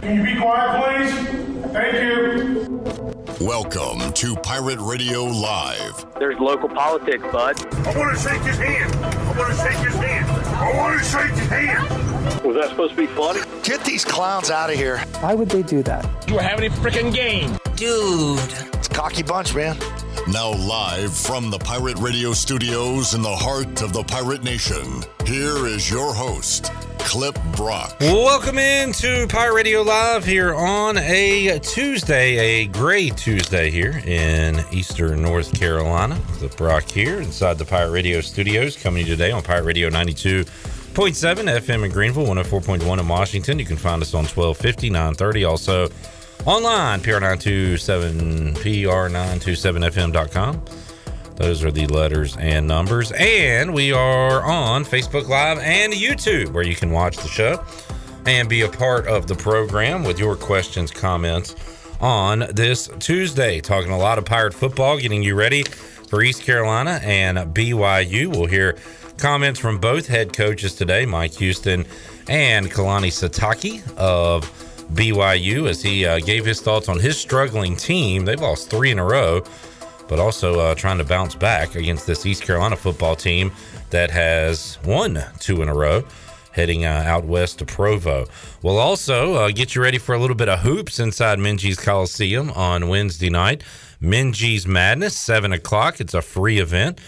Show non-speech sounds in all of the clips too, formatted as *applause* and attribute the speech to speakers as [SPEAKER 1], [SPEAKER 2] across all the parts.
[SPEAKER 1] Can you be quiet, please? Thank you.
[SPEAKER 2] Welcome to Pirate Radio Live.
[SPEAKER 3] There's local politics, bud.
[SPEAKER 1] I want to shake his hand. I want to shake his hand. I want to shake his hand.
[SPEAKER 3] Was that supposed to be funny?
[SPEAKER 4] Get these clowns out of here.
[SPEAKER 5] Why would they do that?
[SPEAKER 6] You were having a freaking game.
[SPEAKER 4] Dude. It's a cocky bunch, man.
[SPEAKER 2] Now, live from the Pirate Radio studios in the heart of the Pirate Nation, here is your host, Clip Brock.
[SPEAKER 7] Welcome into Pirate Radio Live here on a Tuesday, a gray Tuesday here in eastern North Carolina. Clip Brock here inside the Pirate Radio studios, coming today on Pirate Radio 92.7 FM in Greenville, 104.1 in Washington. You can find us on 1250, 930. Also online, PR927, PR927FM.com. Those are the letters and numbers. And we are on Facebook Live and YouTube, where you can watch the show and be a part of the program with your questions, comments on this Tuesday. Talking a lot of Pirate football, getting you ready for East Carolina and BYU. We'll hear comments from both head coaches today, Mike Houston and Kalani Sitake of BYU, as he uh, gave his thoughts on his struggling team. They've lost three in a row but also uh, trying to bounce back against this East Carolina football team that has won two in a row, heading uh, out west to Provo. We'll also uh, get you ready for a little bit of hoops inside Minges Coliseum on Wednesday night. Minges Madness, 7 o'clock. It's a free event.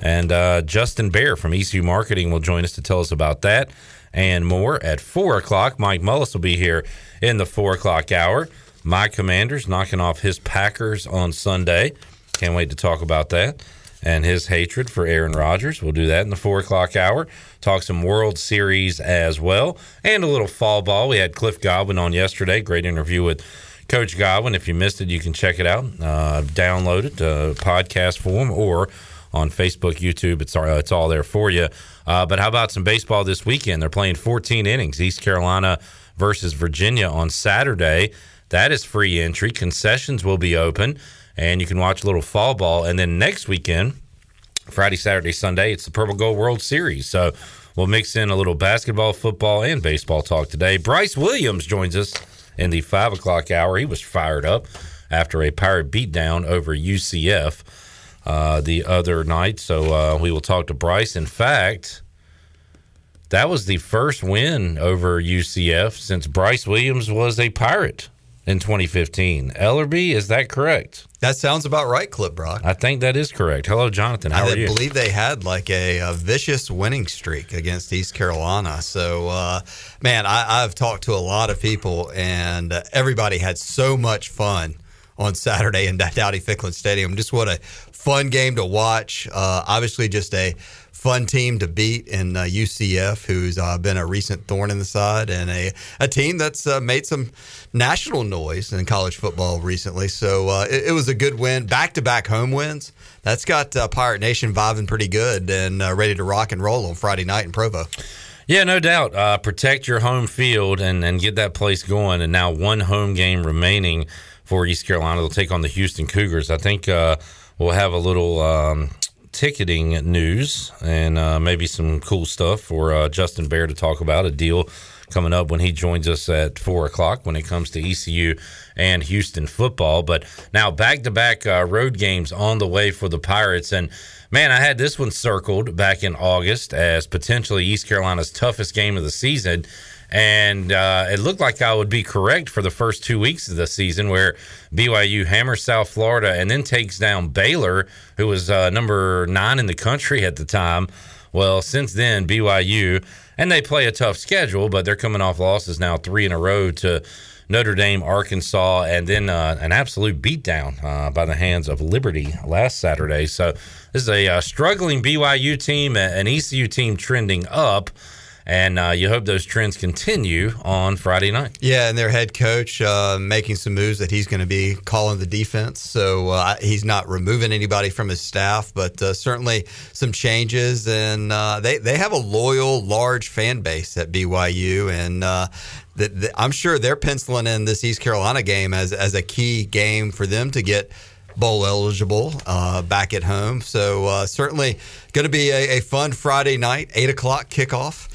[SPEAKER 7] And uh, Justin Bear from ECU Marketing will join us to tell us about that and more at 4 o'clock. Mike Mullis will be here in the 4 o'clock hour. My Commanders knocking off his Packers on Sunday. Can't wait to talk about that and his hatred for Aaron Rodgers. We'll do that in the four o'clock hour. Talk some World Series as well and a little fall ball. We had Cliff Godwin on yesterday. Great interview with Coach Godwin. If you missed it, you can check it out. Uh, download it, uh, podcast form, or on Facebook, YouTube. It's, uh, it's all there for you. Uh, but how about some baseball this weekend? They're playing 14 innings. East Carolina versus Virginia on Saturday. That is free entry. Concessions will be open and you can watch a little fall ball. And then next weekend, Friday, Saturday, Sunday, it's the Purple Gold World Series. So we'll mix in a little basketball, football, and baseball talk today. Bryce Williams joins us in the five o'clock hour. He was fired up after a pirate beatdown over UCF uh, the other night. So uh, we will talk to Bryce. In fact, that was the first win over UCF since Bryce Williams was a pirate in 2015. Ellerby, is that correct?
[SPEAKER 8] That sounds about right, Clip Brock.
[SPEAKER 7] I think that is correct. Hello, Jonathan. How
[SPEAKER 8] I
[SPEAKER 7] are you?
[SPEAKER 8] believe they had like a, a, vicious winning streak against East Carolina. So, uh, man, I, have talked to a lot of people, and uh, everybody had so much fun on Saturday in Dowdy Ficklen Stadium. Just what a fun game to watch. Uh, obviously, just a fun team to beat in uh, UCF, who's uh, been a recent thorn in the side, and a, a team that's uh, made some national noise in college football recently. So uh, it, it, was a good win. Back to back home wins. That's got uh, Pirate Nation vibing pretty good and uh, ready to rock and roll on Friday night in Provo.
[SPEAKER 7] Yeah, no doubt. protect your home field and, and get that place going. And now one home game remaining for East Carolina. They'll take on the Houston Cougars. I think we'll have a little. Um, ticketing news and uh, maybe some cool stuff for uh, Justin Bear to talk about. A deal coming up when he joins us at four o'clock when it comes to ECU and Houston football. But now back to back road games on the way for the Pirates. And man, I had this one circled back in August as potentially East Carolina's toughest game of the season. And uh, it looked like I would be correct for the first two weeks of the season, where BYU hammers South Florida and then takes down Baylor, who was uh, number nine in the country at the time. Well, since then, BYU, and they play a tough schedule, but they're coming off losses now three in a row to Notre Dame, Arkansas, and then uh, an absolute beatdown uh, by the hands of Liberty last Saturday. So this is a uh, struggling BYU team, an ECU team trending up and uh, you hope those trends continue on Friday night.
[SPEAKER 8] Yeah, and their head coach uh, making some moves that he's going to be calling the defense. So uh, he's not removing anybody from his staff, but uh, certainly some changes. And uh, they they have a loyal, large fan base at BYU, and uh, I'm sure they're penciling in this East Carolina game as as a key game for them to get bowl eligible uh, back at home. So uh, certainly going to be a, a, fun Friday night, eight o'clock kickoff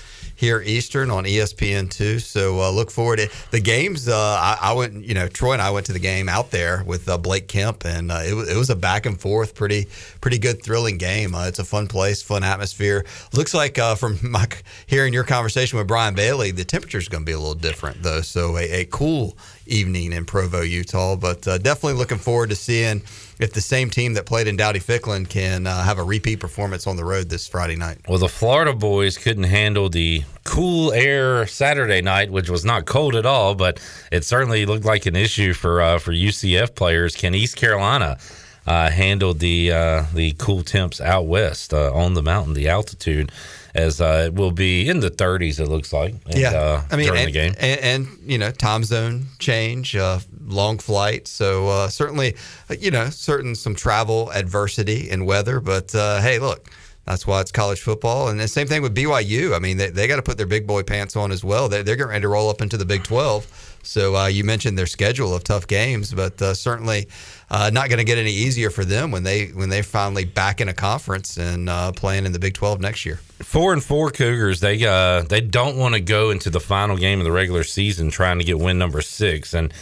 [SPEAKER 8] here Eastern on ESPN two. So uh, look forward to the games. Uh, I, I, went, you know, Troy and I went to the game out there with uh, Blake Kemp, and uh, it, it, was a back and forth, pretty pretty good, thrilling game. Uh, it's a fun place, fun atmosphere. Looks like uh, from *laughs* my hearing your conversation with Brian Bailey, the temperature is going to be a little different though. So a, a cool evening in Provo, Utah. But definitely looking forward to seeing if the same team that played in Dowdy Ficklen can uh, have a repeat performance on the road this Friday night.
[SPEAKER 7] Well, the Florida boys couldn't handle the cool air Saturday night, which was not cold at all, but it certainly looked like an issue for uh, for UCF players. Can East Carolina? Uh, handled the uh, the cool temps out west uh, on the mountain, the altitude, as uh, it will be in the 30s. It looks like.
[SPEAKER 8] And, yeah,
[SPEAKER 7] uh,
[SPEAKER 8] I mean,
[SPEAKER 7] during
[SPEAKER 8] and,
[SPEAKER 7] the game,
[SPEAKER 8] and, and, you know, time zone change, uh, long flight, so uh, certainly, uh, you know, certain some travel adversity and weather. But uh, hey, look. That's why it's college football. And the same thing with BYU. I mean, they, they got to put their big boy pants on as well. They're, they're getting ready to roll up into the Big 12. So uh, you mentioned their schedule of tough games, but uh, certainly uh, not going to get any easier for them when they when they finally back in a conference and uh, playing in the Big 12 next year.
[SPEAKER 7] Four and four Cougars. They uh, they don't want to go into the final game of the regular season trying to get win number six, and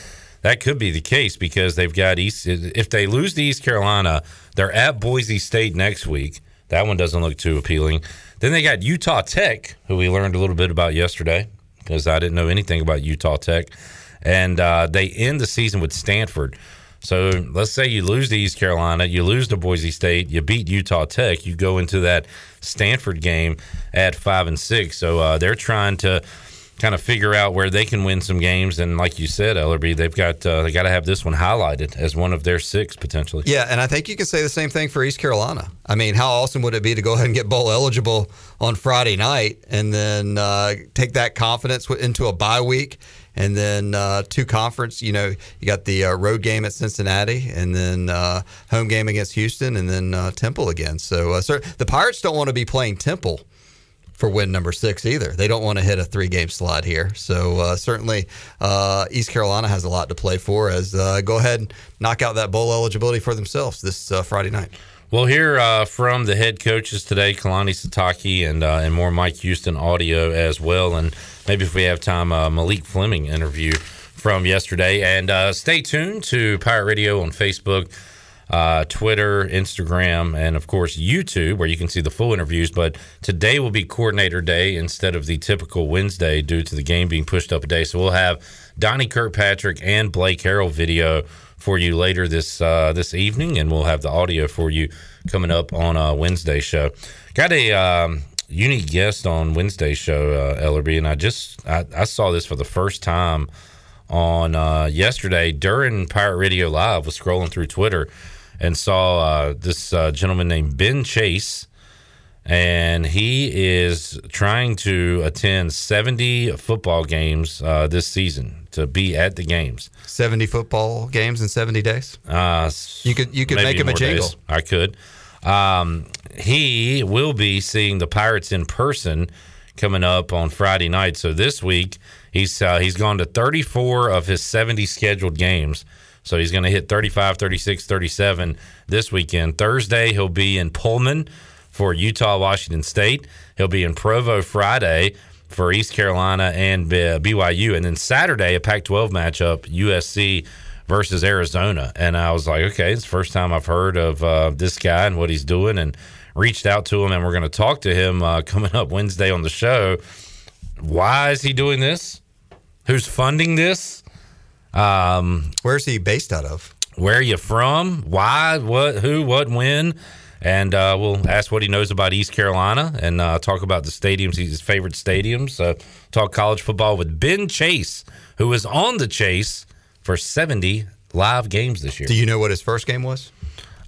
[SPEAKER 7] that could be the case because they've got East. If they lose to East Carolina, they're at Boise State next week. That one doesn't look too appealing. Then they got Utah Tech, who we learned a little bit about yesterday because I didn't know anything about Utah Tech, and uh, they end the season with Stanford. So let's say you lose to East Carolina, you lose to Boise State, you beat Utah Tech, you go into that Stanford game at five and six. So uh, they're trying to kind of figure out where they can win some games. And like you said, Ellerby, they've got uh, they got to have this one highlighted as one of their six potentially.
[SPEAKER 8] Yeah, and I think you can say the same thing for East Carolina. I mean, how awesome would it be to go ahead and get bowl eligible on Friday night and then uh, take that confidence into a bye week? and then uh, two conference. You know, you got the uh, road game at Cincinnati, and then uh, home game against Houston, and then uh, Temple again. So, uh, the Pirates don't want to be playing Temple for win number six either. They don't want to hit a three game slot here. So uh, certainly East Carolina has a lot to play for. As go ahead and knock out that bowl eligibility for themselves this Friday night.
[SPEAKER 7] We'll hear uh, from the head coaches today, Kalani Sitake, and uh, and more Mike Houston audio as well, and maybe if we have time, uh, Malik Fleming interview from yesterday. And uh, stay tuned to Pirate Radio on Facebook, uh, Twitter, Instagram, and of course YouTube, where you can see the full interviews. But today will be coordinator day instead of the typical Wednesday due to the game being pushed up a day. So we'll have Donnie Kirkpatrick and Blake Harrell video for you later this uh, this evening, and we'll have the audio for you coming up on a Wednesday show. Got a um, unique guest on Wednesday show, uh, Ellerby, and I just I, I, saw this for the first time on uh, yesterday during Pirate Radio Live. Was scrolling through Twitter and saw uh, this uh, gentleman named Ben Chase and he is trying to attend 70 football games uh, this season to be at the games.
[SPEAKER 8] 70 football games in 70 days.
[SPEAKER 7] Uh,
[SPEAKER 8] you could you could make him a jingle. Days.
[SPEAKER 7] I could. Um, he will be seeing the Pirates in person coming up on Friday night. So this week he's uh, he's gone to 34 of his 70 scheduled games. So he's going to hit 35, 36, 37 this weekend. Thursday he'll be in Pullman for Utah, Washington State. He'll be in Provo Friday for East Carolina and BYU. And then Saturday, a Pac 12 matchup, USC versus Arizona. And I was like, okay, it's the first time I've heard of uh, this guy and what he's doing and reached out to him. And we're going to talk to him uh, *laughs* coming up Wednesday on the show. Why is he doing this? Who's funding this?
[SPEAKER 8] Um, Where's he based out of?
[SPEAKER 7] Where are you from? Why? What? Who? What? When? and uh, we'll ask what he knows about East Carolina and uh, talk about the stadiums, his favorite stadiums. Uh, talk college football with Ben Chase, who is on the chase for 70 live games this year.
[SPEAKER 8] Do you know what his first game was?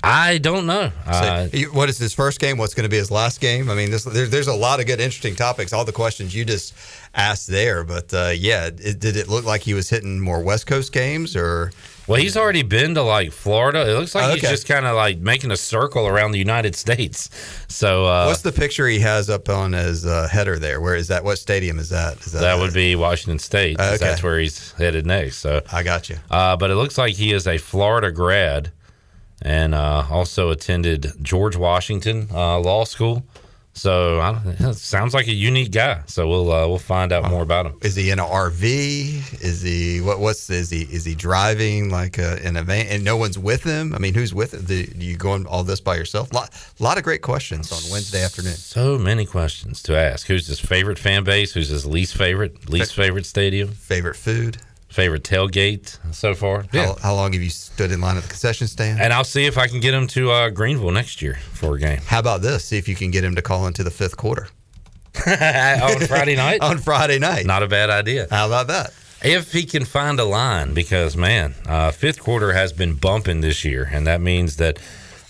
[SPEAKER 7] I don't know.
[SPEAKER 8] Uh, what is his first game? What's going to be his last game? I mean, this, there, there's a lot of good, interesting topics. All the questions you just asked there, but uh, yeah, it, did it look like he was hitting more West Coast games or?
[SPEAKER 7] Well, he's already been to like Florida. It looks like okay. he's just kind of like making a circle around the United States. So, uh,
[SPEAKER 8] what's the picture he has up on his uh, header there? Where is that? What stadium is that? Is
[SPEAKER 7] that, that would be Washington State. Okay. That's where he's headed next. So
[SPEAKER 8] I got you.
[SPEAKER 7] Uh, but it looks like he is a Florida grad and uh, also attended George Washington uh, Law School. So I don't, *laughs* sounds like a unique guy. So we'll uh, we'll find out more about him.
[SPEAKER 8] Is he in an RV? Is he what? What's is he? Is he driving like a, in a van and no one's with him? I mean, who's with him? Do you going all this by yourself? A lot, lot of great questions on Wednesday afternoon.
[SPEAKER 7] So many questions to ask. Who's his favorite fan base? Who's his least favorite? Least favorite stadium?
[SPEAKER 8] Favorite food?
[SPEAKER 7] Favorite tailgate so far?
[SPEAKER 8] How, how long have you stood in line at the concession stand?
[SPEAKER 7] And I'll see if I can get him to uh, Greenville next year for a game.
[SPEAKER 8] How about this? See if you can get him to call into the fifth quarter *laughs*
[SPEAKER 7] on Friday night. *laughs*
[SPEAKER 8] on Friday night.
[SPEAKER 7] Not a bad idea.
[SPEAKER 8] How about that?
[SPEAKER 7] If he can find a line, because man, uh, fifth quarter has been bumping this year, and that means that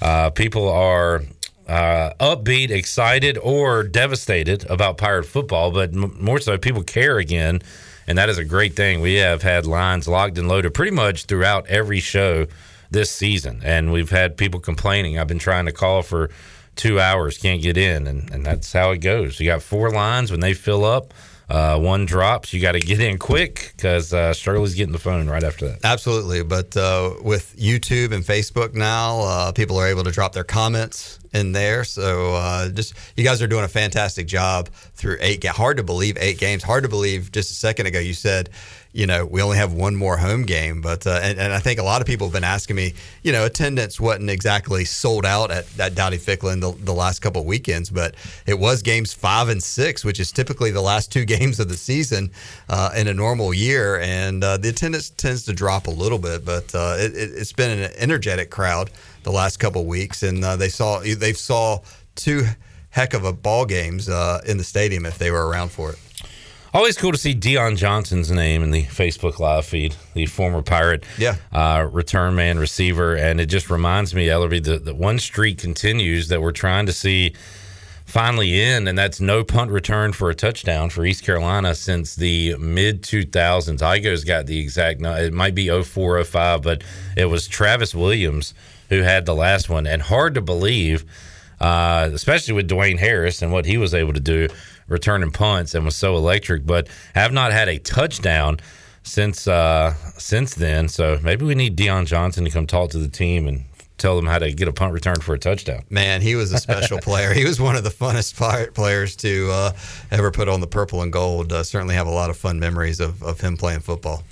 [SPEAKER 7] uh, people are uh, upbeat, excited, or devastated about Pirate football, but m- more so, people care again, and that is a great thing. We have had lines locked and loaded pretty much throughout every show this season, and we've had people complaining. I've been trying to call for two hours, can't get in, and, and that's how it goes. You got four lines when they fill up. Uh, one drops, you got to get in quick because uh, Shirley's getting the phone right after that.
[SPEAKER 8] Absolutely. But uh, with YouTube and Facebook now, uh, people are able to drop their comments in there. So uh, just you guys are doing a fantastic job through eight. Hard to believe eight games. Hard to believe. Just a second ago, you said you know, we only have one more home game. But uh, and, and, I think a lot of people have been asking me, you know, attendance wasn't exactly sold out at, at Dowdy Ficklen the, the last couple of weekends, but it was games five and six, which is typically the last two *laughs* games of the season uh, in a normal year, and uh, the attendance tends to drop a little bit, but uh, it, has been an energetic crowd the last couple of weeks, and uh, they saw they saw two heck of a ball games uh, in the stadium if they were around for it.
[SPEAKER 7] Always cool to see Dion Johnson's name in the Facebook live feed, the former Pirate
[SPEAKER 8] yeah.
[SPEAKER 7] uh, return man receiver. And it just reminds me, Ellerby, that the one streak continues that we're trying to see finally in, and that's no punt return for a touchdown for East Carolina since the mid 2000s. Igo's got the exact, number, it might be 04, 05, but it was Travis Williams who had the last one. And hard to believe, uh, especially with Dwayne Harris and what he was able to do returning punts and was so electric, but have not had a touchdown since uh, since then. So maybe we need Dion Johnson to come talk to the team and tell them how to get a punt return for a touchdown.
[SPEAKER 8] Man, he was a special *laughs* player. He was one of the funnest players to uh, ever put on the purple and gold. Uh, certainly have a lot of fun memories of, of him playing football.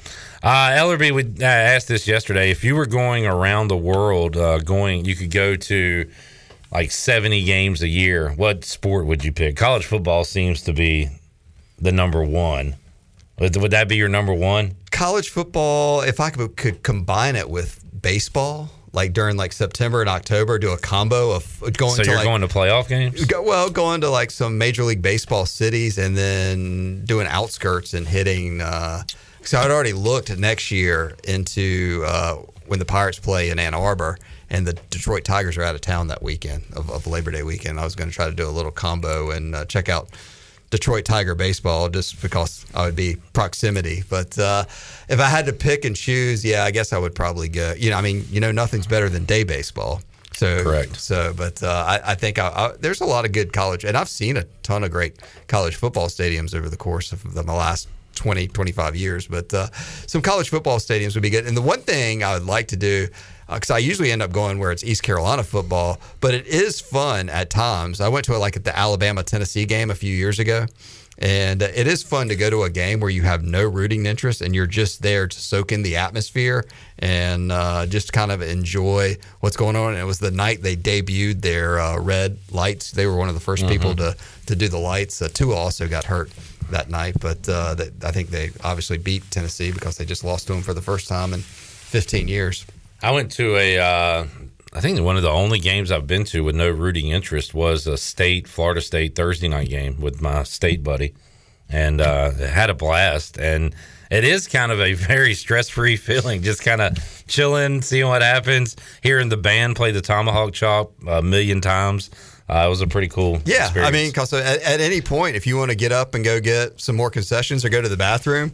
[SPEAKER 7] Uh, Ellerby, we uh, asked this yesterday. If you were going around the world, uh, going, you could go to like 70 games a year, what sport would you pick? College football seems to be the number one. Would, would that be your number one?
[SPEAKER 8] College football, if I could, could combine it with baseball, like during like September and October, do a combo of going.
[SPEAKER 7] So
[SPEAKER 8] to
[SPEAKER 7] you're
[SPEAKER 8] like,
[SPEAKER 7] going to playoff games?
[SPEAKER 8] Go, well, going to like some Major League Baseball cities and then doing outskirts and hitting. Uh, so I'd already looked next year into uh, when the Pirates play in Ann Arbor and the Detroit Tigers are out of town that weekend of, of Labor Day weekend. I was going to try to do a little combo and uh, check out Detroit Tiger baseball just because I would be proximity. But uh, if I had to pick and choose, yeah, I guess I would probably go. You know, I mean, you know, nothing's better than day baseball. So
[SPEAKER 7] correct.
[SPEAKER 8] So, but uh, I, I, think I, I, there's a lot of good college, and I've seen a ton of great college football stadiums over the course of the last 20, 25 years. But uh, some college football stadiums would be good. And the one thing I would like to do because uh, I usually end up going where it's East Carolina football, but it is fun at times. I went to a, like at the Alabama Tennessee game a few years ago, and it is fun to go to a game where you have no rooting interest and you're just there to soak in the atmosphere and uh, just kind of enjoy what's going on. And it was the night they debuted their uh, red lights. They were one of the 1st mm-hmm. people to to do the lights. Uh, Tua also got hurt that night, but uh, they, I think they obviously beat Tennessee because they just lost to them for the first time in 15 years.
[SPEAKER 7] I went to a, uh, I think one of the only games I've been to with no rooting interest was a state, Florida State Thursday night game with my state buddy, and uh, had a blast. And it is kind of a *laughs* very stress free feeling, just kind of chilling, seeing what happens, hearing the band play the tomahawk chop a million times. Uh, it was a pretty cool.
[SPEAKER 8] Yeah,
[SPEAKER 7] experience.
[SPEAKER 8] I mean, because at, at any point, if you want to get up and go get some more concessions or go to the bathroom,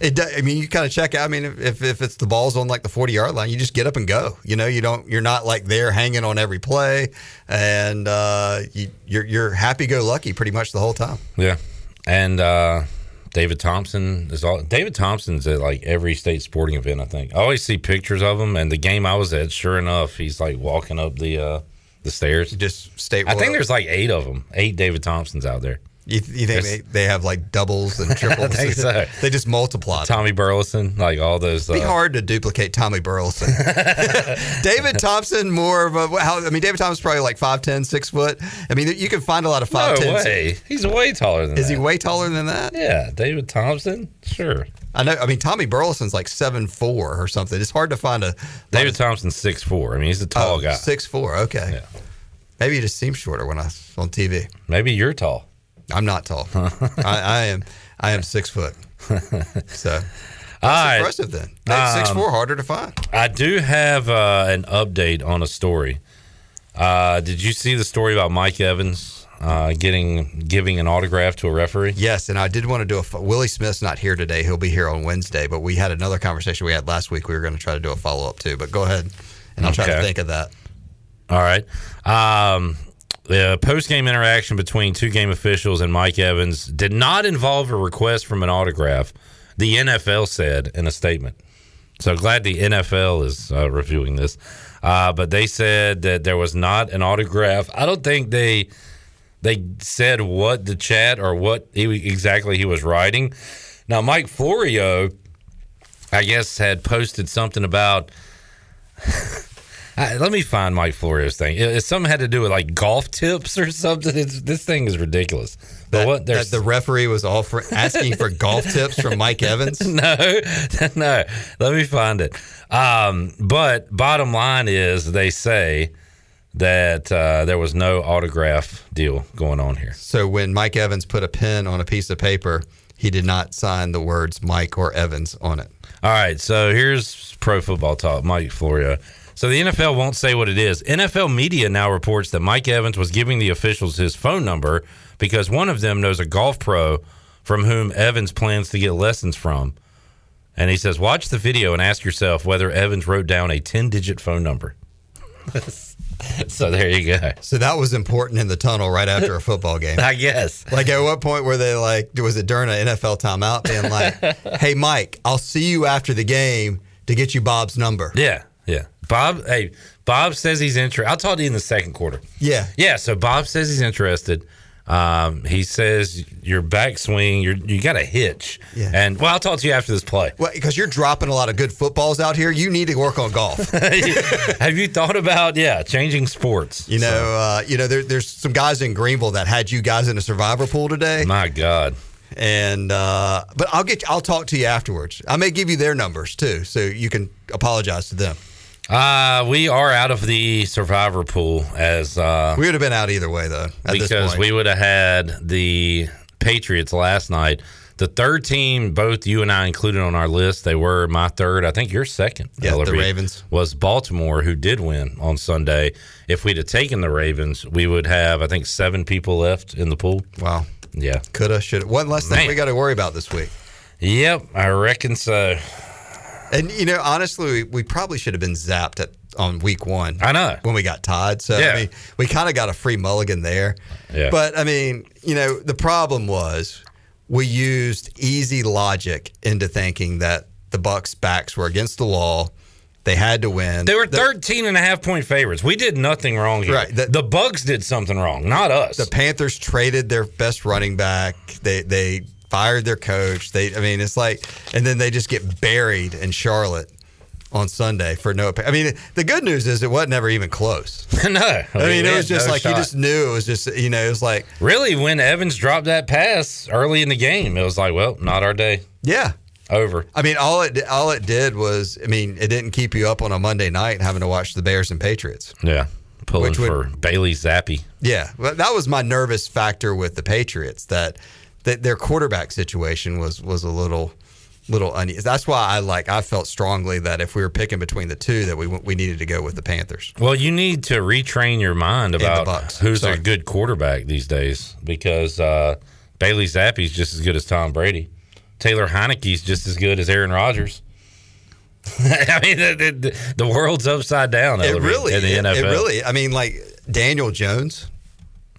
[SPEAKER 8] it, does, I mean, you kind of check out. I mean, if, if it's the ball's on like the forty yard line, you just get up and go. You know, you don't. You're not like there hanging on every play, and uh, you, you're you're happy go lucky pretty much the whole time.
[SPEAKER 7] Yeah, and uh, David Thompson is all. David Thompson's at like every state sporting event. I think I always see pictures of him. And the game I was at, sure enough, he's like walking up the uh, The stairs.
[SPEAKER 8] Just state.
[SPEAKER 7] I think there's like eight of them. Eight David Thompsons out there.
[SPEAKER 8] You, you think they, they have like doubles and *laughs* triples?
[SPEAKER 7] I think so.
[SPEAKER 8] they just multiply.
[SPEAKER 7] Tommy Burleson, like all those.
[SPEAKER 8] It'd be
[SPEAKER 7] uh,
[SPEAKER 8] hard to duplicate Tommy Burleson. *laughs* David Thompson, more of a. How, I mean, David Thompson's probably like 5'10, 6 foot. I mean, you can find a lot of 5'10.
[SPEAKER 7] No
[SPEAKER 8] 5'10.
[SPEAKER 7] way. He's way taller than
[SPEAKER 8] Is
[SPEAKER 7] that.
[SPEAKER 8] he way taller than that?
[SPEAKER 7] Yeah, David Thompson. Sure.
[SPEAKER 8] I know. I mean, Tommy Burleson's like seven four or something. It's hard to find a
[SPEAKER 7] David Thompson's six four. I mean, he's a tall
[SPEAKER 8] oh,
[SPEAKER 7] guy.
[SPEAKER 8] Six four. Okay.
[SPEAKER 7] Yeah.
[SPEAKER 8] Maybe he just seems shorter when I on TV.
[SPEAKER 7] Maybe you're tall.
[SPEAKER 8] I'm not tall. *laughs* I, I am. I am six foot. *laughs* So
[SPEAKER 7] All right.
[SPEAKER 8] impressive then. Hey, six
[SPEAKER 7] Um,
[SPEAKER 8] four harder to find.
[SPEAKER 7] I do have uh, an update on a story. Uh, did you see the story about Mike Evans uh, getting giving an autograph to a referee?
[SPEAKER 8] Yes, and I did want to do a. Willie Smith's not here today. He'll be here on Wednesday. But we had another conversation we had last week. We were going to try to do a follow up too. But go ahead, and I'll try to think of that.
[SPEAKER 7] All right. Um, the post game interaction between two game officials and Mike Evans did not involve a request from an autograph, the NFL said in a statement. So glad the NFL is uh, reviewing this. Uh, but they said that there was not an autograph. I don't think they they said what the chat or what he, exactly he was writing. Now, Mike Florio, I guess, had posted something about. *laughs* I, let me find Mike Florio's thing. It, it's something had to do with like golf tips or *laughs* something. It's, this thing is ridiculous. But
[SPEAKER 8] That,
[SPEAKER 7] what there's
[SPEAKER 8] the referee was offer, asking for *laughs* golf tips from Mike Evans. *laughs*
[SPEAKER 7] no, no. Let me find it. Um, but bottom line is, they say that uh, there was no autograph deal going on here.
[SPEAKER 8] So when Mike Evans put a pen on a piece of paper, he did not sign the words Mike or Evans on it.
[SPEAKER 7] All right, so here's pro football talk, Mike Florio. So the NFL won't say what it is. NFL media now reports that Mike Evans was giving the officials his phone number because one of them knows a golf pro from whom Evans plans to get lessons from. And he says, watch the video and ask yourself whether Evans wrote down a 10 digit phone number. *laughs* so there you go.
[SPEAKER 8] So that was important in the tunnel right after a football game. *laughs*
[SPEAKER 7] I guess.
[SPEAKER 8] Like at what point were they like, was it during an NFL timeout being like, *laughs* hey, Mike, I'll see you after the game to get you Bob's number?
[SPEAKER 7] Yeah, yeah. Bob, hey, Bob says he's interested. I'll talk to you in the second quarter.
[SPEAKER 8] Yeah.
[SPEAKER 7] Yeah, so Bob says he's interested. Um, he says your backswing, you're, you got a hitch.
[SPEAKER 8] Yeah.
[SPEAKER 7] And well, I'll talk to you after this play.
[SPEAKER 8] Well, because you're dropping a lot of good footballs out here. You need to work on golf. *laughs*
[SPEAKER 7] Have you thought about yeah changing sports?
[SPEAKER 8] You know, uh, you know, there, there's some guys in Greenville that had you guys in a survivor pool today,
[SPEAKER 7] My God.
[SPEAKER 8] and uh, but I'll get, I'll talk to you afterwards. I may give you their numbers too, so you can apologize to them.
[SPEAKER 7] Uh, we are out of the survivor pool as uh,
[SPEAKER 8] We would have been out either way though.
[SPEAKER 7] Because we would have had the Patriots last night. The third team, both you and I included on our list, they were my third. I think your second.
[SPEAKER 8] Yeah, the Ravens.
[SPEAKER 7] was Baltimore, who did win on Sunday. If we'd have taken the Ravens, we would have I think seven people left in the pool.
[SPEAKER 8] wow,
[SPEAKER 7] Yeah.
[SPEAKER 8] coulda, shoulda. One less thing
[SPEAKER 7] Man.
[SPEAKER 8] we got to worry about this week.
[SPEAKER 7] Yep, I reckon so.
[SPEAKER 8] And you know, honestly, we, we probably should have been zapped at on week one.
[SPEAKER 7] I know.
[SPEAKER 8] when we got tied. So
[SPEAKER 7] Yeah.
[SPEAKER 8] I mean, we kind of got a free mulligan there.
[SPEAKER 7] Yeah.
[SPEAKER 8] But I mean, you know, the problem was we used easy logic into thinking that the Bucs backs were against the law. They had to win.
[SPEAKER 7] They were
[SPEAKER 8] The-
[SPEAKER 7] 13 and a half point favorites. We did nothing wrong here.
[SPEAKER 8] Right,
[SPEAKER 7] The,
[SPEAKER 8] the-
[SPEAKER 7] Bugs did something wrong, not us.
[SPEAKER 8] the Panthers traded their best running back. They they fired their coach. They I mean, it's like and then they just get buried in Charlotte on Sunday for no I mean, the good news is it wasn't ever even close. *laughs*
[SPEAKER 7] no.
[SPEAKER 8] I mean, it was just
[SPEAKER 7] no
[SPEAKER 8] like you just knew it was just you know, it was like
[SPEAKER 7] Really, when Evans dropped that pass early in the game, it was like, well, not our day.
[SPEAKER 8] yeah.
[SPEAKER 7] Over.
[SPEAKER 8] I mean, all it all it did was, I mean, it didn't keep you up on a Monday night having to watch the Bears and Patriots.
[SPEAKER 7] Yeah. Pulling
[SPEAKER 8] Which would-
[SPEAKER 7] for Bailey Zappe.
[SPEAKER 8] Yeah, but that was my nervous factor with the Patriots that that their quarterback situation was was a little little uneasy. That's why I like I felt strongly that if we were picking between the two, that we we needed to go with the Panthers.
[SPEAKER 7] Well, you need to retrain your mind about who's
[SPEAKER 8] Sorry.
[SPEAKER 7] a good quarterback these days because uh, Bailey Zappe's just as good as Tom Brady. Taylor Heinicke's just as good as Aaron Rodgers. *laughs* I mean, the, the, the world's upside down.
[SPEAKER 8] It really,
[SPEAKER 7] in the
[SPEAKER 8] it,
[SPEAKER 7] NFL.
[SPEAKER 8] it really. I mean, like Daniel Jones,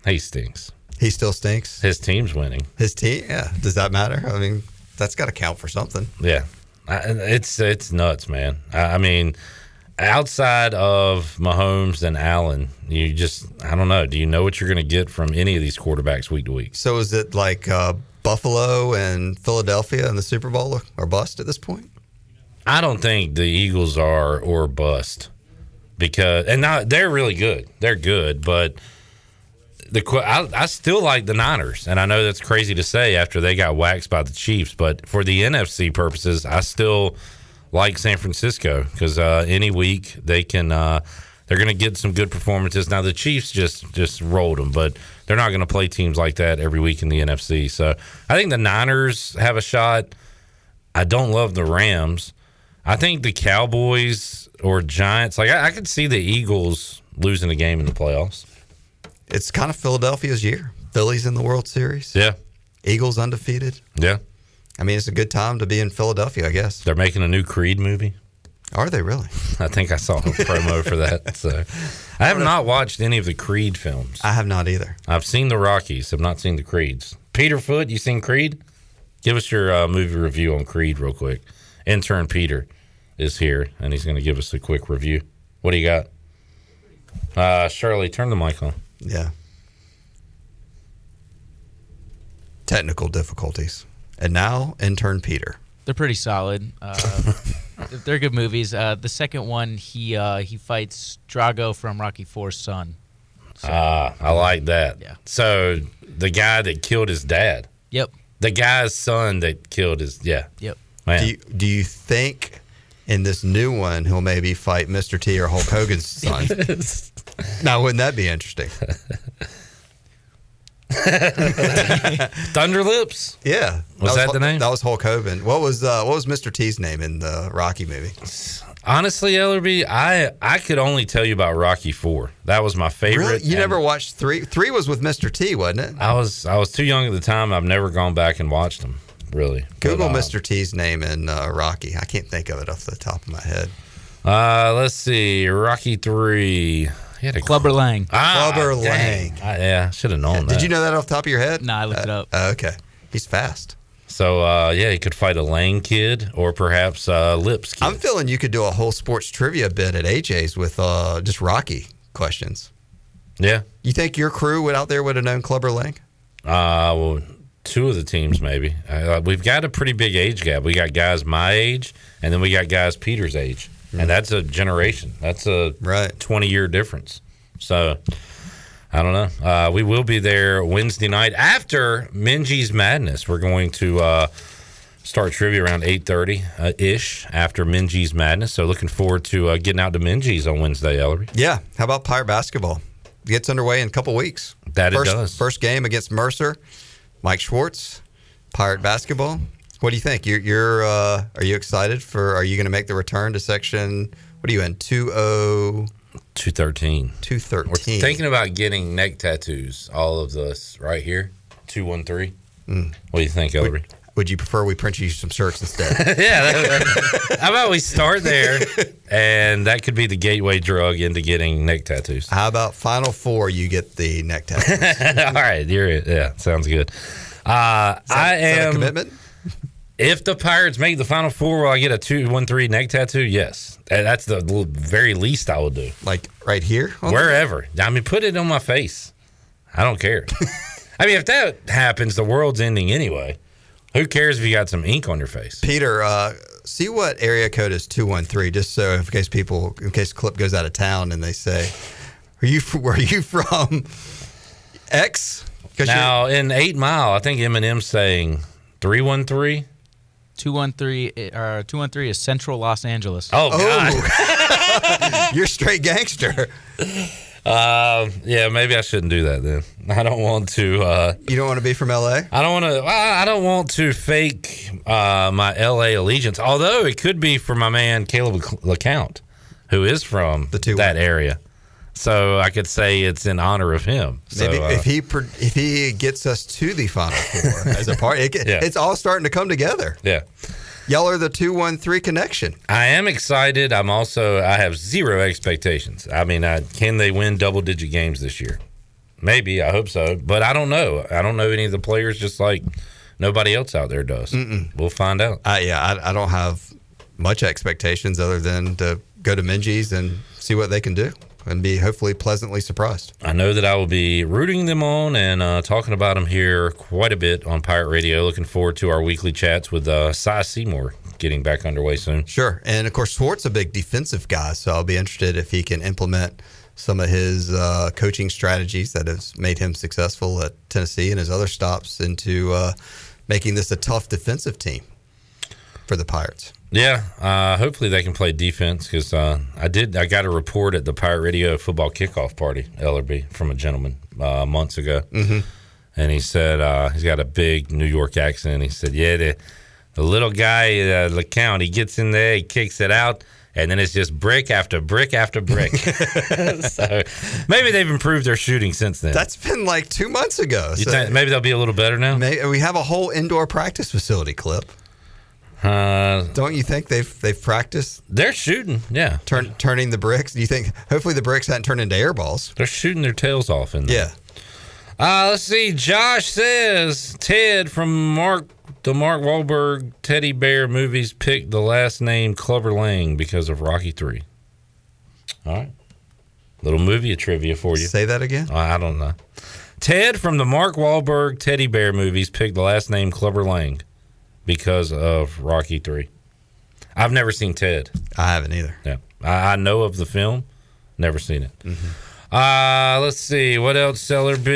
[SPEAKER 7] he stinks.
[SPEAKER 8] He still stinks.
[SPEAKER 7] His team's winning.
[SPEAKER 8] His team, yeah. Does that matter? I mean, that's got to count for something.
[SPEAKER 7] Yeah, I, it's it's nuts, man. I, I mean, outside of Mahomes and Allen, you just I don't know. Do you know what you're going to get from any of these quarterbacks week to week?
[SPEAKER 8] So is it like uh, Buffalo and Philadelphia and the Super Bowl or bust at this point?
[SPEAKER 7] I don't think the Eagles are or bust because and now they're really good. They're good, but the I, I still like the Niners, and I know that's crazy to say after they got waxed by the Chiefs, but for the NFC purposes, I still like San Francisco because uh, any week they can uh, they're going to get some good performances. Now the Chiefs just just rolled them, but they're not going to play teams like that every week in the NFC. So I think the Niners have a shot. I don't love the Rams. I think the Cowboys or Giants, like I, I could see the Eagles losing a game in the playoffs.
[SPEAKER 8] It's kind of Philadelphia's year. Phillies in the World Series.
[SPEAKER 7] Yeah.
[SPEAKER 8] Eagles undefeated.
[SPEAKER 7] Yeah.
[SPEAKER 8] I mean, it's a good time to be in Philadelphia, I guess.
[SPEAKER 7] They're making a new Creed movie.
[SPEAKER 8] Are they really? *laughs*
[SPEAKER 7] I think I saw a *laughs* promo for that. So I have not watched any of the Creed films.
[SPEAKER 8] I have not either.
[SPEAKER 7] I've seen the Rockies, I've not seen the Creeds. Peter Foot, you seen Creed? Give us your uh, movie review on Creed real quick. Intern Peter is here, and he's going to give us a quick review. What do you got? Uh, Shirley, turn the mic on.
[SPEAKER 8] Yeah. Technical difficulties. And now, intern Peter.
[SPEAKER 5] They're pretty solid. Uh, *laughs* they're good movies. Uh, the second one, he uh, he fights Drago from Rocky Four's son.
[SPEAKER 7] Ah, I like that.
[SPEAKER 5] Yeah.
[SPEAKER 7] So the guy that killed his dad.
[SPEAKER 5] Yep.
[SPEAKER 7] The guy's son that killed his yeah.
[SPEAKER 5] Yep.
[SPEAKER 7] Man.
[SPEAKER 8] Do you, do you think in this new one he'll maybe fight Mr. T or Hulk Hogan's *laughs* son? Now, wouldn't that be interesting? *laughs*
[SPEAKER 7] Thunderlips.
[SPEAKER 8] Yeah,
[SPEAKER 7] Was that the name?
[SPEAKER 8] That was Hulk Hogan. What was uh, what was Mr. T's name in the Rocky movie?
[SPEAKER 7] Honestly, Ellerby, I I could only tell you about Rocky Four. That was my favorite.
[SPEAKER 8] Really? You
[SPEAKER 7] and
[SPEAKER 8] never watched three? Three was with Mr. T, wasn't it?
[SPEAKER 7] I was I was too young at the time. I've never gone back and watched them. Really.
[SPEAKER 8] Google
[SPEAKER 7] But, uh,
[SPEAKER 8] Mr. T's name in uh, Rocky. I can't think of it off the top of my head.
[SPEAKER 7] Uh, let's see. Rocky Three. He had a
[SPEAKER 5] Clubber Lang.
[SPEAKER 7] Ah,
[SPEAKER 8] Clubber
[SPEAKER 7] dang.
[SPEAKER 8] Lang.
[SPEAKER 7] I, yeah, should have known that.
[SPEAKER 8] Did you know that off the top of your head?
[SPEAKER 5] No, I looked it up.
[SPEAKER 8] Uh, okay, he's fast.
[SPEAKER 7] So uh, yeah, he could fight a Lang kid or perhaps uh, Lips kid.
[SPEAKER 8] I'm feeling you could do a whole sports trivia bit at AJ's with uh, just Rocky questions.
[SPEAKER 7] yeah.
[SPEAKER 8] You think your crew would out there would have known Clubber Lang?
[SPEAKER 7] Uh, well, two of the teams maybe. Uh, we've got a pretty big age gap. We got guys my age, and then we got guys Peter's age, and that's a generation. That's a
[SPEAKER 8] Right.
[SPEAKER 7] twenty year difference. So I don't know. Uh, we will be there Wednesday night after Minges Madness. We're going to uh, start trivia around eight thirty uh, ish after Minges Madness. So looking forward to uh, getting out to Minges on Wednesday, Ellerby.
[SPEAKER 8] Yeah. How about Pirate basketball? Gets underway in a couple weeks.
[SPEAKER 7] That it does.
[SPEAKER 8] First game against Mercer. Mike Schwartz, Pirate basketball. What do you think? You're, you're uh, are you excited for? Are you going to make the return to section? What are you in? Two oh
[SPEAKER 7] Two thirteen.
[SPEAKER 8] two
[SPEAKER 7] We're thinking about getting neck tattoos. All of this right here, two one three.
[SPEAKER 8] Mm.
[SPEAKER 7] What do you think, Ellerby?
[SPEAKER 8] Would you prefer we print you some shirts instead? *laughs*
[SPEAKER 7] yeah. that- how about we start there, and that could be the gateway drug into getting neck tattoos.
[SPEAKER 8] How about Final Four? You get the neck tattoo. *laughs*
[SPEAKER 7] All right, you're yeah, sounds good. Uh, I
[SPEAKER 8] Is that a
[SPEAKER 7] am.
[SPEAKER 8] commitment.
[SPEAKER 7] If the Pirates make the Final Four, will I get a two one three neck tattoo? Yes, that's the very least I will do.
[SPEAKER 8] Like right here.
[SPEAKER 7] Wherever. I mean, put it on my face. I don't care. *laughs* I mean, if that happens, the world's ending anyway. Who cares if you got some ink on your face?
[SPEAKER 8] Peter, uh, see what area code is two one three, just so in case people, in case Clip goes out of town and they say, "Are you *laughs* where are you from?" X.
[SPEAKER 7] Now in Eight Mile, I think Eminem's saying three one three.
[SPEAKER 5] Two one three or two one three is Central Los Angeles.
[SPEAKER 7] Oh God.
[SPEAKER 8] Oh, *laughs* you're straight gangster.
[SPEAKER 7] Uh, yeah, maybe I shouldn't do that then. I don't want to. Uh,
[SPEAKER 8] You don't want to be from LA.
[SPEAKER 7] I don't want to. I don't want to fake uh, my LA allegiance. Although it could be for my man Caleb LeCount, who is from
[SPEAKER 8] The two-
[SPEAKER 7] that area. So I could say it's in honor of him. So,
[SPEAKER 8] Maybe
[SPEAKER 7] uh,
[SPEAKER 8] if he pro- if he gets us to the final four *laughs* as a part, it,
[SPEAKER 7] Yeah.
[SPEAKER 8] it's all starting to come together.
[SPEAKER 7] yeah.
[SPEAKER 8] Y'all are the two one three connection.
[SPEAKER 7] I am excited. I'm also. I have zero expectations. I mean, I, can they win double digit games this year? Maybe. I hope so. But I don't know. I don't know any of the players. Just like nobody else out there does. We'll find out.
[SPEAKER 8] Uh, yeah, I, I don't have much expectations other than to go to Minges and see what they can do and be hopefully pleasantly surprised.
[SPEAKER 7] I know that I will be rooting them on and uh, talking about them here quite a bit on Pirate Radio. Looking forward to our weekly chats with uh, Cy Seymour getting back underway soon.
[SPEAKER 8] Sure. And of course, Schwartz's a big defensive guy, so I'll be interested if he can implement some of his uh, coaching strategies that has made him successful at Tennessee and his other stops into uh, making this a tough defensive team for the Pirates.
[SPEAKER 7] Yeah, uh, hopefully they can play defense because uh, I did. I got a report at the Pirate Radio football kickoff party, Ellerby, from a gentleman uh, months ago,
[SPEAKER 8] Mhm.
[SPEAKER 7] and he said uh, he's got a big New York accent. He said, "Yeah, the, the little guy, uh, LeCount, he gets in there, he kicks it out." And then it's just brick after brick after brick. *laughs* *laughs* so maybe they've improved their shooting since then.
[SPEAKER 8] That's been like two months ago.
[SPEAKER 7] You
[SPEAKER 8] so
[SPEAKER 7] think maybe they'll be a little better now?
[SPEAKER 8] may, we have a whole indoor practice facility clip.
[SPEAKER 7] Uh,
[SPEAKER 8] Don't you think they've they've practiced?
[SPEAKER 7] They're shooting, yeah.
[SPEAKER 8] Turn, turning the bricks. Do you think hopefully the bricks hadn't turned into air balls?
[SPEAKER 7] They're shooting their tails off in there.
[SPEAKER 8] Yeah.
[SPEAKER 7] Uh, let's see. Josh says Ted from Mark the Mark Wahlberg teddy bear movies picked the last name Clubber Lang because of Rocky Three. All right. Little movie trivia for you.
[SPEAKER 8] Say that again.
[SPEAKER 7] I don't know. Ted from the Mark Wahlberg teddy bear movies picked the last name Clubber Lang because of Rocky Three. I've never seen Ted.
[SPEAKER 8] I haven't either.
[SPEAKER 7] Yeah, I, I know of the film, never seen it. Uh, let's see what else. Ellerby.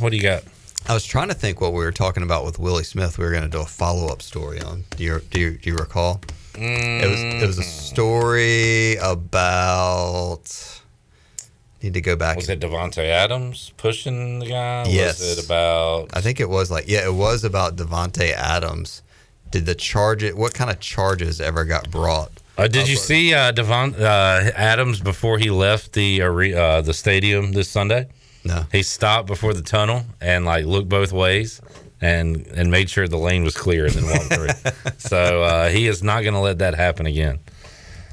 [SPEAKER 7] What do you got?
[SPEAKER 8] I was trying to think what we were talking about with Willie Smith. We were going to do a follow up story on. Do you do you, do you recall? It was it was a story about. Need to go back.
[SPEAKER 7] Was it Davante Adams pushing the guy?
[SPEAKER 8] Yes.
[SPEAKER 7] Was it about?
[SPEAKER 8] I think it was like yeah, it was about Davante Adams. Did the charge it? What kind of charges ever got brought?
[SPEAKER 7] Uh, did you see uh, Devon uh, Adams before he left the uh, the stadium this Sunday?
[SPEAKER 8] No.
[SPEAKER 7] He stopped before the tunnel and like looked both ways and and made sure the lane was clear and then walked through. *laughs* so uh, he is not going to let that happen again.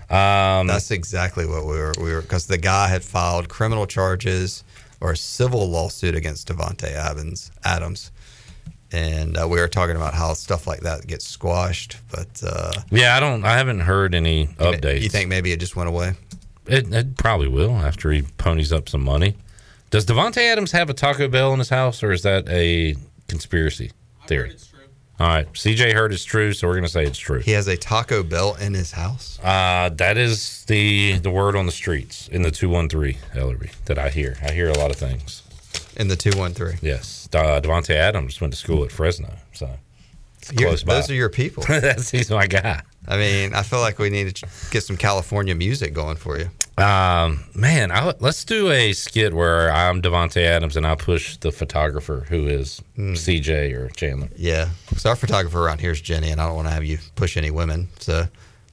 [SPEAKER 7] Um,
[SPEAKER 8] That's exactly what we were. We were because the guy had filed criminal charges or a civil lawsuit against Davante Adams. Adams, and uh, we were talking about how stuff like that gets squashed. But uh,
[SPEAKER 7] yeah, I don't. I haven't heard any updates.
[SPEAKER 8] you think maybe it just went away?
[SPEAKER 7] It, it probably will after he ponies up some money. Does Davante Adams have a Taco Bell in his house, or is that a conspiracy theory? All right, CJ heard it's true, so we're gonna say it's true.
[SPEAKER 8] He has a Taco Bell in his house.
[SPEAKER 7] Uh, that is the the word on the streets in the two one three Ellerby that I hear. I hear a lot of things.
[SPEAKER 8] In the two one three.
[SPEAKER 7] Yes, uh, Davante Adams went to school at Fresno, so it's close by.
[SPEAKER 8] those are your people. *laughs*
[SPEAKER 7] That's he's my guy.
[SPEAKER 8] I mean, I feel like we need to get some California music going for you.
[SPEAKER 7] Um, man, I, let's do a skit where I'm Davante Adams and I push the photographer who is
[SPEAKER 8] Hmm.
[SPEAKER 7] CJ or Chandler.
[SPEAKER 8] Yeah, because our photographer around here is Jenny, and I don't want to have you push any women. So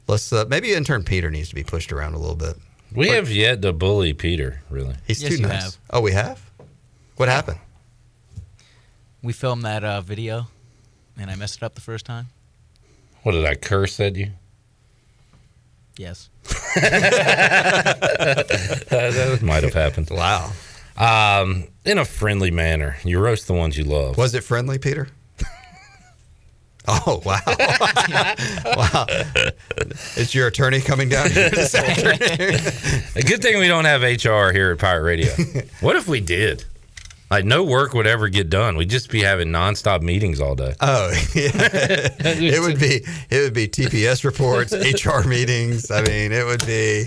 [SPEAKER 8] let's uh, maybe intern Peter needs to be pushed around a little bit.
[SPEAKER 7] We have yet to bully Peter, really.
[SPEAKER 8] He's
[SPEAKER 5] Yes,
[SPEAKER 8] too nice.
[SPEAKER 5] have.
[SPEAKER 8] Oh, we have. What happened?
[SPEAKER 5] We filmed that uh, video, and I messed it up the first time.
[SPEAKER 7] What did I curse at you?
[SPEAKER 5] Yes. *laughs*
[SPEAKER 7] that, that might have happened.
[SPEAKER 8] Wow.
[SPEAKER 7] Um, in a friendly manner. You roast the ones you love.
[SPEAKER 8] Was it friendly, Peter? *laughs* Oh wow! *laughs* wow! Is your attorney coming down here this afternoon?
[SPEAKER 7] A good thing we don't have HR here at Pirate Radio. what if we did? Like no work would ever get done. We'd just be having nonstop meetings all day.
[SPEAKER 8] Oh, *laughs* yeah. it would be it would be TPS reports, *laughs* HR meetings. I mean, it would be,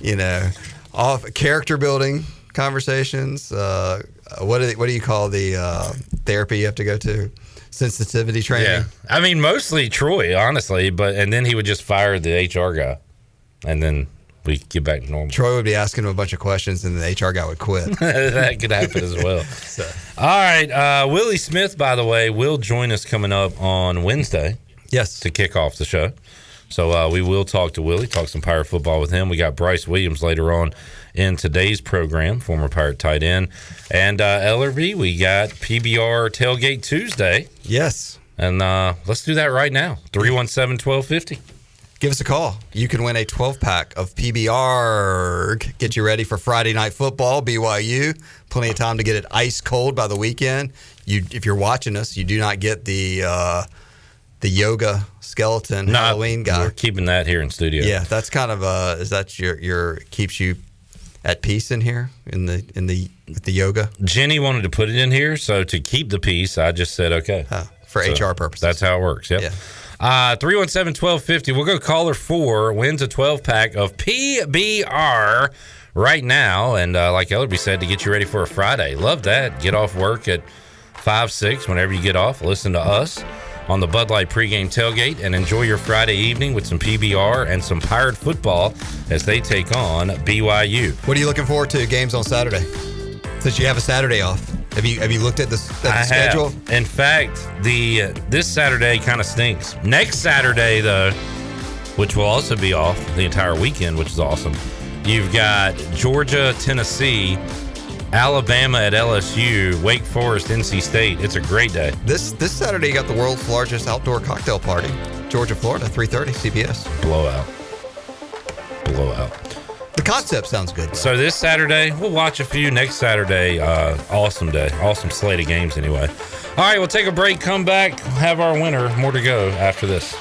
[SPEAKER 8] you know, off character building conversations. Uh, what do they, what do you call the uh, therapy you have to go to? Sensitivity training.
[SPEAKER 7] Yeah, I mean mostly Troy, honestly, but and then he would just fire the HR guy, and then we get back to normal.
[SPEAKER 8] Troy would be asking him a bunch of questions, and the HR guy would quit. *laughs*
[SPEAKER 7] that could happen as well. *laughs* All right, uh, Willie Smith, by the way, will join us coming up on Wednesday.
[SPEAKER 8] Yes,
[SPEAKER 7] to kick off the show. So uh, we will talk to Willie, talk some Pirate football with him. We got Bryce Williams later on in today's program, former Pirate tight end, and uh, Ellerby. We got PBR Tailgate Tuesday.
[SPEAKER 8] Yes.
[SPEAKER 7] And uh, let's do that right now. 317 1250.
[SPEAKER 8] Give us a call. You can win a 12 pack of PBR. Get you ready for Friday night football, BYU. Plenty of time to get it ice cold by the weekend. You, if you're watching us, you do not get the uh, the yoga skeleton
[SPEAKER 7] No,
[SPEAKER 8] Halloween guy.
[SPEAKER 7] We're keeping that here in studio.
[SPEAKER 8] Yeah, that's kind of uh is that your your keeps you at peace in here in the in the with the yoga
[SPEAKER 7] Jenny wanted to put it in here, so to keep the peace, I just said okay.
[SPEAKER 8] uh, for
[SPEAKER 7] So
[SPEAKER 8] HR purposes.
[SPEAKER 7] That's how it works. Yep.
[SPEAKER 8] Yeah.
[SPEAKER 7] Uh 317 1250. We'll go caller four, wins a 12 pack of PBR right now. And uh, like Ellerby said, to get you ready for a Friday. Love that. Get off work at 5, 6, whenever you get off. Listen to us on the Bud Light pregame tailgate and enjoy your Friday evening with some PBR and some Pirate football as they take on BYU.
[SPEAKER 8] what are you looking forward to games on Saturday? Since you have a Saturday off. Have you have you looked at the, at the schedule?
[SPEAKER 7] have. In fact, the uh, this Saturday kind of stinks. Next Saturday, though, which will also be off the entire weekend, which is awesome. You've got Georgia, Tennessee, Alabama at LSU, Wake Forest, NC State. It's a great day.
[SPEAKER 8] This this Saturday you got the world's largest outdoor cocktail party. Georgia, Florida, 3:30 CBS.
[SPEAKER 7] Blowout. Blowout.
[SPEAKER 8] The concept sounds good.
[SPEAKER 7] So this Saturday, we'll watch a few. Next Saturday, uh, awesome day. Awesome slate of games anyway. All right, we'll take a break, come back, have our winner. More to go after this.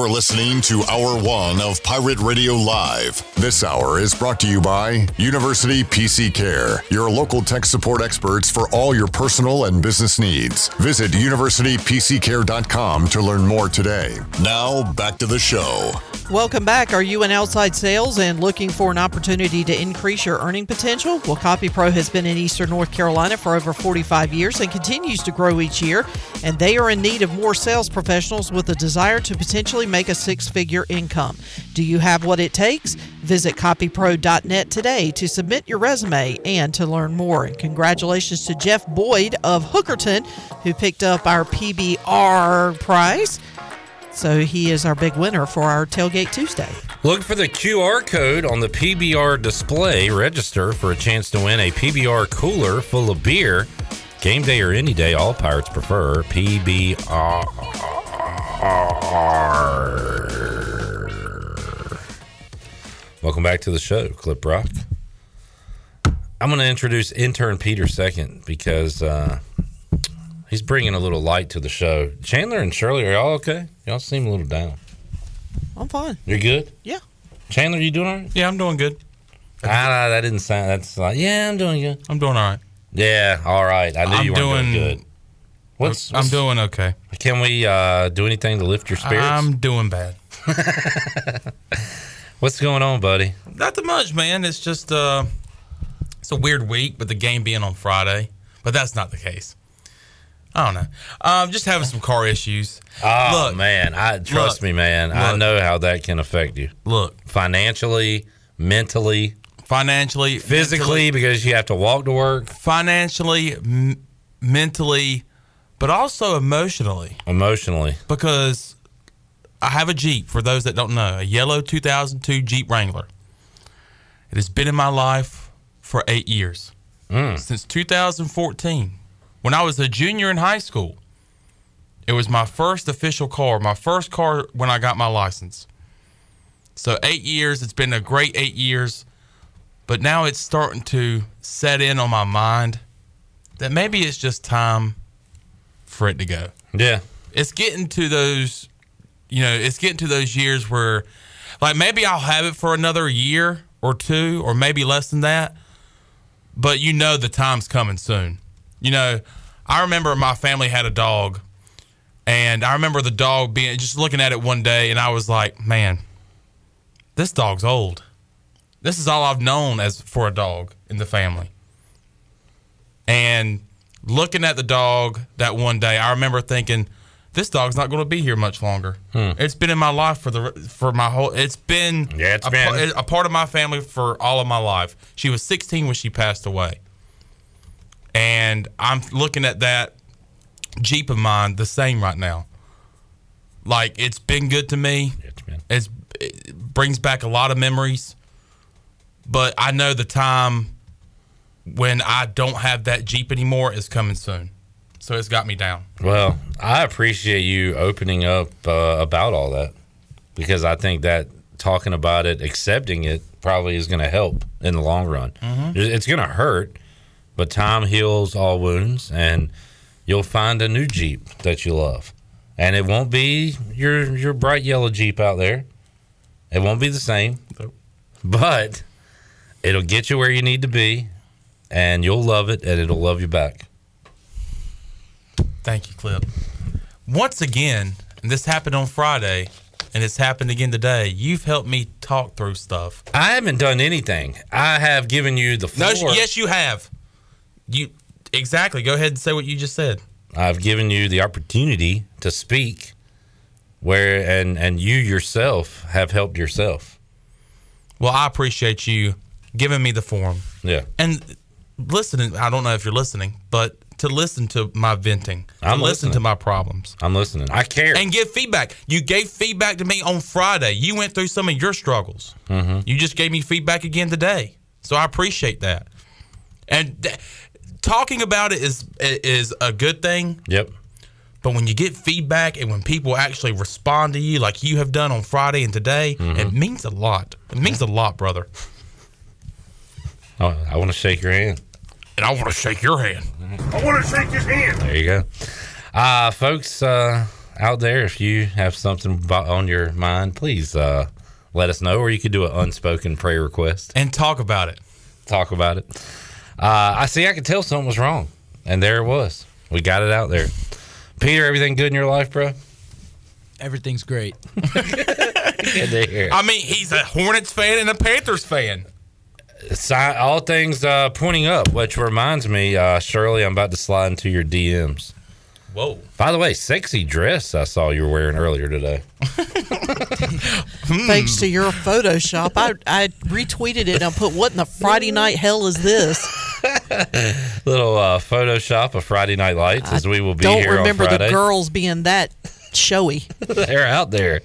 [SPEAKER 2] You're listening to Hour One of Pirate Radio Live. This hour is brought to you by University PC Care, your local tech support experts for all your personal and business needs. Visit universitypccare.com to learn more today. Now, back to the show.
[SPEAKER 6] Welcome back. Are you in outside sales and looking for an opportunity to increase your earning potential? Well, CopyPro has been in Eastern North Carolina for over 45 years and continues to grow each year. And they are in need of more sales professionals with a desire to potentially make a six figure income. Do you have what it takes? Visit copypro.net today to submit your resume and to learn more. And congratulations to Jeff Boyd of Hookerton, who picked up our PBR prize. So he is our big winner for our Tailgate Tuesday.
[SPEAKER 7] Look for the QR code on the PBR display. Register for a chance to win a PBR cooler full of beer. Game day or any day, all pirates prefer PBR. Welcome back to the show, Clip Rock. I'm going to introduce intern Peter second because uh, he's bringing a little light to the show. Chandler and Shirley, are y'all okay? Y'all seem a little down.
[SPEAKER 6] I'm fine.
[SPEAKER 7] You're good?
[SPEAKER 6] Yeah.
[SPEAKER 7] Chandler, you doing all right?
[SPEAKER 9] Yeah, I'm doing good.
[SPEAKER 7] Ah, that didn't sound. That's like, yeah, I'm doing good.
[SPEAKER 9] I'm doing all right.
[SPEAKER 7] Yeah, all right. I knew
[SPEAKER 9] I'm
[SPEAKER 7] you weren't doing,
[SPEAKER 9] doing-
[SPEAKER 7] good. What's,
[SPEAKER 9] I'm
[SPEAKER 7] what's-
[SPEAKER 9] doing okay.
[SPEAKER 7] Can we uh, do anything to lift your spirits?
[SPEAKER 9] I'm doing bad. *laughs*
[SPEAKER 7] What's going on, buddy?
[SPEAKER 9] Not too much, man. It's just uh, it's a weird week with the game being on Friday, but that's not the case. I don't know. Um, just having some car issues.
[SPEAKER 7] Oh
[SPEAKER 9] Look,
[SPEAKER 7] man, I trust
[SPEAKER 9] look,
[SPEAKER 7] me, man. I know how that can affect you
[SPEAKER 9] Look,
[SPEAKER 7] financially, mentally,
[SPEAKER 9] financially,
[SPEAKER 7] physically, because you have to walk to work,
[SPEAKER 9] financially, m- mentally, but also emotionally
[SPEAKER 7] emotionally.
[SPEAKER 9] because I have a Jeep. For those that don't know, a yellow 2002 Jeep Wrangler. It has been in my life for eight years mm. since 2014. When I was a junior in high school, it was my first official car, my first car when I got my license. So eight years. It's been a great eight years, but now it's starting to set in on my mind that maybe it's just time for it to go.
[SPEAKER 7] Yeah,
[SPEAKER 9] it's getting to those you know it's getting to those years where like maybe i'll have it for another year or two or maybe less than that but you know the time's coming soon. You know i remember my family had a dog and i remember the dog being just looking at it one day and i was like man this dog's old. This is all i've known as for a dog in the family. And looking at the dog that one day, I remember thinking, this dog's not going to be here much longer. Hmm. It's been in my life for the for my whole. It's been
[SPEAKER 7] Yeah, it's
[SPEAKER 9] a,
[SPEAKER 7] been.
[SPEAKER 9] a part of my family for all of my life. She was 16 when she passed away, and I'm looking at that Jeep of mine the same right now. Like it's been good to me.
[SPEAKER 7] it's been.
[SPEAKER 9] It's, it brings back a lot of memories, but I know the time when I don't have that Jeep anymore is coming soon. so it's got me down.
[SPEAKER 7] Well, I appreciate you opening up uh, about all that because I think that talking about it, accepting it, probably is going to help in the long run.
[SPEAKER 9] Mhm.
[SPEAKER 7] It's going to hurt, but time heals all wounds, and you'll find a new Jeep that you love. And it won't be your your bright yellow Jeep out there. It won't be the same, but it'll get you where you need to be, and you'll love it, and it'll love you back.
[SPEAKER 9] Thank you, Clip. Once again, and this happened on Friday, and it's happened again today. You've helped me talk through stuff.
[SPEAKER 7] I haven't done anything. I have given you the
[SPEAKER 9] No, yes, you have. You exactly. Go ahead and say what you just said.
[SPEAKER 7] I've given you the opportunity to speak, where and and you yourself have helped yourself.
[SPEAKER 9] Well, I appreciate you giving me the forum.
[SPEAKER 7] Yeah.
[SPEAKER 9] And listening, I don't know if you're listening, but to listen to my venting,
[SPEAKER 7] I'm
[SPEAKER 9] listen
[SPEAKER 7] listening.
[SPEAKER 9] to my problems.
[SPEAKER 7] I'm listening. I care.
[SPEAKER 9] And give feedback. You gave feedback to me on Friday. You went through some of your struggles.
[SPEAKER 7] Mm-hmm.
[SPEAKER 9] You just gave me feedback again today. So I appreciate that. And th- talking about it is is a good thing.
[SPEAKER 7] Yep.
[SPEAKER 9] But when you get feedback and when people actually respond to you like you have done on Friday and today,
[SPEAKER 7] Mm-hmm.
[SPEAKER 9] it means a lot. It means a lot, brother.
[SPEAKER 7] Oh, I want to shake your hand.
[SPEAKER 9] And I want to shake your hand.
[SPEAKER 1] I want to shake his hand.
[SPEAKER 7] There you go. Uh, folks uh, out there, if you have something on your mind, please uh, let us know, or you could do an unspoken prayer request
[SPEAKER 9] and talk about it.
[SPEAKER 7] Talk about it. Uh, I see. I could tell something was wrong, and there it was. We got it out there. Peter, everything good in your life, bro?
[SPEAKER 5] Everything's great. *laughs*
[SPEAKER 7] Good to hear.
[SPEAKER 9] I mean, he's a Hornets fan and a Panthers fan.
[SPEAKER 7] Si- all things uh, pointing up, which reminds me, uh, Shirley, I'm about to slide into your DMs.
[SPEAKER 9] Whoa.
[SPEAKER 7] By the way, sexy dress I saw you were wearing earlier today. *laughs*
[SPEAKER 6] Thanks to your Photoshop, I, I retweeted it and I put, "What in the Friday night hell is this?" *laughs*
[SPEAKER 7] Little uh, Photoshop of Friday Night Lights as we will be
[SPEAKER 6] Don't
[SPEAKER 7] here
[SPEAKER 6] remember the girls being that showy. *laughs*
[SPEAKER 7] They're out there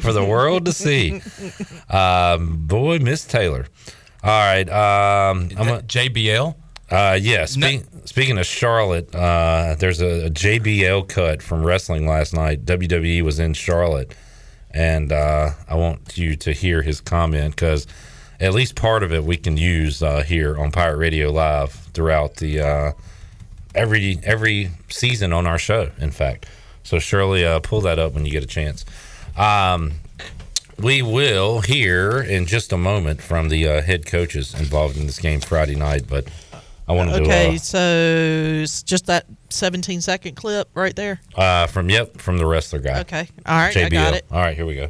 [SPEAKER 7] for the world to see. Um, boy, Miss Taylor. All right. Um, I'm a,
[SPEAKER 9] JBL?
[SPEAKER 7] Uh, yeah. Spe- Speaking of Charlotte, uh, there's a, a JBL cut from wrestling last night. WWE was in Charlotte, and uh, I want you to hear his comment because at least part of it we can use uh, here on Pirate Radio Live throughout the uh, every every season on our show. In fact, so Shirley, uh, pull that up when you get a chance. Um, we will hear in just a moment from the uh, head coaches involved in this game Friday night, but I want to
[SPEAKER 6] Okay,
[SPEAKER 7] do
[SPEAKER 6] so it's just that 17 second clip right there.
[SPEAKER 7] uh, uh, from yep from the wrestler guy.
[SPEAKER 6] Okay, all right, I got it.
[SPEAKER 7] All right, here we go.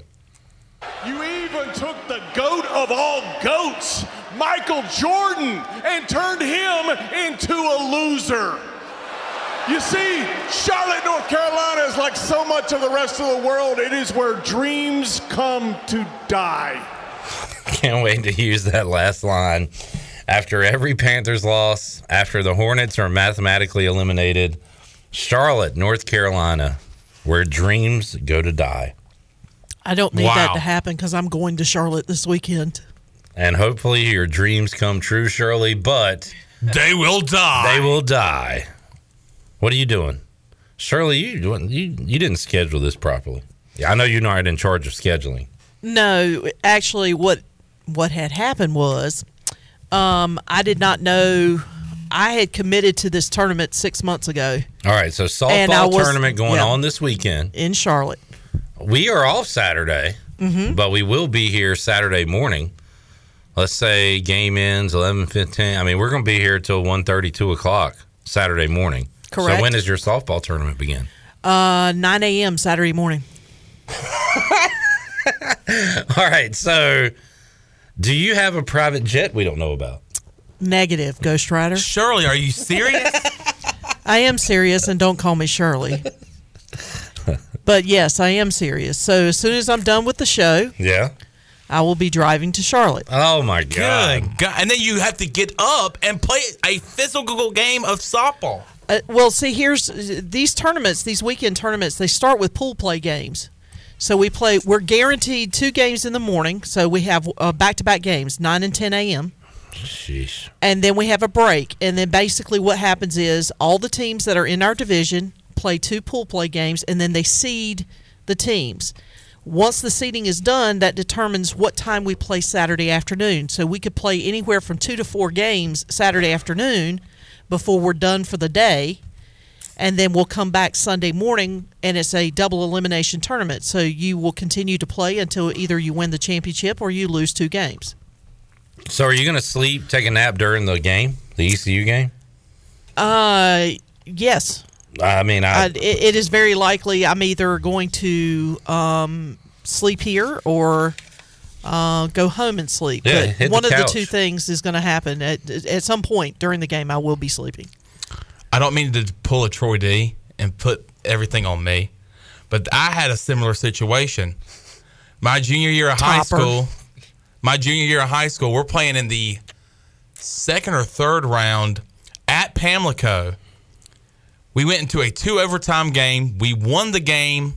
[SPEAKER 10] You even took the goat of all goats, Michael Jordan, and turned him into a loser. You see, Charlotte, North Carolina is like so much of the rest of the world. It is where dreams come to die.
[SPEAKER 7] Can't wait to use that last line. After every Panthers loss, after the Hornets are mathematically eliminated, Charlotte, North Carolina, where dreams go to die.
[SPEAKER 6] I don't need that to happen because I'm going to Charlotte this weekend.
[SPEAKER 7] And hopefully your dreams come true, Shirley, but
[SPEAKER 9] they will die.
[SPEAKER 7] They will die. What are you doing? Shirley, you you you didn't schedule this properly. Yeah, I know you're not in charge of scheduling.
[SPEAKER 6] No, actually, what what had happened was, um, I did not know. I had committed to this tournament six months ago
[SPEAKER 7] All right, so softball
[SPEAKER 6] was-
[SPEAKER 7] tournament going
[SPEAKER 6] yeah.
[SPEAKER 7] on this weekend.
[SPEAKER 6] in Charlotte.
[SPEAKER 7] We are off Saturday,
[SPEAKER 6] Mhm.
[SPEAKER 7] but we will be here Saturday morning. Let's say game ends eleven fifteen. I mean, we're going to be here till 1.30, 2 o'clock Saturday morning.
[SPEAKER 6] Correct.
[SPEAKER 7] So when does your softball tournament begin?
[SPEAKER 6] Uh, 9 a.m. Saturday morning. *laughs*
[SPEAKER 7] All right, so do you have a private jet we don't know about?
[SPEAKER 6] Negative, Ghost Rider.
[SPEAKER 9] Shirley, are you serious? *laughs*
[SPEAKER 6] I am serious, and don't call me Shirley. but yes, I am serious. So as soon as I'm done with the show,
[SPEAKER 7] Yeah.
[SPEAKER 6] I will be driving to Charlotte.
[SPEAKER 7] Oh my God!
[SPEAKER 9] Good God. And then you have to get up and play a physical game of softball.
[SPEAKER 6] Uh, well, see, here's these tournaments, these weekend tournaments. They start with pool play games. So we play. We're guaranteed two games in the morning. So we have uh, back-to-back games, nine and ten a.m.
[SPEAKER 7] Sheesh.
[SPEAKER 6] and then we have a break. And then basically what happens is all the teams that are in our division play two pool play games, and then they seed the teams. Once the seeding is done, that determines what time we play Saturday afternoon. So we could play anywhere from two to four games Saturday afternoon before we're done for the day. And then we'll come back Sunday morning, and it's a double elimination tournament. So you will continue to play until either you win the championship or you lose two games.
[SPEAKER 7] So are you going to sleep, take a nap during the game, the ECU game?
[SPEAKER 6] Uh, yes.
[SPEAKER 7] I mean, I,
[SPEAKER 6] I, it, it is very likely I'm either going to um, sleep here or uh, go home and sleep.
[SPEAKER 7] Yeah,
[SPEAKER 6] but
[SPEAKER 7] hit the
[SPEAKER 6] one of the two things is going to happen at, at some point during the game. I will be sleeping.
[SPEAKER 9] I don't mean to pull a Troy D and put everything on me, but I had a similar situation. My junior year of high
[SPEAKER 6] Topper.
[SPEAKER 9] school, my junior year of high school, we're playing in the second or third round at Pamlico. We went into a two overtime game. We won the game.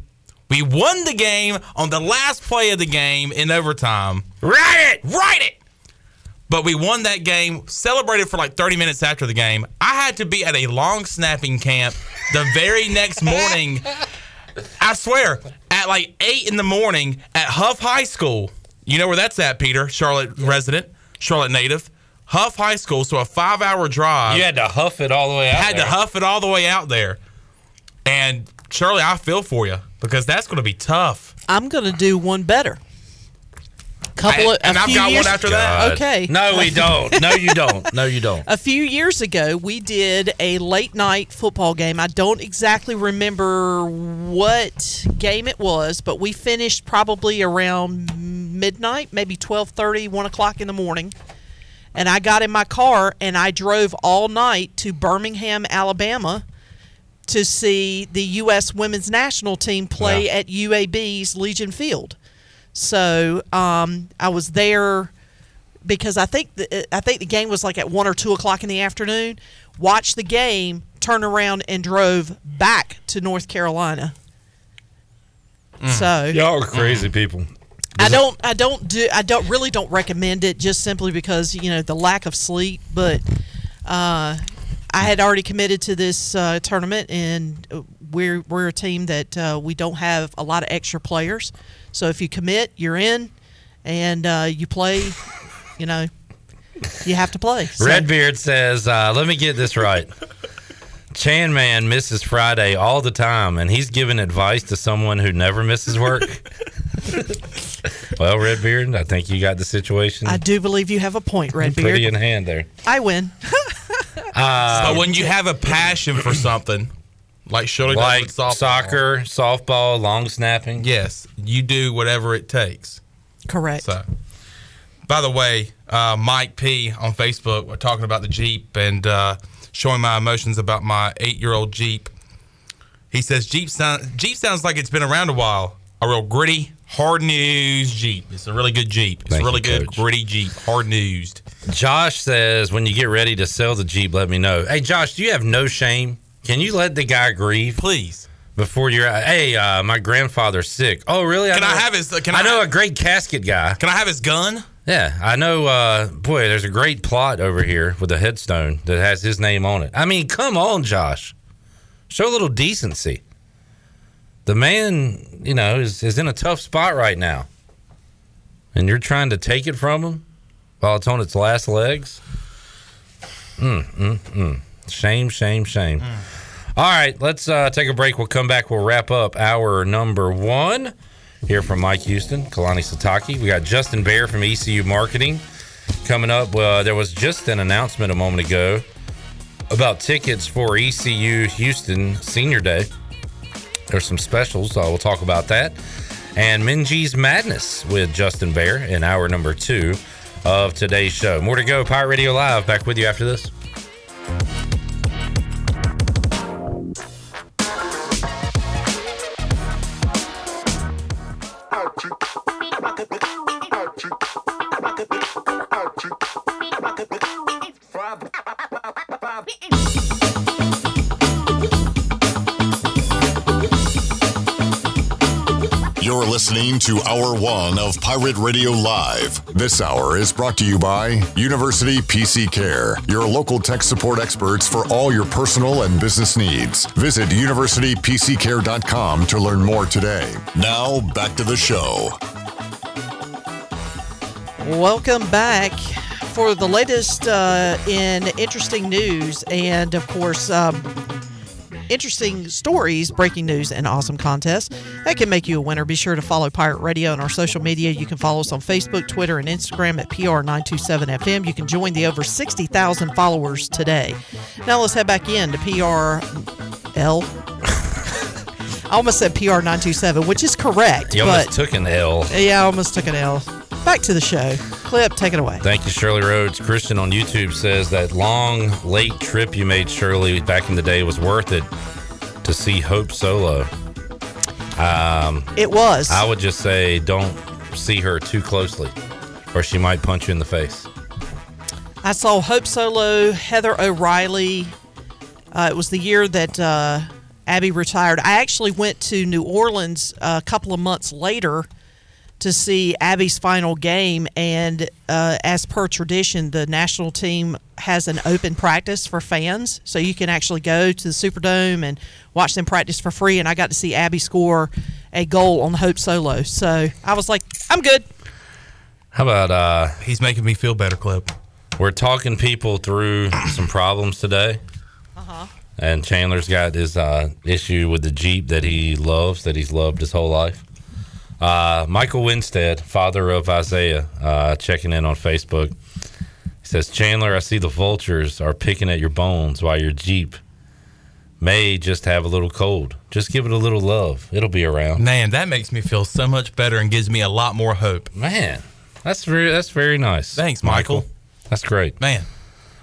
[SPEAKER 9] We won the game on the last play of the game in overtime.
[SPEAKER 7] Write it!
[SPEAKER 9] Write it! But we won that game, celebrated for like 30 minutes after the game. I had to be at a long snapping camp the very next *laughs* morning. I swear, at like 8 in the morning at Hough High School. You know where that's at, Peter? Charlotte resident, Charlotte native. Hough High School, so a five hour drive.
[SPEAKER 7] you had to huff it all the way out.
[SPEAKER 9] had
[SPEAKER 7] there.
[SPEAKER 9] to huff it all the way out there. And Charlie, I feel for you because that's going to be tough.
[SPEAKER 6] I'm going to do one better. Couple
[SPEAKER 9] I-
[SPEAKER 6] of, a
[SPEAKER 9] and I've
[SPEAKER 6] few
[SPEAKER 9] got
[SPEAKER 6] years,
[SPEAKER 9] one after that.
[SPEAKER 7] God.
[SPEAKER 6] Okay.
[SPEAKER 7] No, we don't. No, you don't. No, you don't.
[SPEAKER 6] A few years ago, we did a late night football game. I don't exactly remember what game it was, but we finished probably around midnight, maybe 12:30, 1 o'clock in the morning. And I got in my car and I drove all night to Birmingham, Alabama, to see the U.S. Women's National Team play
[SPEAKER 7] Wow.
[SPEAKER 6] at UAB's Legion Field. So um, I was there because I think the, I think the game was like at one or two o'clock in the afternoon. Watched the game, turned around and drove back to North Carolina. So
[SPEAKER 7] Y'all are crazy people.
[SPEAKER 6] I don't I don't do I don't really don't recommend it just simply because you know the lack of sleep. But uh, I had already committed to this uh, tournament, and uh, we're we're a team that uh, we don't have a lot of extra players. So if you commit, you're in, and uh, you play. You know, you have to play. So-
[SPEAKER 7] Redbeard says, uh, let me get this right. Chan Man misses Friday all the time, and he's giving advice to someone who never misses work. *laughs* well, Redbeard, I think you got the situation
[SPEAKER 6] I do believe you have a point, Redbeard.
[SPEAKER 7] pretty in hand there.
[SPEAKER 6] I win. *laughs*
[SPEAKER 9] but when you have a passion for something, like Shirley
[SPEAKER 7] Like
[SPEAKER 9] with softball,
[SPEAKER 7] soccer, softball, long snapping.
[SPEAKER 9] yes, you do whatever it takes.
[SPEAKER 6] Correct.
[SPEAKER 9] So, by the way, uh, Mike P on Facebook, we're talking about the Jeep and uh, showing my emotions about my eight-year-old Jeep. He says Jeep sound, Jeep sounds like it's been around a while. A real gritty, hard-nosed Jeep. It's a really good Jeep. It's
[SPEAKER 7] Thank
[SPEAKER 9] a really
[SPEAKER 7] you,
[SPEAKER 9] good,
[SPEAKER 7] Coach.
[SPEAKER 9] gritty Jeep, hard-nosed.
[SPEAKER 7] Josh says, when you get ready to sell the Jeep, let me know. Hey, Josh, do you have no shame? Can you let the guy grieve
[SPEAKER 9] Please.
[SPEAKER 7] before you're? Hey, uh, my grandfather's sick. Oh, really?
[SPEAKER 9] Can I
[SPEAKER 7] know-
[SPEAKER 9] have his? Can
[SPEAKER 7] I
[SPEAKER 9] I,
[SPEAKER 7] know a great casket guy.
[SPEAKER 9] Can I have his gun?
[SPEAKER 7] Yeah, I know. Uh, boy, there's a great plot over here with a headstone that has his name on it. I mean, come on, Josh, show a little decency. The man, you know, is, is in a tough spot right now, and you're trying to take it from him while it's on its last legs. Mm, mm, mm. Shame, shame, shame. All right, let's uh, take a break. We'll come back. We'll wrap up hour number one. Here from Mike Houston, Kalani Sitake. We got Justin Bear from ECU Marketing coming up. Uh, there was just an announcement a moment ago about tickets for ECU Houston Senior Day. There's some specials. So we'll talk about that. And Minges Madness with Justin Bear in hour number two of today's show. More to go. Pirate Radio Live. Back with you after this.
[SPEAKER 2] You're listening to Hour One of Pirate Radio Live. This hour is brought to you by University PC Care, your local tech support experts for all your personal and business needs. Visit universitypccare.com to learn more today. Now, back to the show.
[SPEAKER 6] Welcome back for the latest uh, in interesting news and, of course, um, interesting stories, breaking news, and awesome contests that can make you a winner. Be sure to follow Pirate Radio on our social media. You can follow us on Facebook, Twitter, and Instagram at PR927FM. You can join the over 60,000 followers today. Now let's head back in to PRL. *laughs* I almost said PR927, which is correct.
[SPEAKER 7] You
[SPEAKER 6] but
[SPEAKER 7] almost took an L.
[SPEAKER 6] yeah, I almost took an L. Back to the show. Clip, take it away.
[SPEAKER 7] Thank you, Shirley Rhodes. Christian on YouTube says that long, late trip you made, Shirley, back in the day was worth it to see Hope solo. Um,
[SPEAKER 6] It was.
[SPEAKER 7] I would just say don't see her too closely, or she might punch you in the face.
[SPEAKER 6] I saw Hope Solo, Heather O'Reilly. Uh, it was the year that uh, Abby retired. I actually went to New Orleans a couple of months later to see Abby's final game, and uh, as per tradition, the national team has an open practice for fans, so you can actually go to the Superdome and watch them practice for free. And I got to see Abby score a goal on the Hope Solo, so I was like, I'm good.
[SPEAKER 7] How about uh
[SPEAKER 9] He's making me feel better, Clip.
[SPEAKER 7] we're talking people through some problems today.
[SPEAKER 6] Uh-huh.
[SPEAKER 7] And Chandler's got his uh, issue with the Jeep that he loves, that he's loved his whole life. Uh, Michael Winstead, father of Isaiah, uh, checking in on Facebook. He says, Chandler, I see the vultures are picking at your bones while your Jeep may just have a little cold. Just give it a little love. It'll be around.
[SPEAKER 9] Man, that makes me feel so much better and gives me a lot more hope.
[SPEAKER 7] Man, that's very that's very nice.
[SPEAKER 9] Thanks, Michael.
[SPEAKER 7] That's great.
[SPEAKER 9] Man,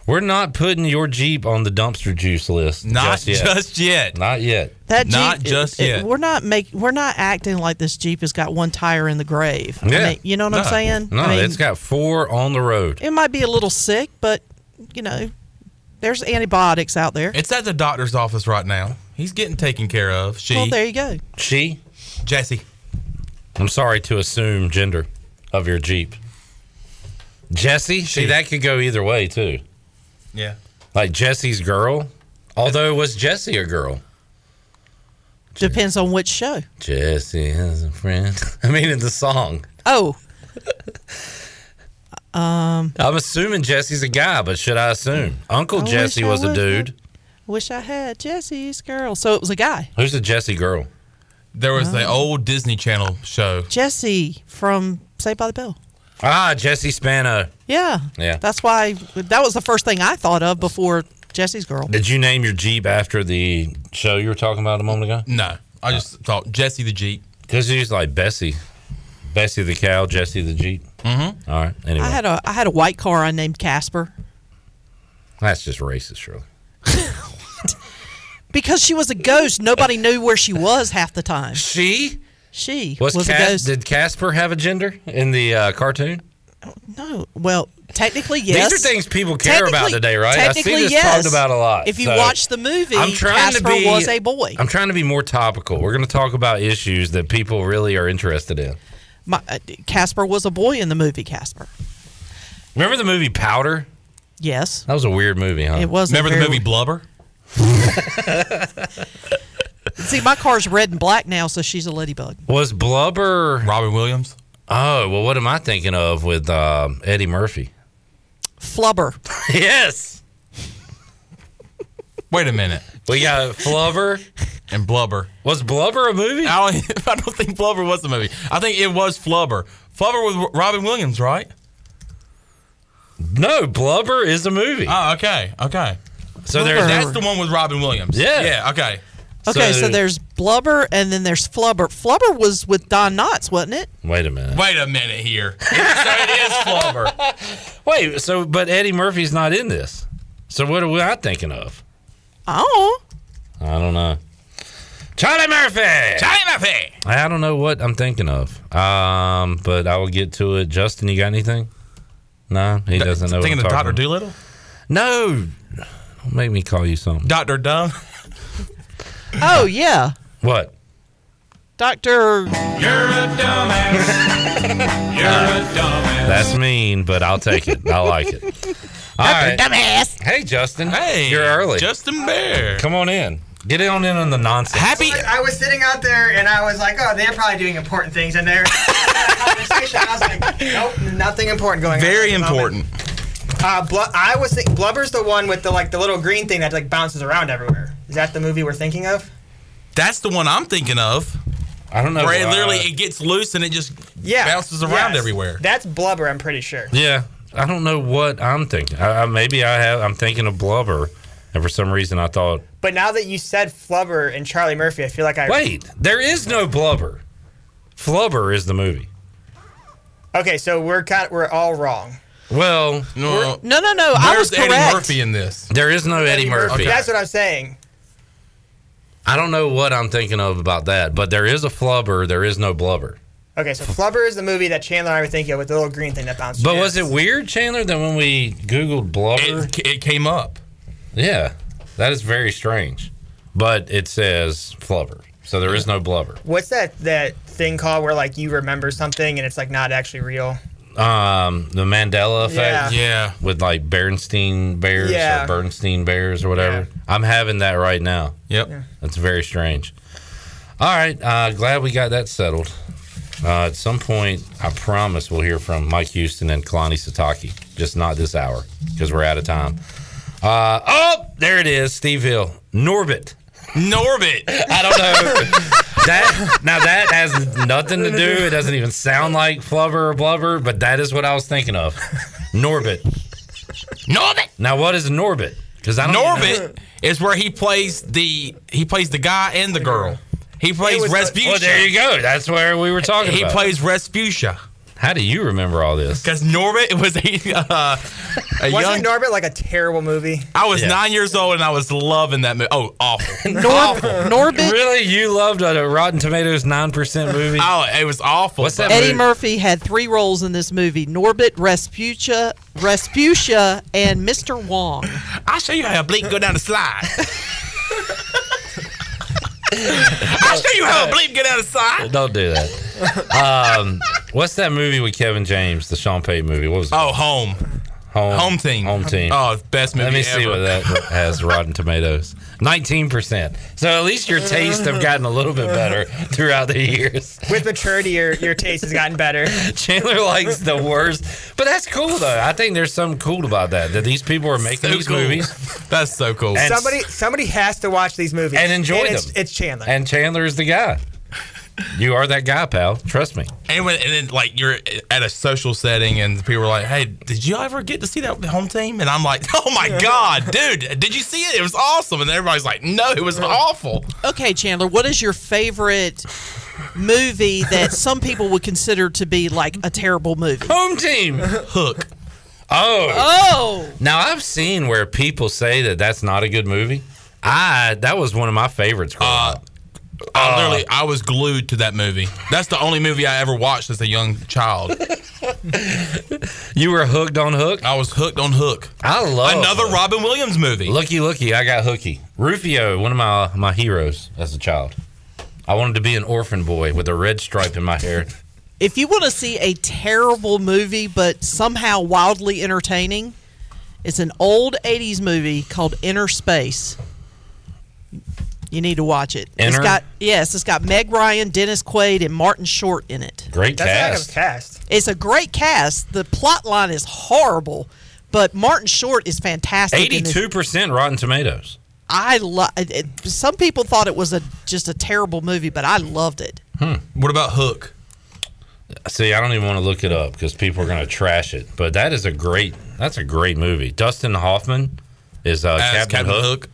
[SPEAKER 7] We're not putting your Jeep on the dumpster juice list.
[SPEAKER 9] not
[SPEAKER 7] just yet.
[SPEAKER 9] just yet.
[SPEAKER 7] Not yet.
[SPEAKER 6] That
[SPEAKER 9] Not
[SPEAKER 6] Jeep,
[SPEAKER 9] just
[SPEAKER 6] it- it-
[SPEAKER 9] yet.
[SPEAKER 6] we're not make we're not acting like this Jeep has got one tire in the grave. I
[SPEAKER 7] Yeah.
[SPEAKER 6] mean, you know what I'm saying?
[SPEAKER 7] No,
[SPEAKER 6] I mean,
[SPEAKER 7] it's got four on the road.
[SPEAKER 6] it might be a little sick, but you know, there's antibiotics out there.
[SPEAKER 9] It's at the doctor's office right now. He's getting taken care of. She,
[SPEAKER 6] well, there you go.
[SPEAKER 7] She,
[SPEAKER 9] Jesse.
[SPEAKER 7] I'm sorry to assume gender of your Jeep. Jesse, see that could go either way too.
[SPEAKER 9] Yeah.
[SPEAKER 7] Like Jesse's girl. Although was Jesse a girl?
[SPEAKER 6] Depends on which show.
[SPEAKER 7] Jesse has a friend. *laughs* I mean, in the song.
[SPEAKER 6] Oh, *laughs* um,
[SPEAKER 7] I'm assuming Jesse's a guy, but should I assume Uncle
[SPEAKER 6] I
[SPEAKER 7] Jesse was a
[SPEAKER 6] was
[SPEAKER 7] dude?
[SPEAKER 6] wish I had Jesse's girl. So it was a guy,
[SPEAKER 7] Who's the Jesse girl?
[SPEAKER 9] There was
[SPEAKER 6] Oh.
[SPEAKER 9] the old Disney Channel show.
[SPEAKER 6] Jesse from Saved by the Bell.
[SPEAKER 7] Ah, Jesse Spano.
[SPEAKER 6] Yeah,
[SPEAKER 7] Yeah.
[SPEAKER 6] That's why that was the first thing I thought of before Jesse's girl.
[SPEAKER 7] Did you name your Jeep after the show you were talking about a moment ago?
[SPEAKER 9] No, I just thought Jesse the Jeep.
[SPEAKER 7] Because he's like Bessie, Bessie the cow, Jesse the Jeep.
[SPEAKER 9] Mm-hmm.
[SPEAKER 7] All right. Anyway,
[SPEAKER 6] I had a I had a white car I named Casper
[SPEAKER 7] that's just racist, Shirley. *laughs*
[SPEAKER 6] because she was a ghost. Nobody knew where she was half the time.
[SPEAKER 7] She
[SPEAKER 6] She
[SPEAKER 7] was,
[SPEAKER 6] was, a
[SPEAKER 7] Cas-
[SPEAKER 6] ghost.
[SPEAKER 7] Did Casper have a gender in the uh, cartoon?
[SPEAKER 6] no, well, technically yes.
[SPEAKER 7] These are things people care about today, right? I see
[SPEAKER 6] technically,
[SPEAKER 7] this
[SPEAKER 6] yes.
[SPEAKER 7] talked about a lot.
[SPEAKER 6] If you
[SPEAKER 7] so
[SPEAKER 6] watch the movie,
[SPEAKER 7] I'm trying
[SPEAKER 6] Casper
[SPEAKER 7] to be,
[SPEAKER 6] was a boy.
[SPEAKER 7] I'm trying to be more topical. We're going to talk about issues that people really are interested in.
[SPEAKER 6] My, uh, Casper was a boy in the movie Casper.
[SPEAKER 7] Remember the movie Powder?
[SPEAKER 6] Yes,
[SPEAKER 7] That was a weird movie, huh?
[SPEAKER 6] it was.
[SPEAKER 9] Remember the
[SPEAKER 6] very-
[SPEAKER 9] movie Blubber? *laughs*
[SPEAKER 6] See, my car's red and black now, so she's a ladybug.
[SPEAKER 7] Was Blubber?
[SPEAKER 9] Robin Williams.
[SPEAKER 7] Oh well, what am I thinking of with um, Eddie Murphy?
[SPEAKER 6] Flubber. *laughs*
[SPEAKER 7] yes,
[SPEAKER 9] Wait a minute.
[SPEAKER 7] we got Flubber.
[SPEAKER 9] And Blubber.
[SPEAKER 7] Was Blubber a movie?
[SPEAKER 9] I don't, *laughs* I don't think Blubber was the movie. I think it was Flubber. Flubber was Robin Williams, right?
[SPEAKER 7] No, Blubber is a movie.
[SPEAKER 9] Oh, okay, okay.
[SPEAKER 7] so there's
[SPEAKER 6] Blubber.
[SPEAKER 9] That's the one with Robin Williams.
[SPEAKER 7] Yeah.
[SPEAKER 9] yeah. Okay.
[SPEAKER 6] Okay, so,
[SPEAKER 7] So-
[SPEAKER 6] there's Blubber and then there's Flubber. Flubber was with Don Knotts, wasn't it?
[SPEAKER 7] Wait a minute.
[SPEAKER 9] Wait a minute here. *laughs* so it is Flubber.
[SPEAKER 7] Wait, so but Eddie Murphy's not in this. So what are we I thinking of?
[SPEAKER 6] Oh,
[SPEAKER 7] I don't know. Charlie Murphy.
[SPEAKER 9] Charlie Murphy.
[SPEAKER 7] I don't know what I'm thinking of. Um, but I will get to it. Justin, you got anything? No, he doesn't know.
[SPEAKER 9] Thinking
[SPEAKER 7] what
[SPEAKER 9] of
[SPEAKER 7] I'm
[SPEAKER 9] Doctor
[SPEAKER 7] talking Dolittle. No, don't make me call you something.
[SPEAKER 9] Doctor Dumb.
[SPEAKER 6] Oh yeah.
[SPEAKER 7] What?
[SPEAKER 6] Doctor.
[SPEAKER 9] You're a dumbass. You're a dumbass.
[SPEAKER 7] That's mean, but I'll take it. I like it. *laughs* All right.
[SPEAKER 6] Dumbass.
[SPEAKER 7] Hey, Justin.
[SPEAKER 9] Hey,
[SPEAKER 7] you're early.
[SPEAKER 9] Justin Bear.
[SPEAKER 7] Come on in. Get in on in on the nonsense.
[SPEAKER 9] Happy.
[SPEAKER 11] I was sitting out there and I was like, oh, they're probably doing important things in there. *laughs* conversation. I was like, nope, nothing important going
[SPEAKER 9] Very
[SPEAKER 11] on. Very
[SPEAKER 9] important.
[SPEAKER 11] Uh, Blu- I was think Blubber's the one with the like the little green thing that like bounces around everywhere. Is that the movie we're thinking of?
[SPEAKER 9] That's the one I'm thinking of.
[SPEAKER 7] I don't know.
[SPEAKER 9] Where it
[SPEAKER 7] why.
[SPEAKER 9] literally it gets loose and it just
[SPEAKER 11] Yeah,
[SPEAKER 9] bounces around
[SPEAKER 11] yes.
[SPEAKER 9] everywhere.
[SPEAKER 11] That's Blubber. I'm pretty sure.
[SPEAKER 7] Yeah, I don't know what I'm thinking. I, I, maybe I have. I'm thinking of Blubber, and for some reason I thought,
[SPEAKER 11] But now that you said Flubber and Charlie Murphy, I feel like I
[SPEAKER 7] wait, there is no Blubber. Flubber is the movie.
[SPEAKER 11] Okay, so we're kind we're all wrong.
[SPEAKER 7] Well,
[SPEAKER 9] no,
[SPEAKER 6] No, no, no. I was
[SPEAKER 9] Where's Eddie. Murphy in this?
[SPEAKER 7] there is no Eddie Murphy.
[SPEAKER 11] That's what I'm saying.
[SPEAKER 7] I don't know what I'm thinking of about that, but there is a Flubber. There is no Blubber.
[SPEAKER 11] Okay, so Flubber is the movie that Chandler and I were thinking of with the little green thing that bounces.
[SPEAKER 7] But was it weird, Chandler, that when we Googled Blubber,
[SPEAKER 9] It, it came up.
[SPEAKER 7] yeah, that is very strange. But it says Flubber, so there is no Blubber.
[SPEAKER 11] What's that that thing called where like you remember something and it's like not actually real?
[SPEAKER 7] Um, the Mandela effect,
[SPEAKER 11] Yeah.
[SPEAKER 9] Yeah.
[SPEAKER 7] with like Bernstein bears
[SPEAKER 11] Yeah.
[SPEAKER 7] or Bernstein bears or whatever.
[SPEAKER 11] Yeah.
[SPEAKER 7] I'm having that right now.
[SPEAKER 9] Yep.
[SPEAKER 7] That's very strange. All right, uh, glad we got that settled. Uh, at some point, I promise we'll hear from Mike Houston and Kalani Sitake. Just not this hour because we're out of time. Uh, oh, there it is, Steve Hill, Norbit.
[SPEAKER 9] Norbit.
[SPEAKER 7] I don't know. *laughs* that now that has nothing to do. It doesn't even sound like flubber or blubber, but that is what I was thinking of. Norbit.
[SPEAKER 9] Norbit.
[SPEAKER 7] Now, what is Norbit? Because I don't even know.
[SPEAKER 9] Norbit is where he plays the he plays the guy and the girl. He plays
[SPEAKER 11] was-
[SPEAKER 9] Rasputia.
[SPEAKER 7] Well, there you go. That's where we were talking
[SPEAKER 9] He
[SPEAKER 7] about.
[SPEAKER 9] plays Rasputia
[SPEAKER 7] How do you remember all this?
[SPEAKER 9] because Norbit was a, uh, a
[SPEAKER 11] Wasn't
[SPEAKER 9] young.
[SPEAKER 11] Norbit like a terrible movie?
[SPEAKER 9] I was
[SPEAKER 7] Yeah.
[SPEAKER 9] nine years old and I was loving that movie. Oh, awful. *laughs*
[SPEAKER 6] Nor-
[SPEAKER 9] awful.
[SPEAKER 6] Norbit.
[SPEAKER 7] Really, you loved a Rotten Tomatoes nine percent movie?
[SPEAKER 9] Oh, it was awful.
[SPEAKER 7] What's that
[SPEAKER 9] but-
[SPEAKER 6] Eddie
[SPEAKER 7] movie?
[SPEAKER 6] Murphy had three roles in this movie: Norbit, Rasputia, Rasputia, and Mr. Wong.
[SPEAKER 9] I'll show you how a bleep go down the slide. *laughs* I'll show you how a bleep get out of sight.
[SPEAKER 7] Don't do that. Um, what's that movie with Kevin James? The Sean Payton movie. What was it?
[SPEAKER 9] Oh, home.
[SPEAKER 7] home,
[SPEAKER 9] Home team.
[SPEAKER 7] Home team.
[SPEAKER 9] Oh, best movie
[SPEAKER 7] Let me
[SPEAKER 9] ever.
[SPEAKER 7] see what that has Rotten Tomatoes. Nineteen percent. So at least your tastes have gotten a little bit better *laughs* throughout the years.
[SPEAKER 11] With maturity, your your *laughs* taste has gotten better.
[SPEAKER 7] Chandler likes the worst, but that's cool though. I think there's something cool about that. That these people are making
[SPEAKER 9] So
[SPEAKER 7] these
[SPEAKER 9] cool.
[SPEAKER 7] movies *laughs*
[SPEAKER 9] That's so cool.
[SPEAKER 7] And-
[SPEAKER 11] Somebody somebody has to watch these movies
[SPEAKER 7] And enjoy
[SPEAKER 11] it's,
[SPEAKER 7] them.
[SPEAKER 11] It's Chandler.
[SPEAKER 7] and Chandler is the guy. You are that guy, pal. Trust me.
[SPEAKER 9] And, when, and then, like, you're at a social setting, and people are like, "Hey, did you ever get to see that home team?" And I'm like, "Oh my god, dude, did you see it? It was awesome." And everybody's like, "No, it was awful."
[SPEAKER 6] Okay, Chandler, what is your favorite movie that some people would consider to be like a terrible movie?
[SPEAKER 7] Home team.
[SPEAKER 9] Hook.
[SPEAKER 7] Oh.
[SPEAKER 6] Oh,
[SPEAKER 7] Now I've seen where people say that that's not a good movie. I that was one of my favorites. growing
[SPEAKER 9] Uh,
[SPEAKER 7] up.
[SPEAKER 9] I uh, literally, I was glued to that movie. That's the only movie I ever watched as a young child.
[SPEAKER 7] You were hooked on Hook.
[SPEAKER 9] I was hooked on Hook.
[SPEAKER 7] I love
[SPEAKER 9] Another
[SPEAKER 7] Hook.
[SPEAKER 9] Robin Williams movie.
[SPEAKER 7] Looky, looky! I got hooky. Rufio, one of my my heroes as a child. I wanted to be an orphan boy with a red stripe in my hair.
[SPEAKER 6] if you want to see a terrible movie but somehow wildly entertaining, it's an old 80s movie called Innerspace. You need to watch it. It's got yes, it's got Meg Ryan, Dennis Quaid, and Martin Short in it.
[SPEAKER 7] Great
[SPEAKER 11] That's
[SPEAKER 7] cast.
[SPEAKER 11] not a cast.
[SPEAKER 6] It's a great cast. The plot line is horrible, but Martin Short is fantastic. in this.
[SPEAKER 7] Eighty-two percent Rotten Tomatoes.
[SPEAKER 6] I love. Some people thought it was a just a terrible movie, but I loved it. Hmm.
[SPEAKER 9] What about Hook?
[SPEAKER 7] See, I don't even want to look it up because people are going to trash it. But that is a great. That's a great movie. Dustin Hoffman is uh,
[SPEAKER 9] As
[SPEAKER 7] Captain,
[SPEAKER 9] Captain
[SPEAKER 7] Hook.
[SPEAKER 9] Hook.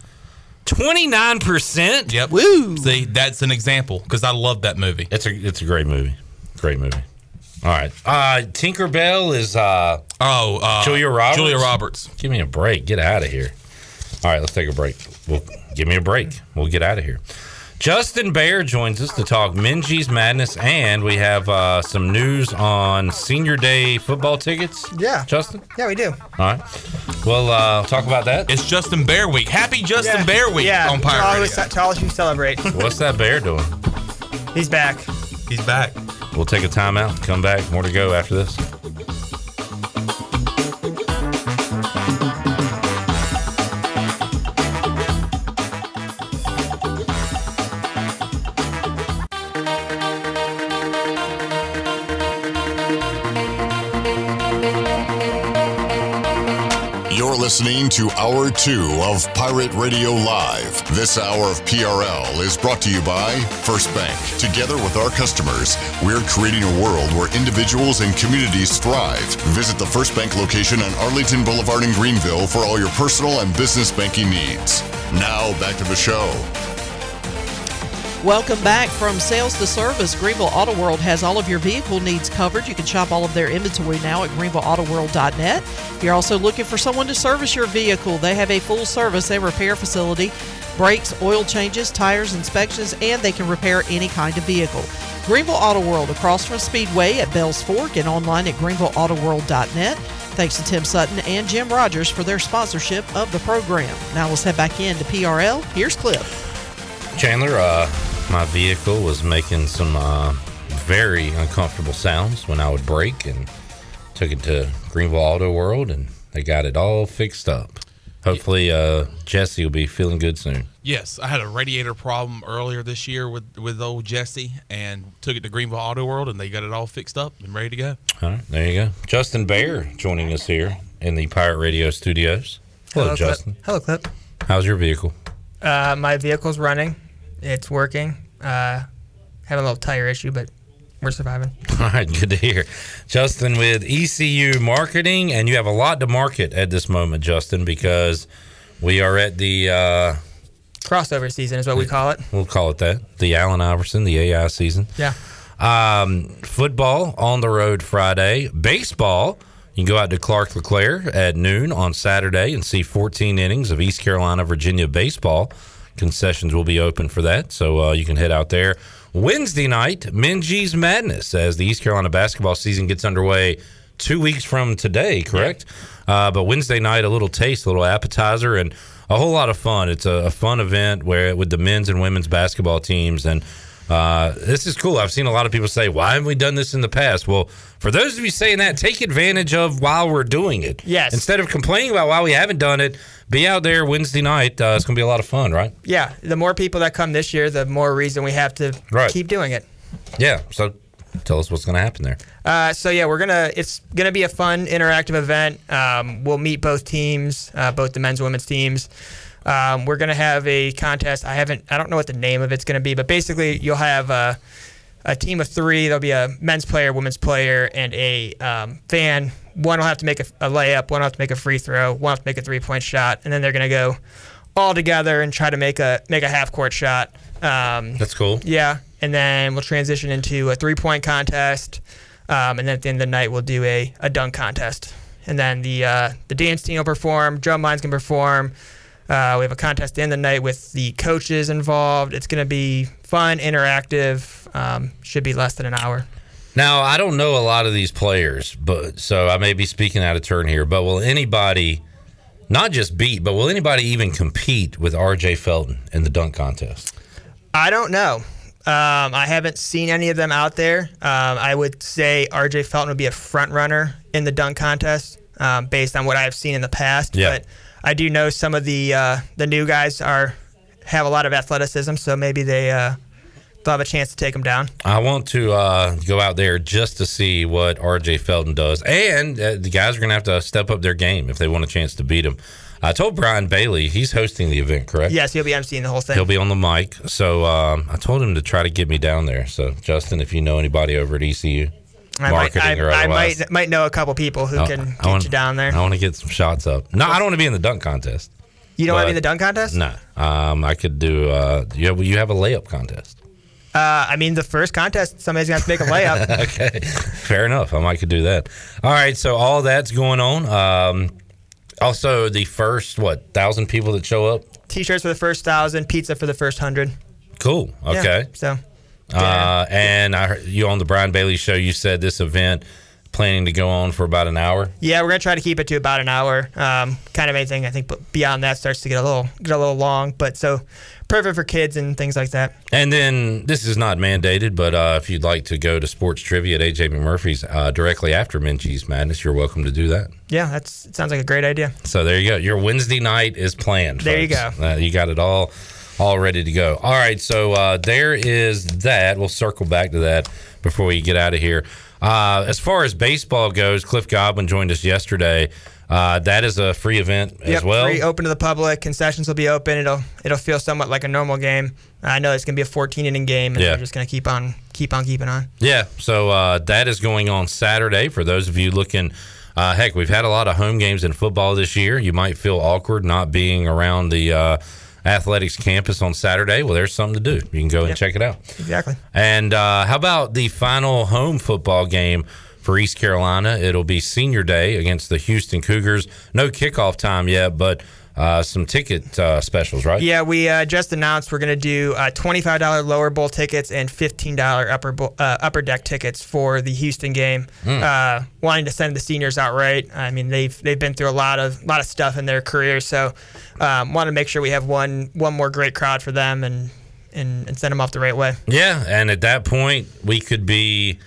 [SPEAKER 7] Twenty-nine percent.
[SPEAKER 9] Yep.
[SPEAKER 6] Woo!
[SPEAKER 9] See, that's an example because I love that movie.
[SPEAKER 7] It's a it's a great movie. Great movie. All right. Uh Tinkerbell is uh
[SPEAKER 9] Oh, uh,
[SPEAKER 7] Julia Roberts.
[SPEAKER 9] Julia Roberts.
[SPEAKER 7] Give me a break. Get out of here. All right, let's take a break. Well, give me a break. We'll get out of here. Justin Bear joins us to talk Minges Madness, and we have uh, some news on Senior Day football tickets.
[SPEAKER 11] Yeah.
[SPEAKER 7] Justin.
[SPEAKER 11] Yeah, we do.
[SPEAKER 7] All right. Well, uh, talk about that.
[SPEAKER 9] It's Justin Bear Week. Happy Justin
[SPEAKER 11] Yeah.
[SPEAKER 9] Bear Week
[SPEAKER 11] yeah,
[SPEAKER 9] on
[SPEAKER 11] to all,
[SPEAKER 9] Pirate
[SPEAKER 11] of us-
[SPEAKER 9] Radio.
[SPEAKER 11] to all of you celebrate. *laughs*
[SPEAKER 7] What's that bear doing?
[SPEAKER 11] He's back.
[SPEAKER 9] He's back.
[SPEAKER 7] We'll take a timeout. Come back. More to go after this.
[SPEAKER 2] Listening to Hour 2 of Pirate Radio Live. This hour of PRL is brought to you by First Bank. Together with our customers, we're creating a world where individuals and communities thrive. Visit the First Bank location on Arlington Boulevard in Greenville for all your personal and business banking needs. Now, back to the show.
[SPEAKER 6] Welcome back from sales to service. Greenville Auto World has all of your vehicle needs covered. You can shop all of their inventory now at greenvilleautoworld.net. If you're also looking for someone to service your vehicle, they have a full service and repair facility, brakes, oil changes, tires, inspections, and they can repair any kind of vehicle. Greenville Auto World across from Speedway at Bells Fork and online at greenvilleautoworld.net. Thanks to Tim Sutton and Jim Rogers for their sponsorship of the program. Now let's head back into PRL. Here's Cliff.
[SPEAKER 7] Chandler, uh, my vehicle was making some uh, very uncomfortable sounds when I would brake and took it to Greenville Auto World and they got it all fixed up. Hopefully, uh, Jesse will be feeling good soon.
[SPEAKER 9] Yes, I had a radiator problem earlier this year with with old Jesse, and took it to Greenville Auto World, and they got it all fixed up and ready to go.
[SPEAKER 7] All right, there you go. Justin Bayer joining us here in the Pirate Radio studios. Hello,
[SPEAKER 11] Hello, Clip.
[SPEAKER 7] Justin.
[SPEAKER 11] Hello, Clip.
[SPEAKER 7] How's your vehicle?
[SPEAKER 11] Uh, my vehicle's running. It's working. Uh, having a little tire issue, but we're surviving. *laughs*
[SPEAKER 7] All right, good to hear. Justin with ECU Marketing, and you have a lot to market at this moment, Justin, because we are at the, uh,
[SPEAKER 11] Crossover season is what we call it.
[SPEAKER 7] we'll call it that, the Allen Iverson, the AI season.
[SPEAKER 11] Yeah.
[SPEAKER 7] Um, football on the road Friday. Baseball, you can go out to Clark LeClair at noon on Saturday and see 14 innings of East Carolina, Virginia baseball. Concessions will be open for that, so uh, you can head out there. Wednesday night, Minges Madness as the East Carolina basketball season gets underway two weeks from today, correct? Uh, but Wednesday night, a little taste, a little appetizer, and a whole lot of fun. It's a, a fun event where with the men's and women's basketball teams, and uh, this is cool. I've seen a lot of people say, "Why haven't we done this in the past?" Well, for those of you saying that, take advantage of while we're doing it.
[SPEAKER 11] Yes.
[SPEAKER 7] Instead of complaining about why we haven't done it, be out there Wednesday night. Uh, it's going to be a lot of fun, right?
[SPEAKER 11] Yeah. The more people that come this year, the more reason we have to
[SPEAKER 7] Right.
[SPEAKER 11] keep doing it.
[SPEAKER 7] Yeah. So, tell us what's going to happen there.
[SPEAKER 11] Uh, so yeah, we're gonna. It's gonna be a fun, interactive event. Um, we'll meet both teams, uh, both the men's and women's teams. Um, we're gonna have a contest. I haven't. I don't know what the name of it's gonna be, but basically you'll have a, a team of three. There'll be a men's player, women's player, and a um, fan. One will have to make a, a layup. One will have to make a free throw. One will have to make a three point shot, and then they're gonna go all together and try to make a make a half court shot. Um,
[SPEAKER 7] That's cool.
[SPEAKER 11] yeah, and then we'll transition into a three point contest, um, and then at the end of the night we'll do a, a dunk contest, and then the uh, the dance team will perform, drum lines can perform. Uh, we have a contest at the end the night with the coaches involved. It's going to be fun, interactive. Um, should be less than an hour.
[SPEAKER 7] Now, I don't know a lot of these players, but so I may be speaking out of turn here. But will anybody not just beat, but will anybody even compete with R.J. Felton in the dunk contest?
[SPEAKER 11] I don't know. Um, I haven't seen any of them out there. Um, I would say RJ Felton would be a front runner in the dunk contest um, based on what I've seen in the past.
[SPEAKER 7] Yeah.
[SPEAKER 11] But I do know some of the uh, the new guys are have a lot of athleticism, so maybe they uh, they'll have a chance to take them down.
[SPEAKER 7] I want to uh, go out there just to see what R.J. Felton does, and uh, the guys are going to have to step up their game if they want a chance to beat him. I told Brian Bailey he's hosting the event, correct?
[SPEAKER 11] Yes, he'll be emceeing the whole thing.
[SPEAKER 7] He'll be on the mic. So um, I told him to try to get me down there. So Justin, if you know anybody over at ECU,
[SPEAKER 11] I might,
[SPEAKER 7] marketing
[SPEAKER 11] I,
[SPEAKER 7] or
[SPEAKER 11] I might might know a couple people who
[SPEAKER 7] I-
[SPEAKER 11] can get
[SPEAKER 7] want-
[SPEAKER 11] you down there.
[SPEAKER 7] I want to get some shots up. No, I don't want to be in the dunk contest.
[SPEAKER 11] You don't want to be in the dunk contest?
[SPEAKER 7] No, um, I could do. Uh, you have you have a layup contest.
[SPEAKER 11] Uh, I mean, the first contest, somebody's gonna have to make a layup. *laughs*
[SPEAKER 7] okay, fair enough. I might could do that. All right, so all that's going on. Um, also, the first what thousand people that show up.
[SPEAKER 11] T-shirts for the first thousand, pizza for the first hundred.
[SPEAKER 7] Cool. Okay.
[SPEAKER 11] Yeah, so
[SPEAKER 7] Uh, and I heard you on the Brian Bailey show. You said this event planning to go on for about an hour.
[SPEAKER 11] Yeah, we're gonna try to keep it to about an hour. Um, kind of anything I think, but beyond that starts to get a little get a little long. But so perfect for kids and things like that.
[SPEAKER 7] And then this is not mandated, but uh, if you'd like to go to sports trivia at AJ McMurphy's uh, directly after Minges Madness, you're welcome to do that.
[SPEAKER 11] Yeah, that's it sounds like a great idea.
[SPEAKER 7] So there you go. Your Wednesday night is planned.
[SPEAKER 11] There you
[SPEAKER 7] go. Uh, you got it all all ready to go. All right, so uh, there is that. We'll circle back to that before we get out of here. Uh, as far as baseball goes, Cliff Godwin joined us yesterday. Uh, that is a free event as well.
[SPEAKER 11] free, open to the public. Concessions will be open. It'll it'll feel somewhat like a normal game. I know it's gonna be a 14 inning game, and
[SPEAKER 7] Yeah.
[SPEAKER 11] we're just gonna keep on keep on keeping on.
[SPEAKER 7] Yeah, so uh, that is going on Saturday for those of you looking. Uh, heck, we've had a lot of home games in football this year. You might feel awkward not being around the uh, athletics campus on Saturday. Well, there's something to do. You can go and check it out.
[SPEAKER 11] Exactly.
[SPEAKER 7] And uh, how about the final home football game for East Carolina? It'll be senior day against the Houston Cougars. No kickoff time yet, but uh, some ticket uh, specials, right?
[SPEAKER 11] Yeah, we uh, just announced we're going to do uh, $25 lower bowl tickets and $15 upper bowl, uh, upper deck tickets for the Houston game. Uh, wanting to send the seniors out right. I mean, they've they've been through a lot of lot of stuff in their career, so um, want to make sure we have one one more great crowd for them and and, and send them off the right way.
[SPEAKER 7] Yeah, and at that point, we could be,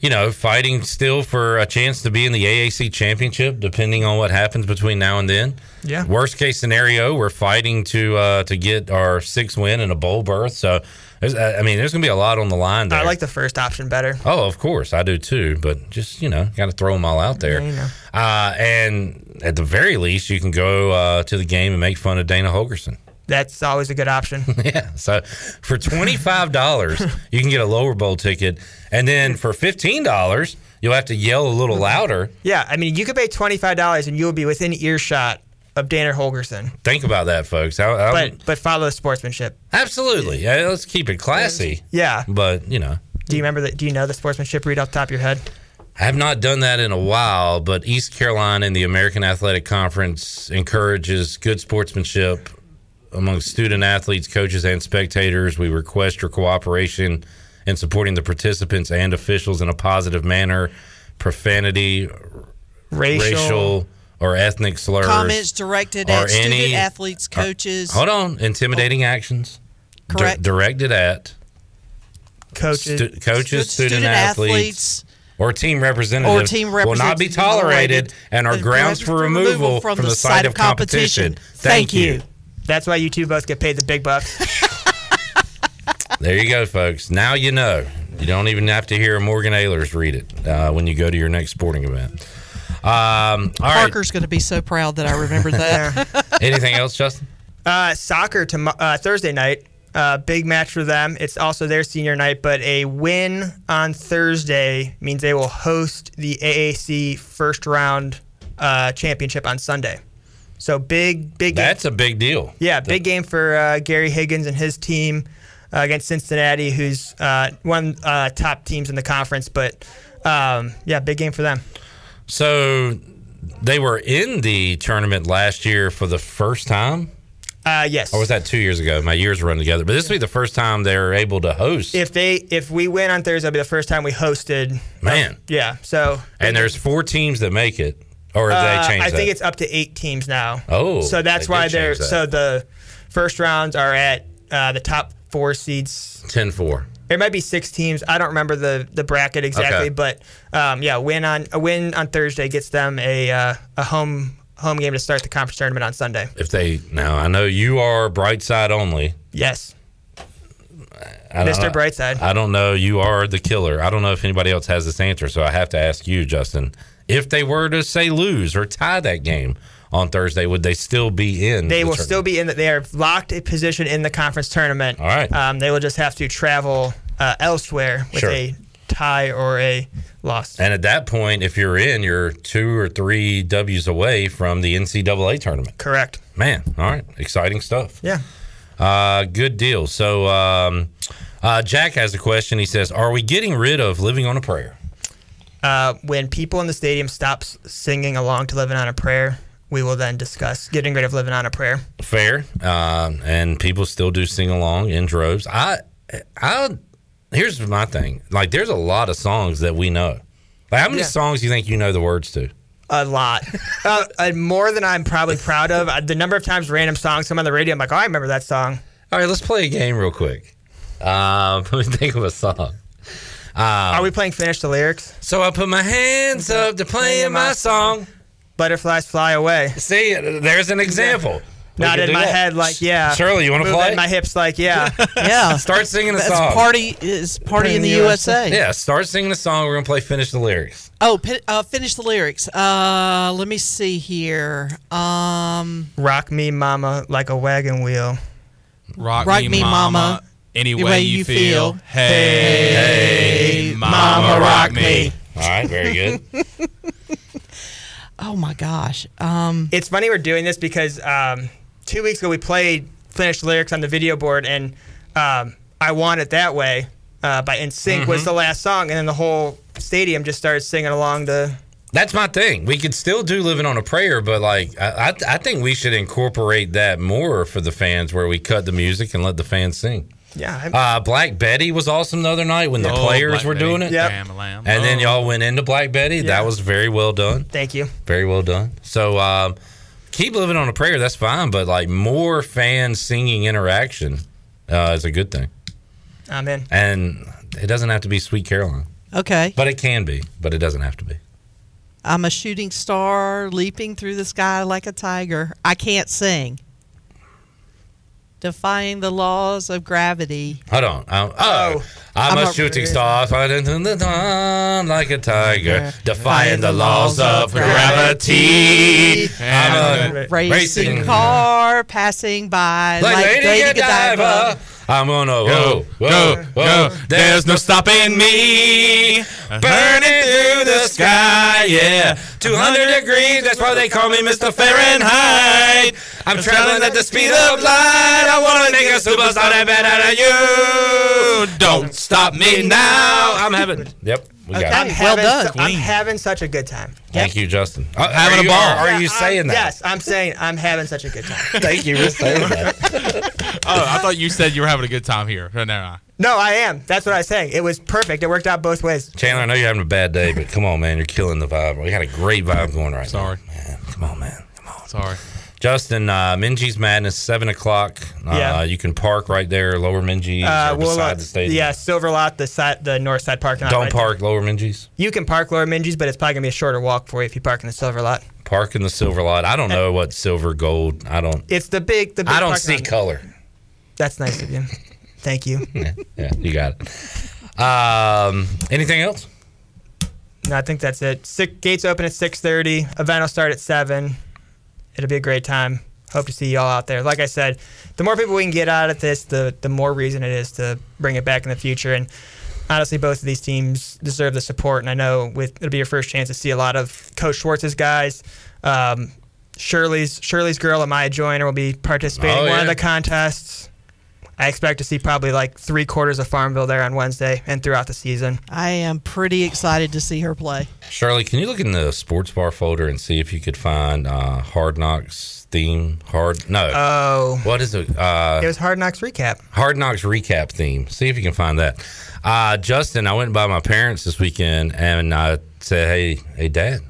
[SPEAKER 7] you know, fighting still for a chance to be in the AAC championship, depending on what happens between now and then.
[SPEAKER 11] Yeah.
[SPEAKER 7] Worst case scenario, we're fighting to uh, to get our sixth win and a bowl berth. So, I mean, there's going to be a lot on the line there.
[SPEAKER 11] I like the first option better.
[SPEAKER 7] Oh, of course, I do too. But just you know, got to throw them all out there.
[SPEAKER 11] Yeah, you know.
[SPEAKER 7] uh, and at the very least, you can go uh, to the game and make fun of Dana Holgorsen.
[SPEAKER 11] That's always a good option. *laughs*
[SPEAKER 7] Yeah. So for twenty five dollars, you can get a lower bowl ticket, and then for fifteen dollars, you'll have to yell a little louder.
[SPEAKER 11] Yeah, I mean, you could pay twenty five dollars and you will be within earshot of Dana Holgorsen.
[SPEAKER 7] Think about that, folks. How-
[SPEAKER 11] But but follow the sportsmanship.
[SPEAKER 7] absolutely, yeah, let's keep it classy.
[SPEAKER 11] Yeah.
[SPEAKER 7] But you know,
[SPEAKER 11] Do you remember that? Do you know the sportsmanship read off the top of your head?
[SPEAKER 7] I have not done that in a while. But East Carolina and the American Athletic Conference encourages good sportsmanship among student athletes, coaches, and spectators. We request your cooperation in supporting the participants and officials in a positive manner. Profanity,
[SPEAKER 11] Racial.
[SPEAKER 7] or ethnic slurs,
[SPEAKER 6] Comments directed at student athletes, coaches.
[SPEAKER 7] Hold on, intimidating oh. actions di- directed at
[SPEAKER 11] Coaches,
[SPEAKER 7] stu- coaches,
[SPEAKER 6] Stu-
[SPEAKER 7] student,
[SPEAKER 6] student
[SPEAKER 7] athletes,
[SPEAKER 6] athletes
[SPEAKER 7] or team representatives
[SPEAKER 6] or team
[SPEAKER 7] will not be tolerated and are grounds for removal from, the site of competition. Thank you.
[SPEAKER 11] That's why you two both get paid the big bucks. *laughs*
[SPEAKER 7] There you go, folks. Now you know. You don't even have to hear Morgan Ayler's read it uh, when you go to your next sporting event. Um, all right.
[SPEAKER 6] Parker's going to be so proud that I remembered that. *laughs*
[SPEAKER 7] Anything else, Justin?
[SPEAKER 11] Uh, soccer to uh, Thursday night. Uh, big match for them. It's also their senior night, but a win on Thursday means they will host the AAC first round uh, championship on Sunday. So big, big.
[SPEAKER 7] That's a big deal.
[SPEAKER 11] Yeah, big game for uh, Gary Higgins and his team uh, against Cincinnati, who's uh, one uh, top teams in the conference. But um, yeah, big game for them.
[SPEAKER 7] So they were in the tournament last year for the first time.
[SPEAKER 11] Uh, yes.
[SPEAKER 7] Or was that two years ago? My years run together. But this will be the first time they're able to host.
[SPEAKER 11] If they if we win on Thursday, it'll be the first time we hosted.
[SPEAKER 7] Man.
[SPEAKER 11] Yeah. So
[SPEAKER 7] and there's four teams that make it. Or have
[SPEAKER 11] Uh,
[SPEAKER 7] they changed
[SPEAKER 11] I think
[SPEAKER 7] that?
[SPEAKER 11] it's up to eight teams now.
[SPEAKER 7] Oh,
[SPEAKER 11] so that's
[SPEAKER 7] they
[SPEAKER 11] why they're
[SPEAKER 7] that.
[SPEAKER 11] so the first rounds are at uh, the top four seeds.
[SPEAKER 7] 10 4.
[SPEAKER 11] There might be six teams. I don't remember the the bracket exactly,
[SPEAKER 7] Okay.
[SPEAKER 11] but um, yeah, win on a win on Thursday gets them a uh, a home home game to start the conference tournament on Sunday.
[SPEAKER 7] If they now, I know you are bright side only.
[SPEAKER 11] Yes,
[SPEAKER 7] I
[SPEAKER 11] Mr. Brightside.
[SPEAKER 7] I don't know. You are the killer. I don't know if anybody else has this answer, so I have to ask you, Justin. If they were to say lose or tie that game on Thursday, would they still be in?
[SPEAKER 11] they
[SPEAKER 7] the
[SPEAKER 11] will
[SPEAKER 7] tournament?
[SPEAKER 11] still be in. The, they are locked a position in the conference tournament.
[SPEAKER 7] All right.
[SPEAKER 11] Um, they will just have to travel uh, elsewhere with
[SPEAKER 7] Sure.
[SPEAKER 11] a tie or a loss.
[SPEAKER 7] And at that point, if you're in, you're two or three W's away from the NCAA tournament.
[SPEAKER 11] Correct.
[SPEAKER 7] Man, all right, exciting stuff.
[SPEAKER 11] Yeah.
[SPEAKER 7] Uh, good deal. So, um, uh, Jack has a question. He says, "Are we getting rid of living on a prayer?"
[SPEAKER 11] Uh, when people in the stadium stop singing along to "Living on a Prayer," we will then discuss getting rid of "Living on a Prayer."
[SPEAKER 7] Fair, um, and people still do sing along in droves. I, I, here's my thing. Like, there's a lot of songs that we know. Like, how many
[SPEAKER 11] Yeah.
[SPEAKER 7] songs do you think you know the words to?
[SPEAKER 11] A lot, *laughs* uh, uh, more than I'm probably proud of. Uh, The number of times random songs come on the radio, I'm like, oh, I remember that song.
[SPEAKER 7] All right, let's play a game real quick. Um, *laughs* let me think of a song.
[SPEAKER 11] Are we playing finish the lyrics?
[SPEAKER 7] So I put my hands up to playing my song.
[SPEAKER 11] Butterflies fly away.
[SPEAKER 7] See, there's an example. We
[SPEAKER 11] Not in my
[SPEAKER 7] that.
[SPEAKER 11] head, like yeah.
[SPEAKER 7] Shirley, you want to
[SPEAKER 11] Moving
[SPEAKER 7] play?
[SPEAKER 11] My hips, like yeah. *laughs*
[SPEAKER 6] Yeah.
[SPEAKER 7] Start singing a
[SPEAKER 6] That's
[SPEAKER 7] song.
[SPEAKER 6] party is party in the USA.
[SPEAKER 7] Yeah, start singing a song. We're gonna play. Finish the lyrics.
[SPEAKER 6] Oh, pi- uh, finish the lyrics. Uh, let me see here. Um,
[SPEAKER 11] Rock me, mama, like a wagon wheel.
[SPEAKER 9] Rock,
[SPEAKER 6] Rock
[SPEAKER 9] me,
[SPEAKER 6] me,
[SPEAKER 9] mama,
[SPEAKER 6] mama,
[SPEAKER 9] any way,
[SPEAKER 6] way
[SPEAKER 9] you
[SPEAKER 6] you
[SPEAKER 9] feel.
[SPEAKER 6] feel.
[SPEAKER 9] Hey, mama,
[SPEAKER 11] mama,
[SPEAKER 9] rock
[SPEAKER 11] rock
[SPEAKER 9] me.
[SPEAKER 11] me.
[SPEAKER 7] All right, very good. *laughs*
[SPEAKER 6] oh my gosh. Um,
[SPEAKER 11] It's funny we're doing this because um, two weeks ago we played finished lyrics on the video board, and um, I want it that way. Uh, by NSYNC was
[SPEAKER 7] Mhm.
[SPEAKER 11] the last song, and then the whole stadium just started singing along the.
[SPEAKER 7] That's my thing. We could still do living on a prayer, but like I, I, I think we should incorporate that more for the fans, where we cut the music and let the fans sing.
[SPEAKER 11] Yeah, I'm-
[SPEAKER 7] Uh, Black Betty was awesome the other night when the
[SPEAKER 9] Oh,
[SPEAKER 7] players
[SPEAKER 9] Black
[SPEAKER 7] were
[SPEAKER 9] Betty.
[SPEAKER 7] doing it.
[SPEAKER 11] Yep.
[SPEAKER 9] Lamb, lamb.
[SPEAKER 7] And then
[SPEAKER 9] Oh.
[SPEAKER 7] y'all went into Black Betty.
[SPEAKER 11] Yeah.
[SPEAKER 7] That was very well done.
[SPEAKER 11] Thank you.
[SPEAKER 7] Very well done. So um, keep living on a prayer. That's fine, but like more fan singing interaction uh, is a good thing.
[SPEAKER 11] I'm.
[SPEAKER 7] And it doesn't have to be Sweet Caroline,
[SPEAKER 6] okay.
[SPEAKER 7] but it can be. But it doesn't have to be.
[SPEAKER 6] I'm a shooting star leaping through the sky like a tiger. I can't sing. Defying the laws of gravity.
[SPEAKER 7] Hold on. Oh, oh, I'm, oh, I'm,
[SPEAKER 6] I'm
[SPEAKER 7] a
[SPEAKER 6] a-
[SPEAKER 7] shooting star fighting in the dawn like a tiger, defying the laws of gravity. I'm a
[SPEAKER 6] Racing,
[SPEAKER 7] racing
[SPEAKER 6] car passing by
[SPEAKER 7] like, Lady, Godiva.
[SPEAKER 6] Godiva.
[SPEAKER 7] I'm gonna
[SPEAKER 9] Go,
[SPEAKER 7] whoa,
[SPEAKER 9] go,
[SPEAKER 7] whoa.
[SPEAKER 9] go. There's no stopping me.
[SPEAKER 7] burning through the sky, yeah. 200 degrees, that's why they call me Mr. Fahrenheit. I'm traveling at the speed of light. I wanna make a superstar that bad out of you. Don't stop me now. I'm having. Yep, we got
[SPEAKER 11] I'm
[SPEAKER 7] it.
[SPEAKER 11] having
[SPEAKER 6] done.
[SPEAKER 11] su- I'm having such a good time.
[SPEAKER 7] Thank you, Justin. Uh,
[SPEAKER 9] Having
[SPEAKER 7] are
[SPEAKER 9] a ball.
[SPEAKER 7] Are,
[SPEAKER 11] Yeah,
[SPEAKER 7] you
[SPEAKER 11] I'm-
[SPEAKER 7] saying that?
[SPEAKER 11] Yes, I'm saying I'm having such a good time. *laughs*
[SPEAKER 7] Thank you for saying that. *laughs*
[SPEAKER 9] Oh, I thought you said you were having a good time here. No, no.
[SPEAKER 11] No, I am. That's what I was saying. It was perfect. It worked out both ways.
[SPEAKER 7] Chandler, I know you're having a bad day, but come on, man. You're killing the vibe. We got a great vibe going right
[SPEAKER 9] Sorry.
[SPEAKER 7] now. Sorry. Man, come on, man. Come on.
[SPEAKER 9] Sorry.
[SPEAKER 7] Justin, uh, Minges Madness, 7 o'clock. Uh,
[SPEAKER 11] Yeah.
[SPEAKER 7] You can park right there, Lower Minges,
[SPEAKER 11] Uh, well,
[SPEAKER 7] beside the stadium.
[SPEAKER 11] yeah, Silver Lot, the side, the north side parking lot.
[SPEAKER 7] Don't
[SPEAKER 11] right there.
[SPEAKER 7] park Lower Minges.
[SPEAKER 11] You can park Lower Minges, but it's probably gonna be a shorter walk for you if you park in the Silver Lot.
[SPEAKER 7] Park in the silver lot. I don't know what silver, gold. I don't.
[SPEAKER 11] It's the big, the big.
[SPEAKER 7] I don't see
[SPEAKER 11] lot.
[SPEAKER 7] color.
[SPEAKER 11] That's nice of you. Thank you. *laughs*
[SPEAKER 7] Yeah, yeah, you got it. Um, anything else?
[SPEAKER 11] No, I think that's it. Six, gates open at six thirty. Event will start at seven. It'll be a great time. Hope to see y'all out there. Like I said, the more people we can get out of this, the the more reason it is to bring it back in the future. And honestly, both of these teams deserve the support. And I know with it'll be your first chance to see a lot of Coach Schwartz's guys. Um, Shirley's Shirley's girl, Amaya Joyner, will be participating
[SPEAKER 7] Oh,
[SPEAKER 11] in one of the contests. I expect to see probably like three quarters of Farmville there on Wednesday and throughout the season.
[SPEAKER 6] I am pretty excited to see her play.
[SPEAKER 7] Shirley, can you look in the sports bar folder and see if you could find uh, Hard Knocks theme? Hard no.
[SPEAKER 11] Oh,
[SPEAKER 7] what is it? Uh,
[SPEAKER 11] it was Hard Knocks recap.
[SPEAKER 7] Hard Knocks recap theme. See if you can find that. Uh, Justin, I went by my parents this weekend and I said, "Hey, hey, Dad,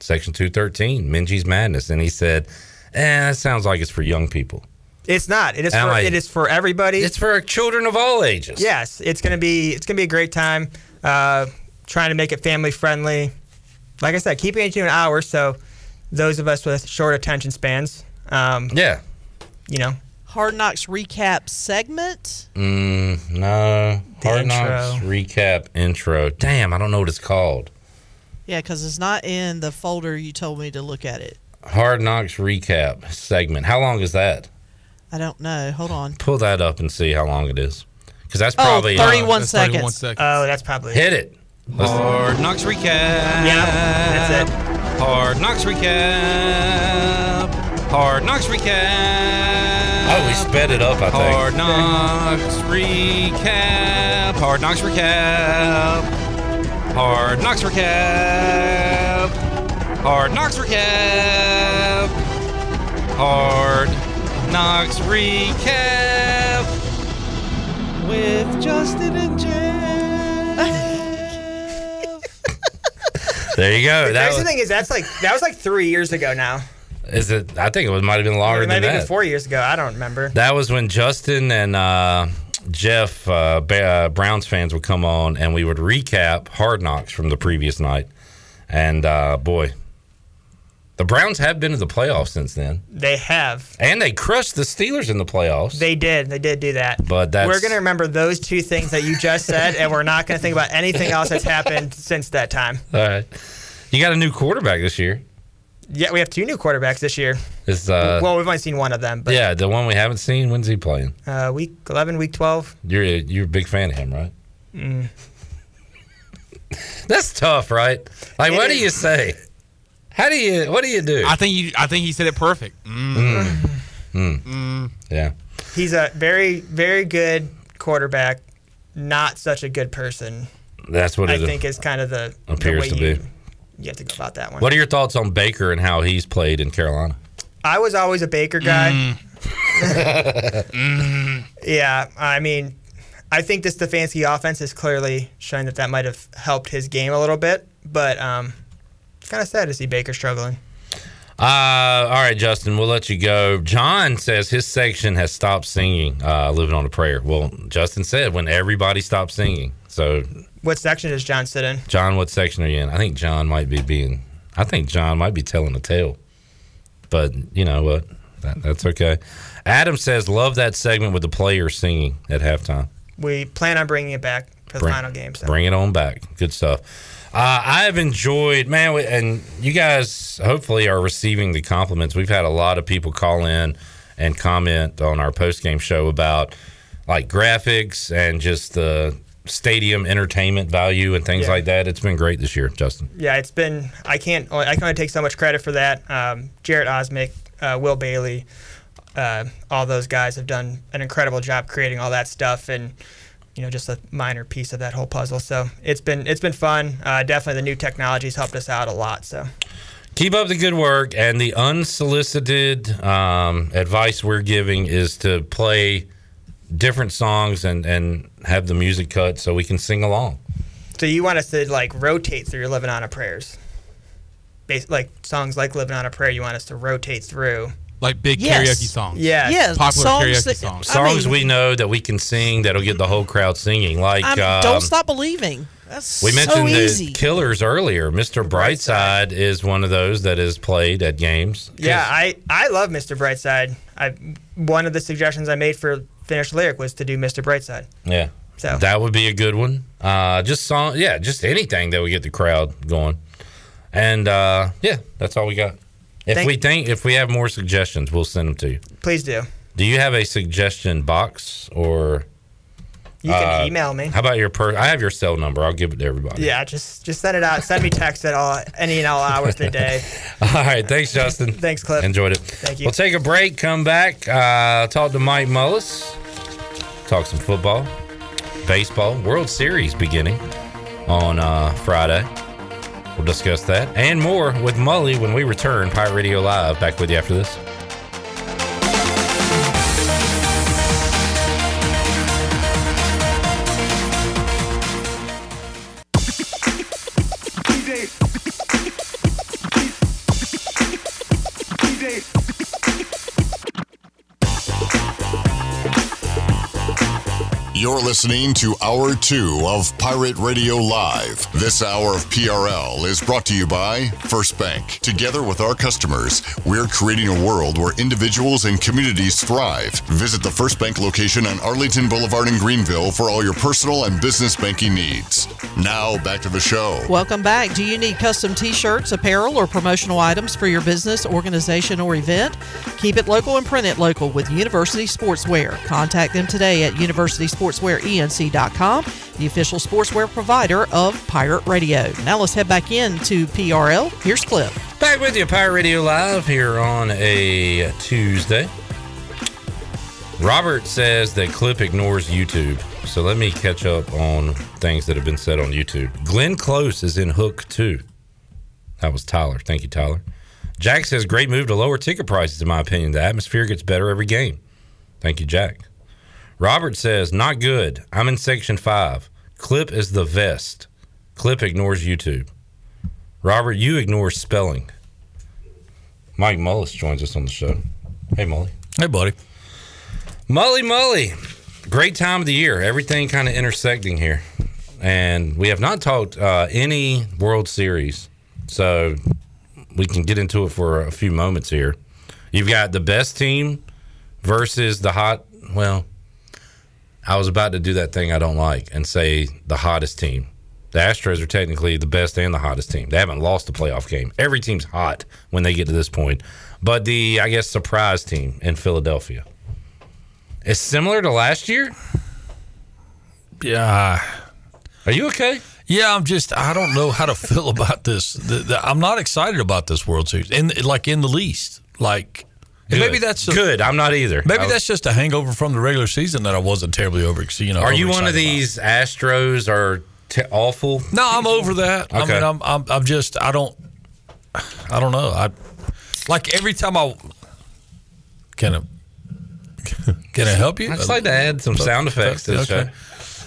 [SPEAKER 7] Section two thirteen, Minges Madness," and he said, "Eh, that sounds like it's for young people.
[SPEAKER 11] It's not. It is
[SPEAKER 7] And
[SPEAKER 11] for
[SPEAKER 7] I'm like,
[SPEAKER 11] it is for everybody.
[SPEAKER 7] It's for children of all ages."
[SPEAKER 11] yes, it's gonna be it's gonna be a great time. Uh, trying to make it family friendly. Like I said, keeping it to an hour, so those of us with short attention spans, um,
[SPEAKER 7] Yeah.
[SPEAKER 11] you know,
[SPEAKER 6] Hard Knocks recap segment.
[SPEAKER 7] Mm, no.
[SPEAKER 11] The
[SPEAKER 7] Hard Knocks recap intro. Damn, I don't know what it's called.
[SPEAKER 6] Yeah, because it's not in the folder you told me to look at it.
[SPEAKER 7] Hard Knocks recap segment. How long is that?
[SPEAKER 6] I don't know. Hold on.
[SPEAKER 7] Pull that up and see how long it is. Because that's
[SPEAKER 6] Oh,
[SPEAKER 7] probably uh,
[SPEAKER 6] 31
[SPEAKER 9] That's 31
[SPEAKER 6] seconds.
[SPEAKER 9] seconds.
[SPEAKER 11] oh, that's probably
[SPEAKER 7] hit it. Let's-
[SPEAKER 9] Hard Knocks recap.
[SPEAKER 11] Yeah, that's it.
[SPEAKER 9] Hard Knocks recap. Hard Knocks recap.
[SPEAKER 7] Oh, we sped it up. I think.
[SPEAKER 9] Hard Knocks recap. Hard Knocks recap. Hard Knocks recap. Hard Knocks recap. Hard Knocks recap. With Justin and Jeff.
[SPEAKER 7] There you go.
[SPEAKER 11] The
[SPEAKER 7] That
[SPEAKER 11] crazy
[SPEAKER 7] was,
[SPEAKER 11] thing is that's like that was like three years ago now.
[SPEAKER 7] is it? I think it was, might have been longer
[SPEAKER 11] It might
[SPEAKER 7] than
[SPEAKER 11] have been
[SPEAKER 7] that.
[SPEAKER 11] four years ago. I don't remember.
[SPEAKER 7] That was when Justin and uh, Jeff, uh, Ba- uh, Browns fans, would come on and we would recap Hard Knocks from the previous night. And uh, boy, the Browns have been to the playoffs since then,
[SPEAKER 11] They have.
[SPEAKER 7] and they crushed the Steelers in the playoffs.
[SPEAKER 11] They did. They did do that.
[SPEAKER 7] But that's-
[SPEAKER 11] we're gonna remember those two things that you just said, and we're not gonna think about anything else that's happened since that time.
[SPEAKER 7] All right, you got a new quarterback this year.
[SPEAKER 11] Yeah, we have two new quarterbacks this year.
[SPEAKER 7] Is uh,
[SPEAKER 11] well, we've only seen one of them, but
[SPEAKER 7] yeah, the one we haven't seen. When's he playing?
[SPEAKER 11] uh, week eleven, week twelve.
[SPEAKER 7] You're a, you're a big fan of him, right?
[SPEAKER 11] Mm. *laughs*
[SPEAKER 7] That's tough, right? Like,
[SPEAKER 11] It
[SPEAKER 7] what do you say? How do you? What do you do?
[SPEAKER 9] I think you. I think he said it perfect. Mm. Mm.
[SPEAKER 7] Yeah.
[SPEAKER 11] He's a very, very good quarterback. Not such a good person.
[SPEAKER 7] That's what
[SPEAKER 11] I
[SPEAKER 7] it
[SPEAKER 11] think is kind of the the
[SPEAKER 7] appears
[SPEAKER 11] way
[SPEAKER 7] to
[SPEAKER 11] you,
[SPEAKER 7] be.
[SPEAKER 11] You have to go about that one.
[SPEAKER 7] What are your thoughts on Baker and how he's played in Carolina?
[SPEAKER 11] I was always a Baker guy.
[SPEAKER 7] Mm. *laughs*
[SPEAKER 11] Yeah, I mean, I think the Stefanski offense has clearly shown that that might have helped his game a little bit, but um, it's kind of sad to see Baker struggling.
[SPEAKER 7] Uh, all right, Justin, we'll let you go. John says his section has stopped singing uh, Living on a Prayer. Well, Justin said when everybody stopped singing. So,
[SPEAKER 11] What section does John sit in?
[SPEAKER 7] John, what section are you in? I think John might be being, I think John might be telling a tale. But you know what? That, that's okay. Adam says, love that segment with the players singing at halftime.
[SPEAKER 11] We plan on bringing it back for the
[SPEAKER 7] Bring-
[SPEAKER 11] final game. So.
[SPEAKER 7] Bring it on back. Good stuff. Uh, I have enjoyed, man, and you guys hopefully are receiving the compliments. We've had a lot of people call in and comment on our post game show about like graphics and just the stadium entertainment value and things
[SPEAKER 11] Yeah.
[SPEAKER 7] like that. It's been great this year, Justin.
[SPEAKER 11] Yeah, it's been. I can't. I can only take so much credit for that. Um, Jarrett Osmick, uh, Will Bailey, uh, all those guys have done an incredible job creating all that stuff, and you know, just a minor piece of that whole puzzle. So it's been it's been fun. Uh, definitely, the new technologies helped us out a lot. So
[SPEAKER 7] Keep up the good work. And the unsolicited um, advice we're giving is to play different songs and, and have the music cut so we can sing along.
[SPEAKER 11] So you want us to like rotate through your living on a prayers, Bas- like songs like "Living on a Prayer." You want us to rotate through,
[SPEAKER 9] like big
[SPEAKER 11] Yes.
[SPEAKER 9] karaoke songs.
[SPEAKER 11] Yeah, Yes,
[SPEAKER 9] popular
[SPEAKER 11] songs
[SPEAKER 9] karaoke
[SPEAKER 11] that-
[SPEAKER 9] songs.
[SPEAKER 7] songs we know that we can sing that'll get the whole crowd singing. Like
[SPEAKER 6] I mean,
[SPEAKER 7] um,
[SPEAKER 6] don't stop believing. That's
[SPEAKER 7] we
[SPEAKER 6] so
[SPEAKER 7] mentioned
[SPEAKER 6] easy.
[SPEAKER 7] the Killers earlier. Mr. Brightside is one of those that is played at games.
[SPEAKER 11] Yeah, I, I love Mr. Brightside. I one of the suggestions I made for finished lyric was to do Mr. Brightside.
[SPEAKER 7] Yeah.
[SPEAKER 11] So.
[SPEAKER 7] that would be a good one. Uh, just song, yeah, just anything that would get the crowd going. And uh, yeah, that's all we got. If
[SPEAKER 11] Thank-
[SPEAKER 7] we think if we have more suggestions, we'll send them to you.
[SPEAKER 11] Please do.
[SPEAKER 7] Do you have a suggestion box or?
[SPEAKER 11] You can
[SPEAKER 7] uh,
[SPEAKER 11] email me.
[SPEAKER 7] How about your per? I have your cell number. I'll give it to everybody.
[SPEAKER 11] Yeah, just just send it out. Send me text at all any and all hours of the day. *laughs*
[SPEAKER 7] All right. Thanks, Justin.
[SPEAKER 11] Thanks, Cliff.
[SPEAKER 7] Enjoyed it.
[SPEAKER 11] Thank you.
[SPEAKER 7] We'll take a break, come back, uh, talk to Mike Mullis, talk some football, baseball, World Series beginning on uh, Friday. We'll discuss that and more with Mully when we return. Pirate Radio Live. Back with you after this.
[SPEAKER 2] You're listening to Hour 2 of Pirate Radio Live. This hour of PRL is brought to you by First Bank. Together with our customers, we're creating a world where individuals and communities thrive. Visit the First Bank location on Arlington Boulevard in Greenville for all your personal and business banking needs. Now, back to the show.
[SPEAKER 6] Welcome back. Do you need custom t shirts, apparel, or promotional items for your business, organization, or event? Keep it local and print it local with University Sportswear. Contact them today at universitysportswearenc.com, the official sportswear provider of Pirate Radio. Now let's head back into PRL. Here's Cliff.
[SPEAKER 7] Back with you, Pirate Radio Live here on a Tuesday. Robert says that Clip ignores YouTube. So let me catch up on things that have been said on YouTube. Glenn Close is in Hook 2. That was Tyler. Thank you, Tyler. Jack says, great move to lower ticket prices, in my opinion. The atmosphere gets better every game. Thank you, Jack. Robert says, not good. I'm in section five. Clip is the vest. Clip ignores YouTube. Robert, you ignore spelling. Mike Mullis joins us on the show. Hey, Mully.
[SPEAKER 12] Hey, buddy.
[SPEAKER 7] Mully, Mully. Great time of the year. Everything kind of intersecting here. And we have not talked uh, any World Series. So we can get into it for a few moments here. You've got the best team versus the hot, well, I was about to do that thing I don't like and say the hottest team. The Astros are technically the best and the hottest team. They haven't lost a playoff game. Every team's hot when they get to this point. But the, I guess, surprise team in Philadelphia is similar to last year.
[SPEAKER 12] Yeah.
[SPEAKER 7] Are you okay?
[SPEAKER 12] Yeah, I'm just I don't know how to feel *laughs* about this. The, the, I'm not excited about this World Series, in like in the least. Like and
[SPEAKER 7] Good.
[SPEAKER 12] maybe that's a,
[SPEAKER 7] good. I'm not either.
[SPEAKER 12] Maybe
[SPEAKER 7] I-
[SPEAKER 12] that's just a hangover from the regular season that I wasn't terribly over. You know,
[SPEAKER 7] Are you one of these Astros are t- awful?
[SPEAKER 12] about. No, I'm over that. I mean, I'm, I'm I'm just I don't I don't know. I like every time I can I *laughs* can I help you?
[SPEAKER 7] I'd just like to add some sound effects to the
[SPEAKER 12] Okay.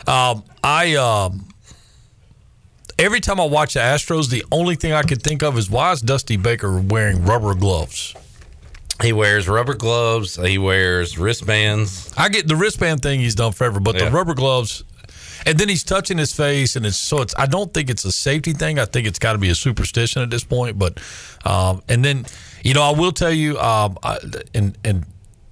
[SPEAKER 12] Um, I um, every time I watch the Astros, the only thing I can think of is why is Dusty Baker wearing rubber gloves?
[SPEAKER 7] He wears rubber gloves. He wears wristbands.
[SPEAKER 12] I get the wristband thing he's done forever, but the rubber gloves, and then he's touching his face, and it's so it's. I don't think it's a safety thing. I think it's got to be a superstition at this point. But, um, and then you know, I will tell you, um, I, and and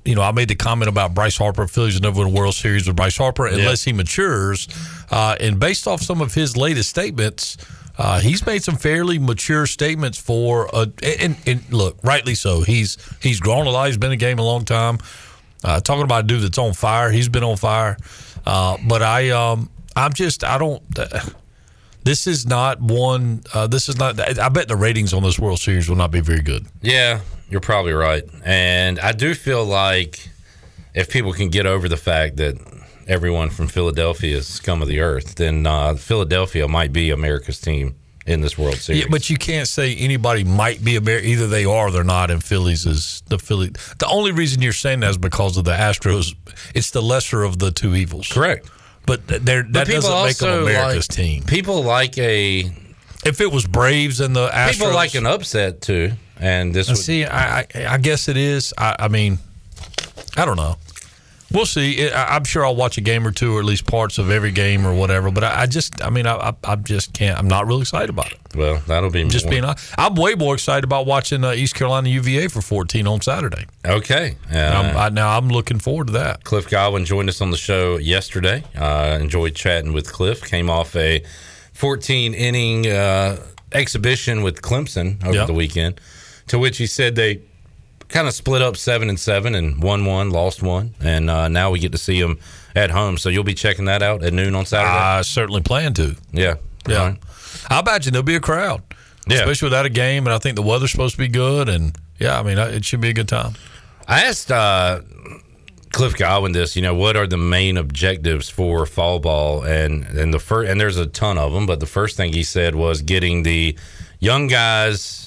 [SPEAKER 12] you know, I made the comment about Bryce Harper. Phillies never win a World Series with Bryce Harper unless he matures. Uh, and based off some of his latest statements. Uh, he's made some fairly mature statements for a, and, and look, rightly so. He's he's grown a lot. He's been in the game a long time. Uh, talking about a dude that's on fire. He's been on fire. Uh, but I, um, I'm just, I don't. Uh, this is not one. Uh, this is not. I bet the ratings on this World Series will not be very good.
[SPEAKER 7] Yeah, you're probably right. And I do feel like if people can get over the fact that everyone from Philadelphia is scum of the earth, then uh, Philadelphia might be America's team in this World Series.
[SPEAKER 12] Yeah, but you can't say anybody might be a bear. Either they are or they're not. And Phillies is the Philly. The only reason you're saying that is because of the Astros. It's the lesser of the two evils.
[SPEAKER 7] Correct.
[SPEAKER 12] But they're, that
[SPEAKER 7] people
[SPEAKER 12] doesn't make them America's
[SPEAKER 7] like-
[SPEAKER 12] team.
[SPEAKER 7] People like a.
[SPEAKER 12] If it was Braves and the Astros,
[SPEAKER 7] People like an upset too, and this would,
[SPEAKER 12] see, I, I I guess it is. I, I mean, I don't know. We'll see. I, I'm sure I'll watch a game or two, or at least parts of every game or whatever. But I, I just, I mean, I, I, I just can't. I'm not really excited about it.
[SPEAKER 7] Well, that'll be
[SPEAKER 12] just
[SPEAKER 7] more-
[SPEAKER 12] being. honest. I'm way more excited about watching uh, East Carolina UVA for 14 on Saturday.
[SPEAKER 7] Okay. Uh,
[SPEAKER 12] I'm, I, now I'm looking forward to that.
[SPEAKER 7] Cliff Godwin joined us on the show yesterday. Uh, enjoyed chatting with Cliff. Came off a 14 inning uh, exhibition with Clemson over
[SPEAKER 12] Yep.
[SPEAKER 7] the weekend, to which he said they kind of split up seven and seven and won one, lost one, and uh, now we get to see them at home. So you'll be checking that out at noon on Saturday.
[SPEAKER 12] I certainly plan to.
[SPEAKER 7] yeah,
[SPEAKER 12] Yeah,
[SPEAKER 7] right.
[SPEAKER 12] I imagine there'll be a crowd,
[SPEAKER 7] Yeah.
[SPEAKER 12] especially without a game. And I think the weather's supposed to be good. And yeah, I mean, it should be a good time.
[SPEAKER 7] I asked uh, Cliff Godwin this. You know, what are the main objectives for fall ball? And and the first and there's a ton of them, but the first thing he said was getting the young guys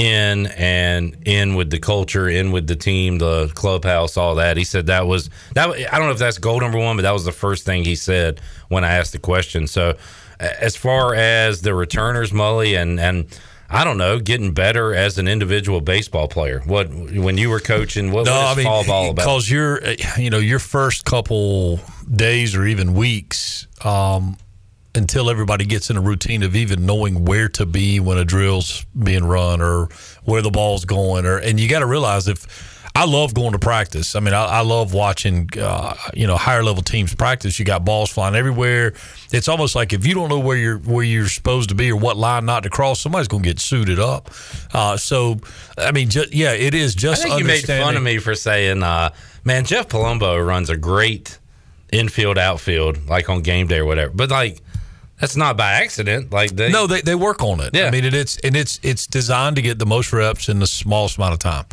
[SPEAKER 7] in and in with the culture, in with the team, the clubhouse, all that. He said that was that. I don't know if that's goal number one, but that was the first thing he said when I asked the question. So, as far as the returners, Mully, and and I don't know, getting better as an individual baseball player. What when you were coaching? What, what is fall ball about?
[SPEAKER 12] because you're, uh, you know, your first couple days or even weeks, um, until everybody gets in a routine of even knowing where to be when a drill's being run or where the ball's going, or and you got to realize if. I love going to practice. I mean, I, I love watching, uh, you know, higher level teams practice. You got balls flying everywhere. It's almost like if you don't know where you're where you're supposed to be or what line not to cross, somebody's going to get suited up. Uh, so, I mean, yeah, it is
[SPEAKER 7] I
[SPEAKER 12] just
[SPEAKER 7] think you made fun of me for saying, uh, "Man, Jeff Palumbo runs a great infield outfield, like on game day or whatever." But like, that's not by accident. Like they,
[SPEAKER 12] no, they, they work on it.
[SPEAKER 7] Yeah.
[SPEAKER 12] I mean, it, it's and it's it's designed to get the most reps in the smallest amount of time.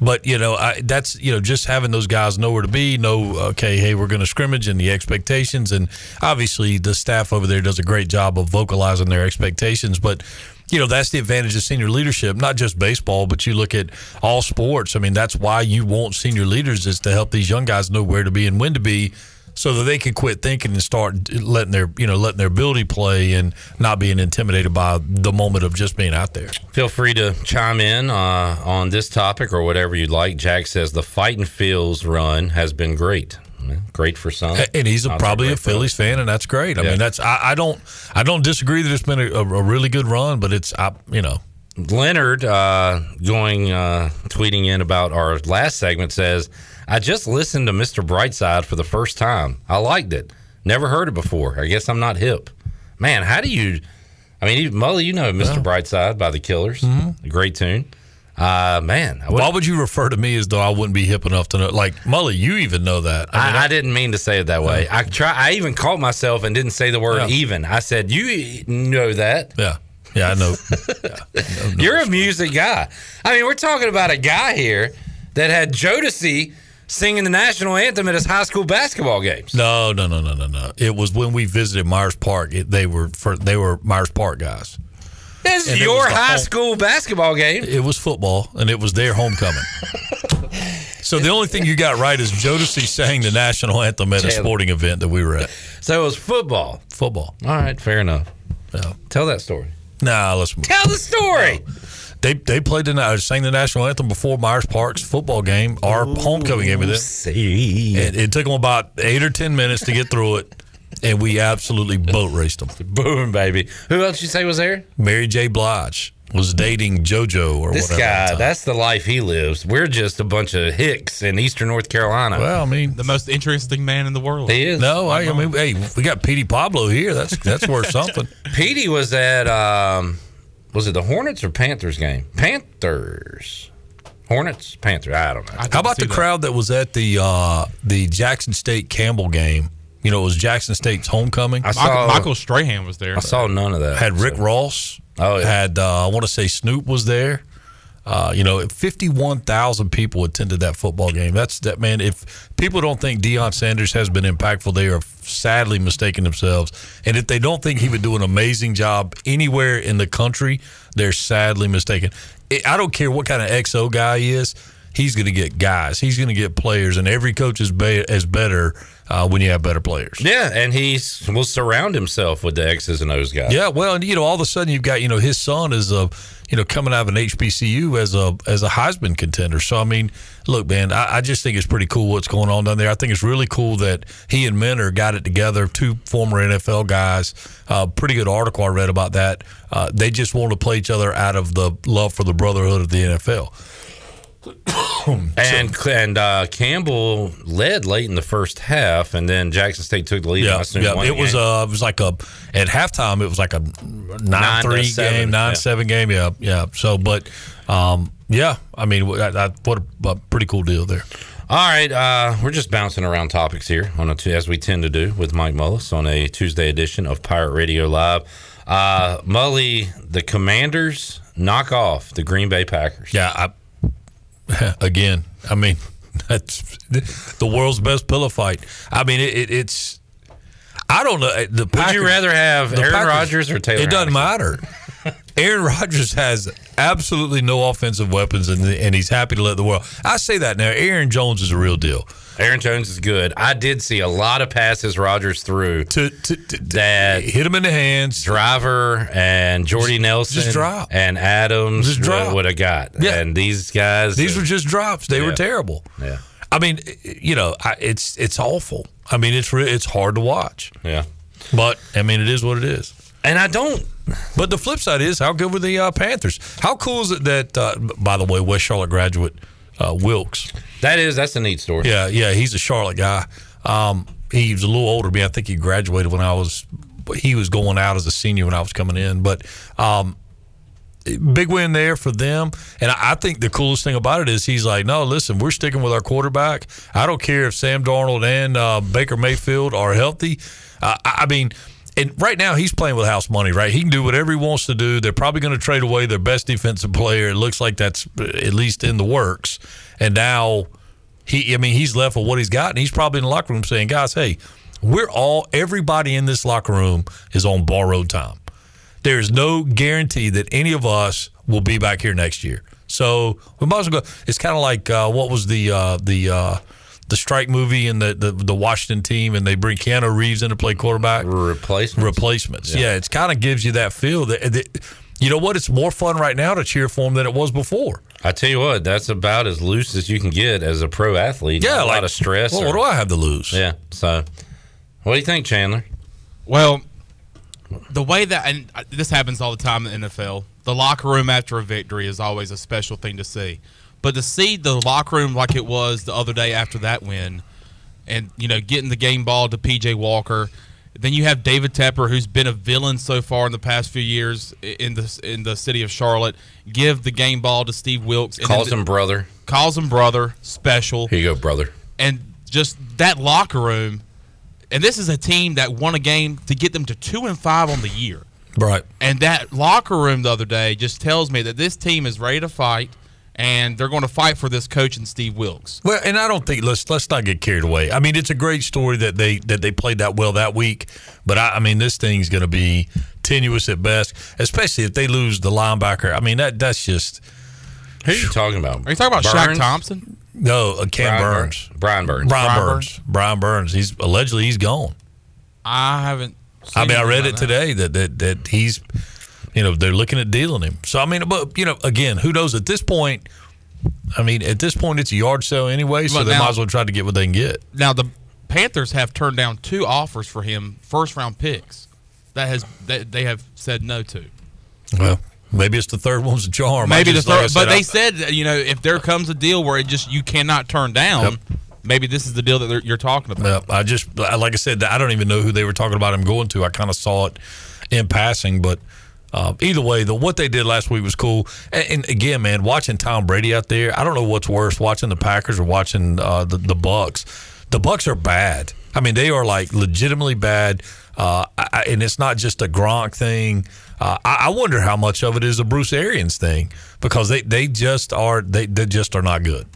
[SPEAKER 12] But you know, I, that's you know, just having those guys know where to be, know okay, hey, we're going to scrimmage and the expectations, and obviously the staff over there does a great job of vocalizing their expectations. But you know, that's the advantage of senior leadership, not just baseball, but you look at all sports. I mean, that's why you want senior leaders is to help these young guys know where to be and when to be so that they could quit thinking and start letting their you know letting their ability play and not being intimidated by the moment of just being out there.
[SPEAKER 7] Feel free to chime in uh, on this topic or whatever you'd like. Jack says the Fighting Phils run has been great. Great for some,
[SPEAKER 12] and he's a, probably a Phillies fan, and that's great. I
[SPEAKER 7] Yeah.
[SPEAKER 12] mean, that's I, I don't I don't disagree that it's been a, a, a really good run, but it's I, you know
[SPEAKER 7] Leonard uh, going uh, tweeting in about our last segment says, "I just listened to Mr. Brightside for the first time. I liked it. Never heard it before. I guess I'm not hip. Man, how do you? I mean, Mully, you know Mr. Brightside by the Killers,
[SPEAKER 12] Mm-hmm.
[SPEAKER 7] great tune. Uh, man, I,
[SPEAKER 12] why would you refer to me as though I wouldn't be hip enough to know? Like Mully, you even know that.
[SPEAKER 7] I, I, didn't mean to say it that way. I try. I even caught myself and didn't say the word
[SPEAKER 12] Yeah.
[SPEAKER 7] even. I said you know that.
[SPEAKER 12] Yeah, yeah, I know. *laughs*
[SPEAKER 7] You're a music guy. I mean, we're talking about a guy here that had Jodeci singing the national anthem at his high school basketball games.
[SPEAKER 12] No, no, no, no, no, no. It was when we visited Myers Park. It, they were for they were Myers Park guys.
[SPEAKER 7] This is your high
[SPEAKER 12] home-
[SPEAKER 7] school basketball game.
[SPEAKER 12] It was football, and it was their homecoming. *laughs* so the only thing you got right is Jodeci sang the national anthem at a sporting event that we were at.
[SPEAKER 7] So it was football.
[SPEAKER 12] Football.
[SPEAKER 7] All right, fair enough. Tell that story.
[SPEAKER 12] Nah, let's move.
[SPEAKER 7] Tell the story.
[SPEAKER 12] They they played the na- sang the national anthem before Myers Park's football game, our homecoming game with it.
[SPEAKER 7] See,
[SPEAKER 12] it, it took them about eight or ten minutes to get through it, and we absolutely boat raced them. *laughs*
[SPEAKER 7] Boom, baby. Who else you say was there?
[SPEAKER 12] Mary J. Blige was dating JoJo or
[SPEAKER 7] This
[SPEAKER 12] whatever. at the
[SPEAKER 7] guy,
[SPEAKER 12] time.
[SPEAKER 7] that's the life he lives. We're just a bunch of hicks in Eastern North Carolina.
[SPEAKER 12] Well, I mean,
[SPEAKER 9] the most interesting man in the world.
[SPEAKER 7] He is.
[SPEAKER 12] No, I, I mean, hey, we got Petey Pablo here. That's that's worth something. *laughs*
[SPEAKER 7] Petey was at um, was it the Hornets or Panthers game? Panthers, Hornets, Panthers. I don't know.
[SPEAKER 12] How about the crowd that was at the uh, the Jackson State Campbell game? You know, it was Jackson State's homecoming.
[SPEAKER 7] I saw-
[SPEAKER 9] Michael Strahan was there.
[SPEAKER 7] I saw none of that.
[SPEAKER 12] Had Rick Ross.
[SPEAKER 7] Oh, yeah.
[SPEAKER 12] Had uh, I want to say Snoop was there. Uh, you know, fifty-one thousand people attended that football game. That's that man. If people don't think Deion Sanders has been impactful, they are sadly mistaken themselves. And if they don't think he would do an amazing job anywhere in the country, they're sadly mistaken. I don't care what kind of XO guy he is. He's going to get guys. He's going to get players, and every coach is, be- is better uh, when you have better players.
[SPEAKER 7] Yeah, and he will surround himself with the X's and O's guys.
[SPEAKER 12] Yeah, well, and you know, all of a sudden you've got you know his son is a you know coming out of an HBCU as a as a Heisman contender. So I mean, look, man, I, I just think it's pretty cool what's going on down there. I think it's really cool that he and Minter got it together. Two former NFL guys. Uh, pretty good article I read about that. Uh, they just want to play each other out of the love for the brotherhood of the NFL. *coughs*
[SPEAKER 7] And and uh, Campbell led late in the first half, and then Jackson State took the lead.
[SPEAKER 12] Yeah, yeah. It was uh, it was like a at halftime. It was like a
[SPEAKER 7] Nine
[SPEAKER 12] nine three game, nine
[SPEAKER 7] yeah.
[SPEAKER 12] seven game. Yeah, yeah. So, but um, yeah. I mean, I, I, what a, a pretty cool deal there.
[SPEAKER 7] All right, uh, we're just bouncing around topics here on a as we tend to do with Mike Mullis on a Tuesday edition of Pirate Radio Live. Uh, Mully, the Commanders knock off the Green Bay Packers.
[SPEAKER 12] Yeah, I, *laughs* again, I mean, *laughs* that's the world's best pillow fight. I mean, it, it, it's. I don't know. uh, The
[SPEAKER 7] Would you rather have Aaron Rodgers or Taylor
[SPEAKER 12] It doesn't matter. *laughs* Aaron Rodgers has absolutely no offensive weapons, and and he's happy to let the world. I say that now. Aaron Jones is a real deal.
[SPEAKER 7] Aaron Jones is good. I did see a lot of passes Rodgers threw
[SPEAKER 12] to,
[SPEAKER 7] that
[SPEAKER 12] hit him in the hands.
[SPEAKER 7] Driver and Jordy Nelson
[SPEAKER 12] just drop.
[SPEAKER 7] and Adams
[SPEAKER 12] Just drop.
[SPEAKER 7] would have got.
[SPEAKER 12] Yeah.
[SPEAKER 7] And these guys,
[SPEAKER 12] These were just drops. They were terrible.
[SPEAKER 7] Yeah.
[SPEAKER 12] I mean, you know, I, it's it's awful. I mean, it's re- it's hard to watch.
[SPEAKER 7] Yeah.
[SPEAKER 12] But I mean, it is what it is.
[SPEAKER 7] And I don't.
[SPEAKER 12] But the flip side is, how good were the uh, Panthers? How cool is it that, uh, by the way, West Charlotte graduate uh, Wilks?
[SPEAKER 7] That is that's a neat story.
[SPEAKER 12] Yeah, yeah, he's a Charlotte guy. Um, he was a little older than me. I think he graduated when I was. He was going out as a senior when I was coming in, but. Um, Big win there for them, and I think the coolest thing about it is he's like, no, listen, we're sticking with our quarterback. I don't care if Sam Darnold and uh, Baker Mayfield are healthy. Uh, I mean, and right now he's playing with house money, right? He can do whatever he wants to do. They're probably going to trade away their best defensive player. It looks like that's uh, at least in the works. And now he, I mean, he's left with what he's got, and he's probably in the locker room saying, guys, hey, we're all, everybody in this locker room is on borrowed time. There's no guarantee that any of us will be back here next year. So we might as well go. It's kind of like uh, what was the uh, the uh, the strike movie and the, the the Washington team, and they bring Keanu Reeves in to play quarterback.
[SPEAKER 7] Replacements.
[SPEAKER 12] Replacements.
[SPEAKER 7] Yeah.
[SPEAKER 12] Yeah, it's kind of gives you that feel that, that you know what? It's more fun right now to cheer for him than it was before.
[SPEAKER 7] I tell you what, that's about as loose as you can get as a pro athlete.
[SPEAKER 12] Yeah,
[SPEAKER 7] Not a lot of stress.
[SPEAKER 12] well, what do I have to lose?
[SPEAKER 7] Yeah. So, what do you think, Chandler?
[SPEAKER 9] Well, the way that and uh, this happens all the time in the NFL, the locker room after a victory is always a special thing to see. But to see the locker room like it was the other day after that win, and you know getting the game ball to PJ Walker, then you have David Tepper, who's been a villain so far in the past few years in the in the city of Charlotte, give the game ball to Steve Wilks. and
[SPEAKER 7] Calls him brother.
[SPEAKER 9] calls him brother, special.
[SPEAKER 7] Here you go, brother.
[SPEAKER 9] And just that locker room, and this is a team that won a game to get them to two and five on the year.
[SPEAKER 12] Right.
[SPEAKER 9] And that locker room the other day just tells me that this team is ready to fight, and they're going to fight for this coach and Steve Wilks.
[SPEAKER 12] Well, and I don't think let's let's not get carried away. I mean, it's a great story that they that they played that well that week, but I, I mean, this thing's going to be tenuous at best, especially if they lose the linebacker. I mean, that that's just.
[SPEAKER 7] Who are you talking about?
[SPEAKER 9] Are you talking about Shaq Thompson?
[SPEAKER 12] No, uh, Cam
[SPEAKER 7] Brian
[SPEAKER 12] Burns.
[SPEAKER 7] Brian Burns.
[SPEAKER 12] Brian,
[SPEAKER 9] Brian
[SPEAKER 12] Burns. Brian Burns. He's allegedly he's gone.
[SPEAKER 9] I haven't.
[SPEAKER 12] I mean, I read it
[SPEAKER 9] that.
[SPEAKER 12] today that, that that he's, you know, they're looking at dealing him. So I mean, but you know, again, who knows? At this point, I mean, at this point, it's a yard sale anyway, so they
[SPEAKER 9] now-
[SPEAKER 12] might as well try to get what they can get.
[SPEAKER 9] Now the Panthers have turned down two offers for him, first round picks. That has that they have said no to.
[SPEAKER 12] Well, maybe it's the third one's a charm.
[SPEAKER 9] Maybe the
[SPEAKER 12] just- like
[SPEAKER 9] third, but they
[SPEAKER 12] I-
[SPEAKER 9] said you know if there comes a deal where it just you cannot turn down, maybe this is the deal that you're talking about.
[SPEAKER 12] Yeah, I just like I said, I don't even know who they were talking about him going to. I kind of saw it in passing, but uh, either way, the what they did last week was cool. And, and again, man, watching Tom Brady out there, I don't know what's worse, watching the Packers or watching uh, the the Bucs. The Bucs are bad. I mean, they are like legitimately bad. Uh, I, and it's not just a Gronk thing. Uh, I, I wonder how much of it is a Bruce Arians thing because they, they just are they, they just are not good.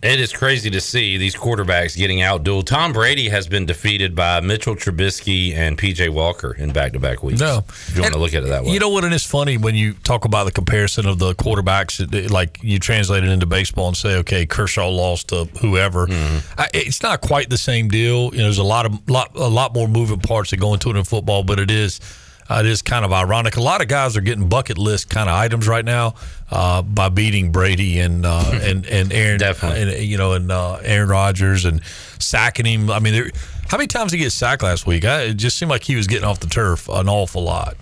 [SPEAKER 7] It is crazy to see these quarterbacks getting outdueled. Tom Brady has been defeated by Mitchell Trubisky and PJ Walker in back to back weeks.
[SPEAKER 12] No.
[SPEAKER 7] If you want to look at it that way.
[SPEAKER 12] You know what? And it's funny when you talk about the comparison of the quarterbacks, like you translate it into baseball and say, okay, Kershaw lost to whoever.
[SPEAKER 7] Mm-hmm.
[SPEAKER 12] I, it's not quite the same deal. You know, there's a lot of lot, a lot more moving parts that go into it in football, but it is. Uh, it is kind of ironic. A lot of guys are getting bucket list kind of items right now uh, by beating Brady and uh, and and Aaron,
[SPEAKER 7] Definitely.
[SPEAKER 12] and, you know, and uh, Aaron Rodgers and sacking him. I mean, there, how many times did he get sacked last week? I, it just seemed like he was getting off the turf an awful lot.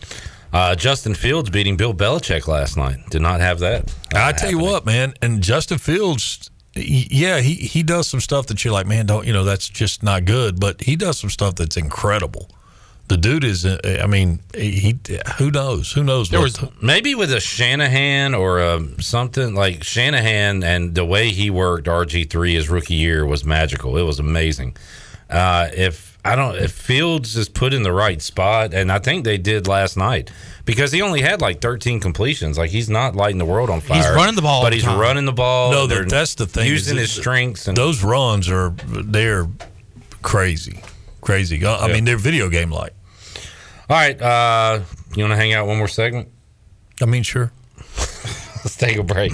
[SPEAKER 7] Uh, Justin Fields beating Bill Belichick last night. Did not have that.
[SPEAKER 12] I tell you what, man, and Justin Fields, he- yeah, he he does some stuff that you're like, man, don't you know that's just not good, but he does some stuff that's incredible. The dude is, uh, I mean, he who knows, who knows
[SPEAKER 7] There
[SPEAKER 12] what
[SPEAKER 7] was maybe with a Shanahan or a, something like Shanahan and the way he worked RG three his rookie year was magical. It was amazing. Uh, if I don't, if Fields is put in the right spot, and I think they did last night because he only had like 13 completions. Like he's not lighting the world on fire.
[SPEAKER 9] He's running the ball
[SPEAKER 7] but
[SPEAKER 9] the
[SPEAKER 7] he's
[SPEAKER 9] time.
[SPEAKER 7] running the ball.
[SPEAKER 12] No,
[SPEAKER 7] They're
[SPEAKER 12] that's the thing.
[SPEAKER 7] Using his strengths and
[SPEAKER 12] those runs are they're crazy, crazy. I mean, they're video game like.
[SPEAKER 7] All right, uh, you want to hang out one more segment?
[SPEAKER 12] I mean, sure. *laughs*
[SPEAKER 7] Let's take a break.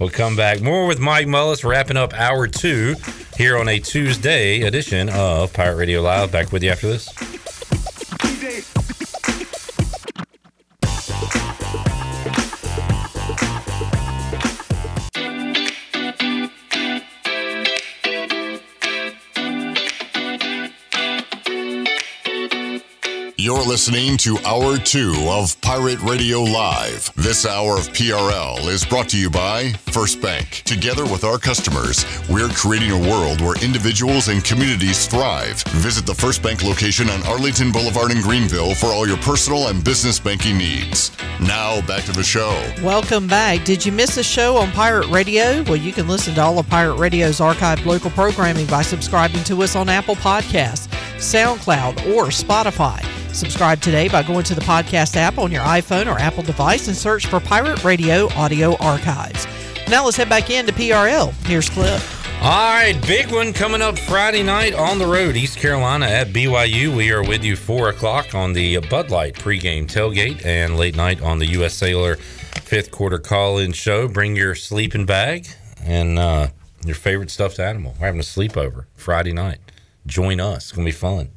[SPEAKER 7] We'll come back more with Mike Mullis, wrapping up hour two here on a Tuesday edition of Pirate Radio Live. Back with you after this.
[SPEAKER 2] You're listening to Hour 2 of Pirate Radio Live. This hour of PRL is brought to you by First Bank. Together with our customers, we're creating a world where individuals and communities thrive. Visit the First Bank location on Arlington Boulevard in Greenville for all your personal and business banking needs. Now, back to the show.
[SPEAKER 6] Welcome back. Did you miss a show on Pirate Radio? Well, you can listen to all of Pirate Radio's archived local programming by subscribing to us on Apple Podcasts, SoundCloud, or Spotify. Subscribe today by going to the podcast app on your iPhone or Apple device and search for Pirate Radio Audio Archives. Now let's head back into PRL. Here's Cliff.
[SPEAKER 7] All right, big one coming up Friday night on the road, East Carolina at BYU. We are with you four o'clock on the Bud Light pregame tailgate and late night on the U.S. Sailor fifth quarter call-in show. Bring your sleeping bag and uh, your favorite stuffed animal. We're having a sleepover Friday night. Join us. It's gonna be fun.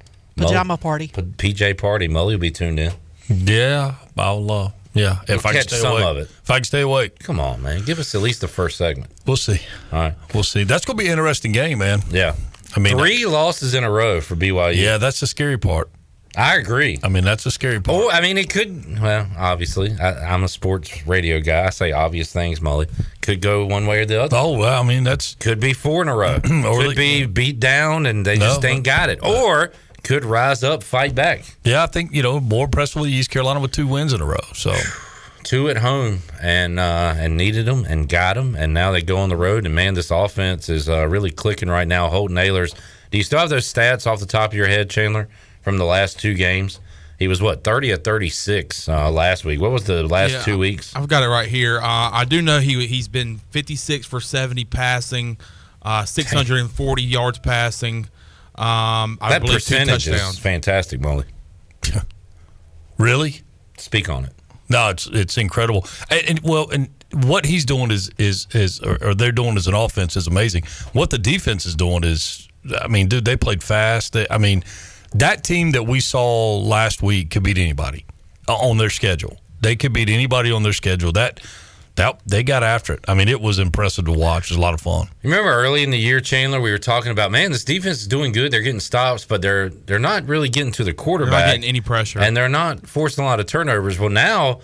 [SPEAKER 6] Pajama party.
[SPEAKER 7] P- PJ party. Mully will be tuned in.
[SPEAKER 12] Yeah, I'll. Uh, yeah,
[SPEAKER 7] We'll
[SPEAKER 12] if I can
[SPEAKER 7] catch
[SPEAKER 12] stay
[SPEAKER 7] some
[SPEAKER 12] awake.
[SPEAKER 7] of it.
[SPEAKER 12] If I can stay awake.
[SPEAKER 7] Come on, man. Give us at least the first segment.
[SPEAKER 12] We'll see.
[SPEAKER 7] All right.
[SPEAKER 12] We'll see. That's going to be an interesting game, man.
[SPEAKER 7] Yeah.
[SPEAKER 12] I mean,
[SPEAKER 7] Three losses in a row for BYU.
[SPEAKER 12] Yeah, that's the scary part.
[SPEAKER 7] I agree.
[SPEAKER 12] I mean, that's the scary part.
[SPEAKER 7] Oh, I mean, it could. Well, obviously, I, I'm a sports radio guy. I say obvious things, Mully. Could go one way or the other.
[SPEAKER 12] Oh, well, I mean, that's
[SPEAKER 7] could be four in a row. *clears throat*
[SPEAKER 12] Or
[SPEAKER 7] could be beat down and they just
[SPEAKER 12] No,
[SPEAKER 7] ain't got it, or could rise up, fight back.
[SPEAKER 12] Yeah, I think you know more impressively East Carolina with two wins in a row. So
[SPEAKER 7] Two at home and uh, and needed them and got them, and now they go on the road. And man, this offense is uh, really clicking right now. Holton Ahlers. Do you still have those stats off the top of your head, Chandler, from the last two games? He was what thirty at thirty six uh, last week. What was the last
[SPEAKER 9] Yeah,
[SPEAKER 7] two weeks?
[SPEAKER 9] I've got it right here. Uh, I do know he he's been 56 for 70 passing, uh, 640 yards passing. Um, I
[SPEAKER 7] that
[SPEAKER 9] believe two
[SPEAKER 7] percentage
[SPEAKER 9] touchdowns.
[SPEAKER 7] is fantastic, Molly. *laughs*
[SPEAKER 12] really,
[SPEAKER 7] speak on it.
[SPEAKER 12] No, it's it's incredible. And, and well, and what he's doing is is is or, or they're doing as an offense is amazing. What the defense is doing is, I mean, dude, they played fast. They, I mean, that team that we saw last week could beat anybody uh, on their schedule. They could beat anybody on their schedule. That that they got after it. I mean, it was impressive to watch. It was a lot of fun.
[SPEAKER 7] Remember early in the year, Chandler, we were talking about, man, this defense is doing good. They're getting stops, but they're they're not really getting to the quarterback.
[SPEAKER 9] getting any pressure.
[SPEAKER 7] and they're not forcing a lot of turnovers. Well, now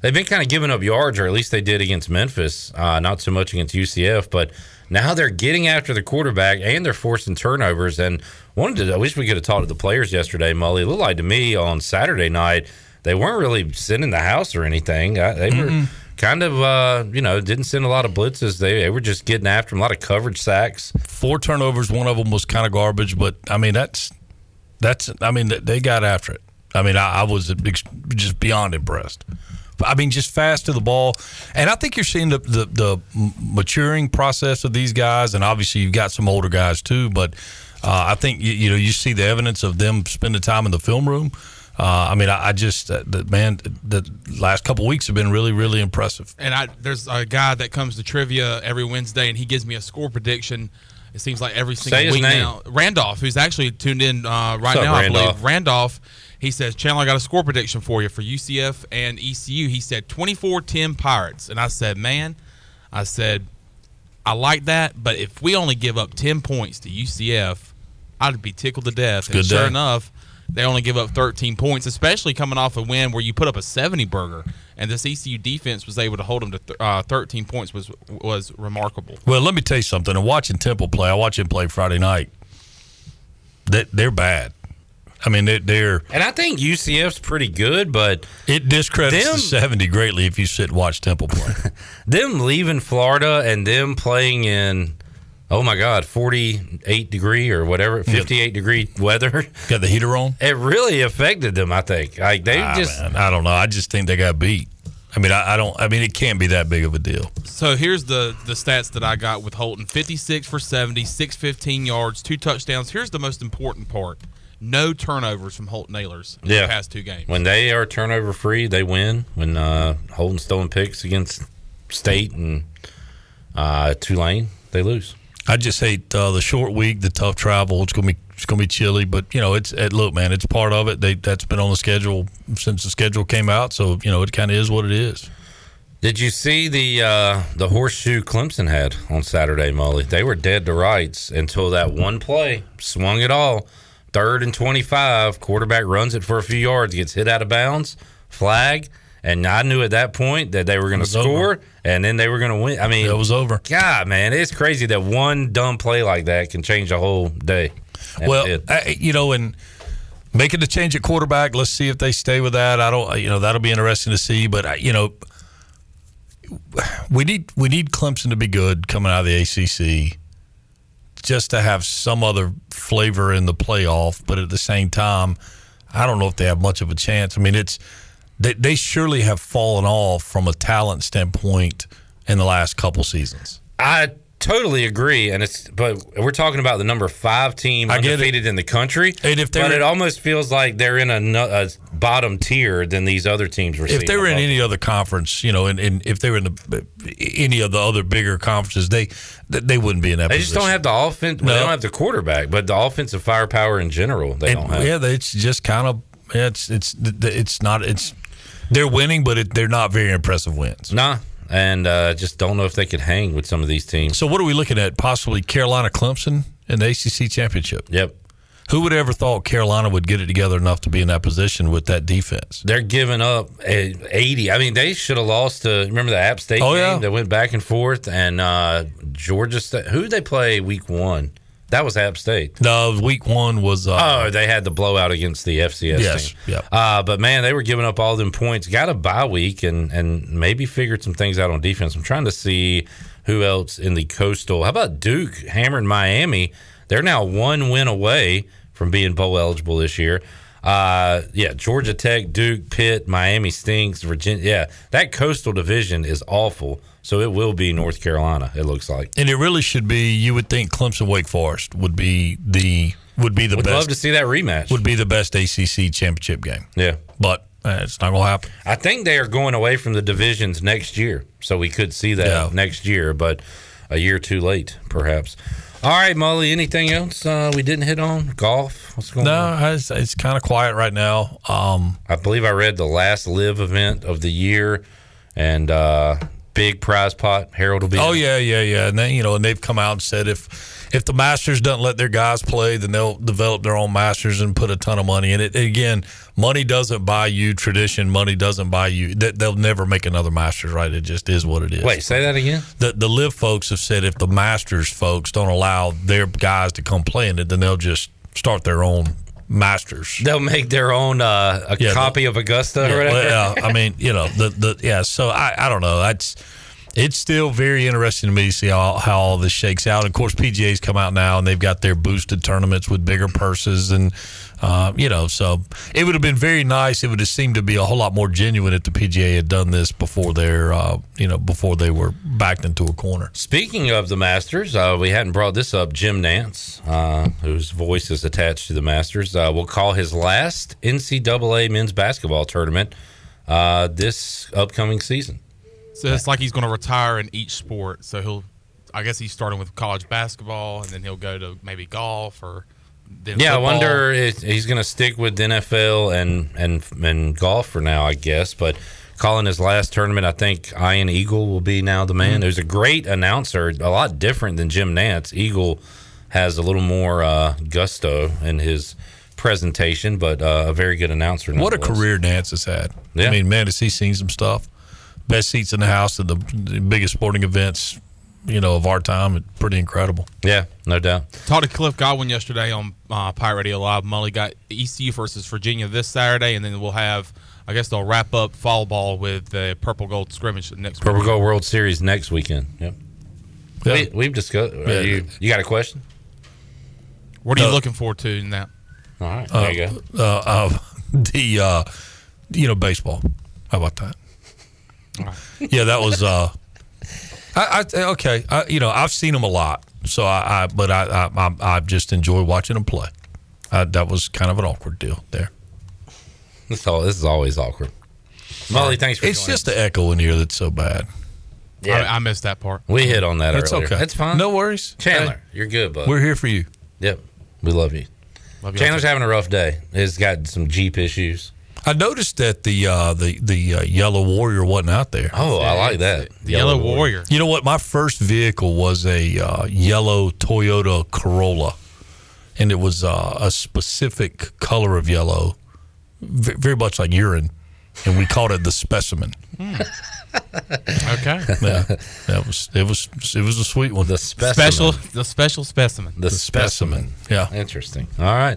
[SPEAKER 7] they've been kind of giving up yards, or at least they did against Memphis. Uh, not so much against UCF, but now they're getting after the quarterback and they're forcing turnovers. And wanted to, I wish we could have talked to the players yesterday, Mully. It looked like to me on Saturday night they weren't really sending the house or anything. Uh, they were.
[SPEAKER 12] Mm-mm.
[SPEAKER 7] Kind of, uh, you know, didn't send a lot of blitzes. They, they were just getting after them, a lot of coverage sacks.
[SPEAKER 12] Four turnovers. One of them was kind of garbage, but I mean that's that's. I mean they got after it. I mean I, I was just beyond impressed. I mean just fast to the ball, and I think you're seeing the, the the maturing process of these guys, and obviously you've got some older guys too. But uh, I think you, you know you see the evidence of them spending time in the film room. Uh, I mean, I, I just, uh, the, man, the last couple weeks have been really, really impressive.
[SPEAKER 9] And I there's a guy that comes to trivia every Wednesday, and he gives me a score prediction. It seems like every single
[SPEAKER 7] Say his
[SPEAKER 9] week
[SPEAKER 7] name.
[SPEAKER 9] now. Randolph, who's actually tuned in uh, right
[SPEAKER 7] What's up,
[SPEAKER 9] now, I
[SPEAKER 7] Randolph?
[SPEAKER 9] believe. Randolph, he says, Chandler, I got a score prediction for you for UCF and ECU. He said 24-10 Pirates, and I said, man, I said, I like that, but if we only give up 10 points to UCF, I'd be tickled to death.
[SPEAKER 12] good
[SPEAKER 9] And sure
[SPEAKER 12] day.
[SPEAKER 9] enough, they only give up 13 points, especially coming off a win where you put up a 70 burger, and this ECU defense was able to hold them to th- uh, 13 points was was remarkable.
[SPEAKER 12] Well, let me tell you something. I'm watching Temple play. I watch him play Friday night. They, they're bad. I mean, they, they're.
[SPEAKER 7] And I think UCF's pretty good, but
[SPEAKER 12] it discredits
[SPEAKER 7] them,
[SPEAKER 12] the 70 greatly if you sit and watch Temple play. *laughs*
[SPEAKER 7] them leaving Florida and them playing in, oh my God, 48 degree or whatever, 58 degree weather. *laughs*
[SPEAKER 12] Got the heater on?
[SPEAKER 7] It really affected them, I think. Like they
[SPEAKER 12] Ah,
[SPEAKER 7] just.
[SPEAKER 12] man, I don't know. I just think they got beat. I mean, I, I don't. I mean, it can't be that big of a deal.
[SPEAKER 9] So here's the the stats that I got with Holton: 56 for 70, 615 yards, two touchdowns. Here's the most important part: no turnovers from Holton Ahlers in
[SPEAKER 7] Yeah.
[SPEAKER 9] the past two games.
[SPEAKER 7] When they are turnover free, they win. When uh, Holden Stone picks against State and uh, Tulane, they lose.
[SPEAKER 12] I just hate uh, the short week, the tough travel. It's gonna be it's gonna be chilly, but you know, it's it, look, man, it's part of it. They that's been on the schedule since the schedule came out, so you know, it kind of is what it is.
[SPEAKER 7] Did you see the uh, the horseshoe Clemson had on Saturday, Molly? They were dead to rights until that one play swung it all. Third and twenty five, quarterback runs it for a few yards, gets hit out of bounds, flag, and I knew at that point that they were going to
[SPEAKER 12] was over.
[SPEAKER 7] score, and then they were going to win. I mean,
[SPEAKER 12] It was over.
[SPEAKER 7] God, man, it's crazy that one dumb play like that can change a whole day. And
[SPEAKER 12] well. I, you know, and making the change at quarterback. Let's see if they stay with that. I don't, you know, that'll be interesting to see. But I, you know, we need we need Clemson to be good coming out of the ACC, just to have some other flavor in the playoff. But at the same time, I don't know if they have much of a chance. I mean, it's they they surely have fallen off from a talent standpoint in the last couple seasons.
[SPEAKER 7] I totally agree, and it's but we're talking about the number five team
[SPEAKER 12] I
[SPEAKER 7] undefeated in the country.
[SPEAKER 12] And if
[SPEAKER 7] but it almost feels like they're in a, a bottom tier than these other teams were.
[SPEAKER 12] if they were in any other conference, you know, and, and if they were in the any of the other bigger conferences, they they wouldn't be in that.
[SPEAKER 7] they just don't have the offense. Well,
[SPEAKER 12] No.
[SPEAKER 7] They don't have the quarterback, but the offensive firepower in general, they
[SPEAKER 12] And,
[SPEAKER 7] don't have.
[SPEAKER 12] Yeah, it's just kind of yeah, it's it's it's not it's they're winning, but it, they're not very impressive wins.
[SPEAKER 7] Nah, and uh, just don't know if they could hang with some of these teams.
[SPEAKER 12] So what are we looking at? Possibly Carolina Clemson in the ACC championship.
[SPEAKER 7] Yep.
[SPEAKER 12] Who would ever thought Carolina would get it together enough to be in that position with that defense?
[SPEAKER 7] They're giving up 80. I mean, they should have lost to remember the App State
[SPEAKER 12] Oh,
[SPEAKER 7] game
[SPEAKER 12] yeah.
[SPEAKER 7] that went back and forth, and uh, Georgia State. Who did they play week one? That was App State.
[SPEAKER 12] No, week one was. Uh,
[SPEAKER 7] oh, they had the blowout against the FCS
[SPEAKER 12] Yes,
[SPEAKER 7] team.
[SPEAKER 12] yep.
[SPEAKER 7] Uh, but man, they were giving up all them points. Got a bye week and and maybe figured some things out on defense. I'm trying to see who else in the coastal. How about Duke hammering Miami? They're now one win away from being bowl eligible this year. Uh, yeah, Georgia Tech, Duke, Pitt, Miami stinks. Virginia, yeah, that coastal division is awful. So it will be North Carolina. It looks like.
[SPEAKER 12] and it really should be. You would think Clemson Wake Forest would be the would be the
[SPEAKER 7] Would
[SPEAKER 12] best.
[SPEAKER 7] love to see that rematch.
[SPEAKER 12] Would be the best ACC championship game.
[SPEAKER 7] Yeah.
[SPEAKER 12] but uh, it's not going to happen.
[SPEAKER 7] I think they are going away from the divisions next year, so we could see that
[SPEAKER 12] Yeah.
[SPEAKER 7] next year, but a year too late, perhaps. All right, Molly. Anything else uh, we didn't hit on? Golf. What's going on?
[SPEAKER 12] No, it's, it's kind of quiet right now. Um,
[SPEAKER 7] I believe I read the last LIV event of the year, and uh, big prize pot. Harold will be.
[SPEAKER 12] Oh
[SPEAKER 7] in.
[SPEAKER 12] yeah, yeah, yeah. And then you know, and they've come out and said if if the Masters doesn't let their guys play, then they'll develop their own Masters and put a ton of money in it. And again, money doesn't buy you tradition. Money doesn't buy you. They, they'll never make another Masters, right? It just is what it is.
[SPEAKER 7] Wait, say that again.
[SPEAKER 12] The the LIV folks have said if the Masters folks don't allow their guys to come play in it, then they'll just start their own Masters.
[SPEAKER 7] They'll make their own uh, a
[SPEAKER 12] Yeah,
[SPEAKER 7] copy of Augusta or
[SPEAKER 12] Yeah,
[SPEAKER 7] whatever.
[SPEAKER 12] well, yeah, I mean, you know, the the yeah. So I I don't know. That's it's still very interesting to me to see how, how all this shakes out. Of course, PGA's come out now and they've got their boosted tournaments with bigger purses and uh, you know, so it would have been very nice. It would have seemed to be a whole lot more genuine if the PGA had done this before they're uh, you know before they were backed into a corner.
[SPEAKER 7] Speaking of the Masters, uh, we hadn't brought this up. Jim Nantz, uh, whose voice is attached to the Masters, uh, will call his last NCAA men's basketball tournament uh, this upcoming season.
[SPEAKER 9] So it's like he's going to retire in each sport. So he'll, I guess he's starting with college basketball, and then he'll go to maybe golf or.
[SPEAKER 7] Yeah, I wonder if he's going to stick with NFL and and and golf for now, I guess. But calling his last tournament, I think Ian Eagle will be now the man.
[SPEAKER 9] Mm-hmm.
[SPEAKER 7] There's a great announcer, a lot different than Jim Nantz. Eagle has a little more uh, gusto in his presentation, but uh, a very good announcer.
[SPEAKER 12] What a career Nantz has had.
[SPEAKER 7] Yeah.
[SPEAKER 12] I mean, man, has he seen some stuff? Best seats in the house at the biggest sporting events, you know, of our time. It's pretty incredible.
[SPEAKER 7] Yeah, no doubt.
[SPEAKER 9] Talked to Cliff Godwin yesterday on uh, Pirate Radio Live. Mully got ECU versus Virginia this Saturday, and then we'll have, I guess they'll wrap up fall ball with the purple gold scrimmage next
[SPEAKER 7] Purple
[SPEAKER 9] week.
[SPEAKER 7] Gold World Series next weekend. Yep.
[SPEAKER 12] Yeah.
[SPEAKER 7] We, we've discussed. are
[SPEAKER 12] Yeah.
[SPEAKER 7] you, you got a question?
[SPEAKER 9] What are you
[SPEAKER 12] Uh,
[SPEAKER 9] looking forward to in that?
[SPEAKER 7] All right, there you go.
[SPEAKER 12] Uh, uh, *laughs* the uh, you know baseball. How about that? Yeah, that was. I, I okay. I, you know, I've seen them a lot, so I. I but I, I, I, I just enjoy watching them play. Uh, that was kind of an awkward deal there.
[SPEAKER 7] This all this is always awkward. Molly, thanks for
[SPEAKER 12] It's
[SPEAKER 7] joining
[SPEAKER 12] just
[SPEAKER 7] us.
[SPEAKER 12] the echo in here that's so bad.
[SPEAKER 7] Yeah.
[SPEAKER 9] I, I missed that part.
[SPEAKER 7] We hit on that
[SPEAKER 12] It's
[SPEAKER 7] earlier.
[SPEAKER 12] okay.
[SPEAKER 7] It's fine.
[SPEAKER 12] No worries.
[SPEAKER 7] Chandler, you're good, bud.
[SPEAKER 12] We're here for you.
[SPEAKER 7] Yep. We love you.
[SPEAKER 9] Love y'all
[SPEAKER 7] Chandler's
[SPEAKER 9] too.
[SPEAKER 7] having a rough day. He's got some Jeep issues.
[SPEAKER 12] I noticed that the uh, the the uh, yellow warrior wasn't out there.
[SPEAKER 7] Oh, I like that.
[SPEAKER 9] The Yellow, Warrior.
[SPEAKER 12] You know what? My first vehicle was a uh, yellow Toyota Corolla, and it was uh, a specific color of yellow, v- very much like urine, and we called it the specimen.
[SPEAKER 9] Okay. *laughs*
[SPEAKER 12] Yeah, that was it was it was a sweet one.
[SPEAKER 7] The specimen.
[SPEAKER 9] Special, the special specimen.
[SPEAKER 7] The, specimen.
[SPEAKER 12] Yeah,
[SPEAKER 7] Interesting. All right.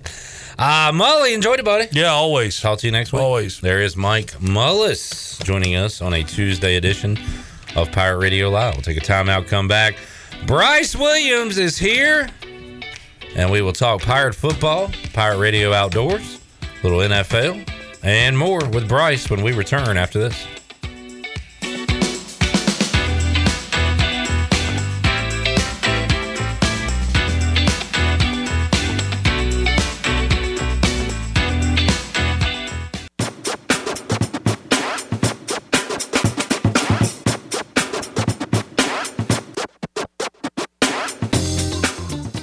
[SPEAKER 7] Uh, Molly, enjoyed it, buddy.
[SPEAKER 12] yeah, always.
[SPEAKER 7] Talk to you next week.
[SPEAKER 12] Always.
[SPEAKER 7] There is Mike Mullis joining us on a Tuesday edition of Pirate Radio Live. We'll take a timeout, come back. Bryce Williams is here, and we will talk pirate football, pirate radio outdoors, little NFL, and more with Bryce when we return after this.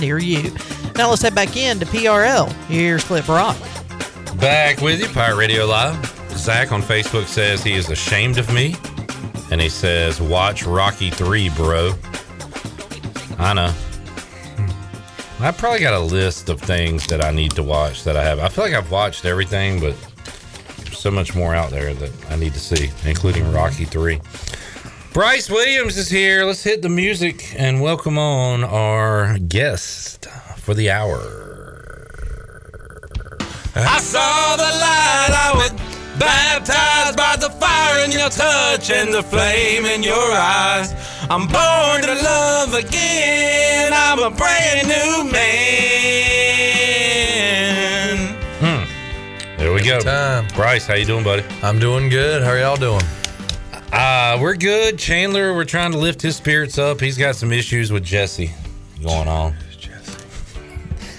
[SPEAKER 6] near you. Now let's head back in to PRL. Here's Flip Rock.
[SPEAKER 7] Back with you, Pirate Radio Live. Zach on Facebook says he is ashamed of me. And he says, watch Rocky 3, bro. I know. Hmm. I probably got a list of things that I need to watch that I have. I feel like I've watched everything, but there's so much more out there that I need to see, including Rocky 3. Bryce Williams is here. Let's hit the music and welcome on our guest for the hour.
[SPEAKER 13] I saw the light. I was baptized by the fire in your touch and the flame in your eyes. I'm born to love again. I'm a brand new man.
[SPEAKER 7] Hmm. There we go. Time. Bryce, how you doing, buddy?
[SPEAKER 14] I'm doing good. How are y'all doing?
[SPEAKER 7] Uh, we're good. Chandler, we're trying to lift his spirits up. He's got some issues with Jesse going on.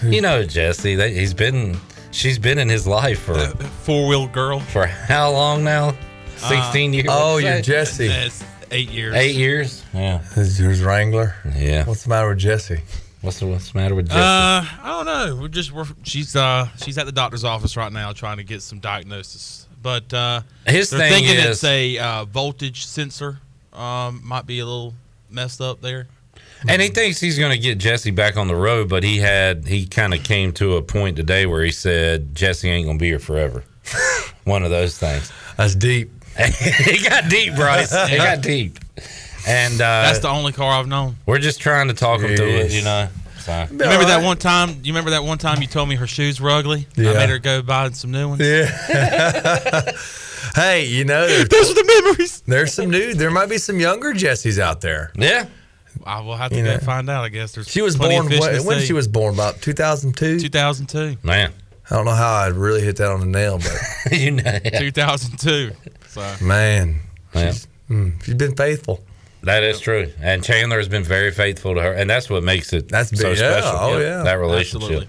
[SPEAKER 7] You know Jesse. That he's been she's been in his life for
[SPEAKER 9] four wheel girl.
[SPEAKER 7] For how long now? Sixteen
[SPEAKER 9] Uh,
[SPEAKER 7] years.
[SPEAKER 14] Oh, you're? Jesse.
[SPEAKER 9] It's eight years.
[SPEAKER 7] Eight years. Yeah.
[SPEAKER 14] Is yours Wrangler?
[SPEAKER 7] Yeah.
[SPEAKER 14] What's the matter with Jesse?
[SPEAKER 7] What's the, what's the matter with Jesse?
[SPEAKER 9] Uh, I don't know. We're just we're, she's uh she's at the doctor's office right now trying to get some diagnosis. But uh,
[SPEAKER 7] His
[SPEAKER 9] they're
[SPEAKER 7] thing
[SPEAKER 9] thinking
[SPEAKER 7] is-
[SPEAKER 9] it's a uh, voltage sensor. Um, might be a little messed up there.
[SPEAKER 7] And he thinks he's going to get Jesse back on the road, but he had he kind of came to a point today where he said Jesse ain't going to be here forever. *laughs* One of those things.
[SPEAKER 14] That's deep. *laughs*
[SPEAKER 7] it got deep, Bryce. It got deep. And uh,
[SPEAKER 9] That's the only car I've known.
[SPEAKER 7] We're just trying to talk him through it, you know. So.
[SPEAKER 9] You remember that one time? You remember that one time you told me her shoes were ugly?
[SPEAKER 14] Yeah.
[SPEAKER 9] I made her go buy some new ones.
[SPEAKER 14] Yeah. *laughs* hey, you know,
[SPEAKER 9] those are the memories.
[SPEAKER 14] There's some new. There might be some younger Jessies out there.
[SPEAKER 7] Yeah.
[SPEAKER 9] I will have to
[SPEAKER 14] You
[SPEAKER 9] go
[SPEAKER 14] know.
[SPEAKER 9] find out. I guess there's.
[SPEAKER 14] She was
[SPEAKER 9] plenty of
[SPEAKER 14] born
[SPEAKER 9] fish
[SPEAKER 14] when,
[SPEAKER 9] in
[SPEAKER 14] when
[SPEAKER 9] sea.
[SPEAKER 14] she was born about 2002.
[SPEAKER 9] 2002.
[SPEAKER 7] Man.
[SPEAKER 14] I don't know how I really hit that on the nail, but *laughs*
[SPEAKER 7] you know,
[SPEAKER 9] 2002. So
[SPEAKER 14] man,
[SPEAKER 7] Yeah.
[SPEAKER 14] she's, mm, she's been faithful.
[SPEAKER 7] That is true. And Chandler has been very faithful to her. And that's what makes it
[SPEAKER 14] That's
[SPEAKER 7] so.
[SPEAKER 14] Yeah.
[SPEAKER 7] special.
[SPEAKER 14] Oh, yeah.
[SPEAKER 7] That relationship.
[SPEAKER 9] Absolutely.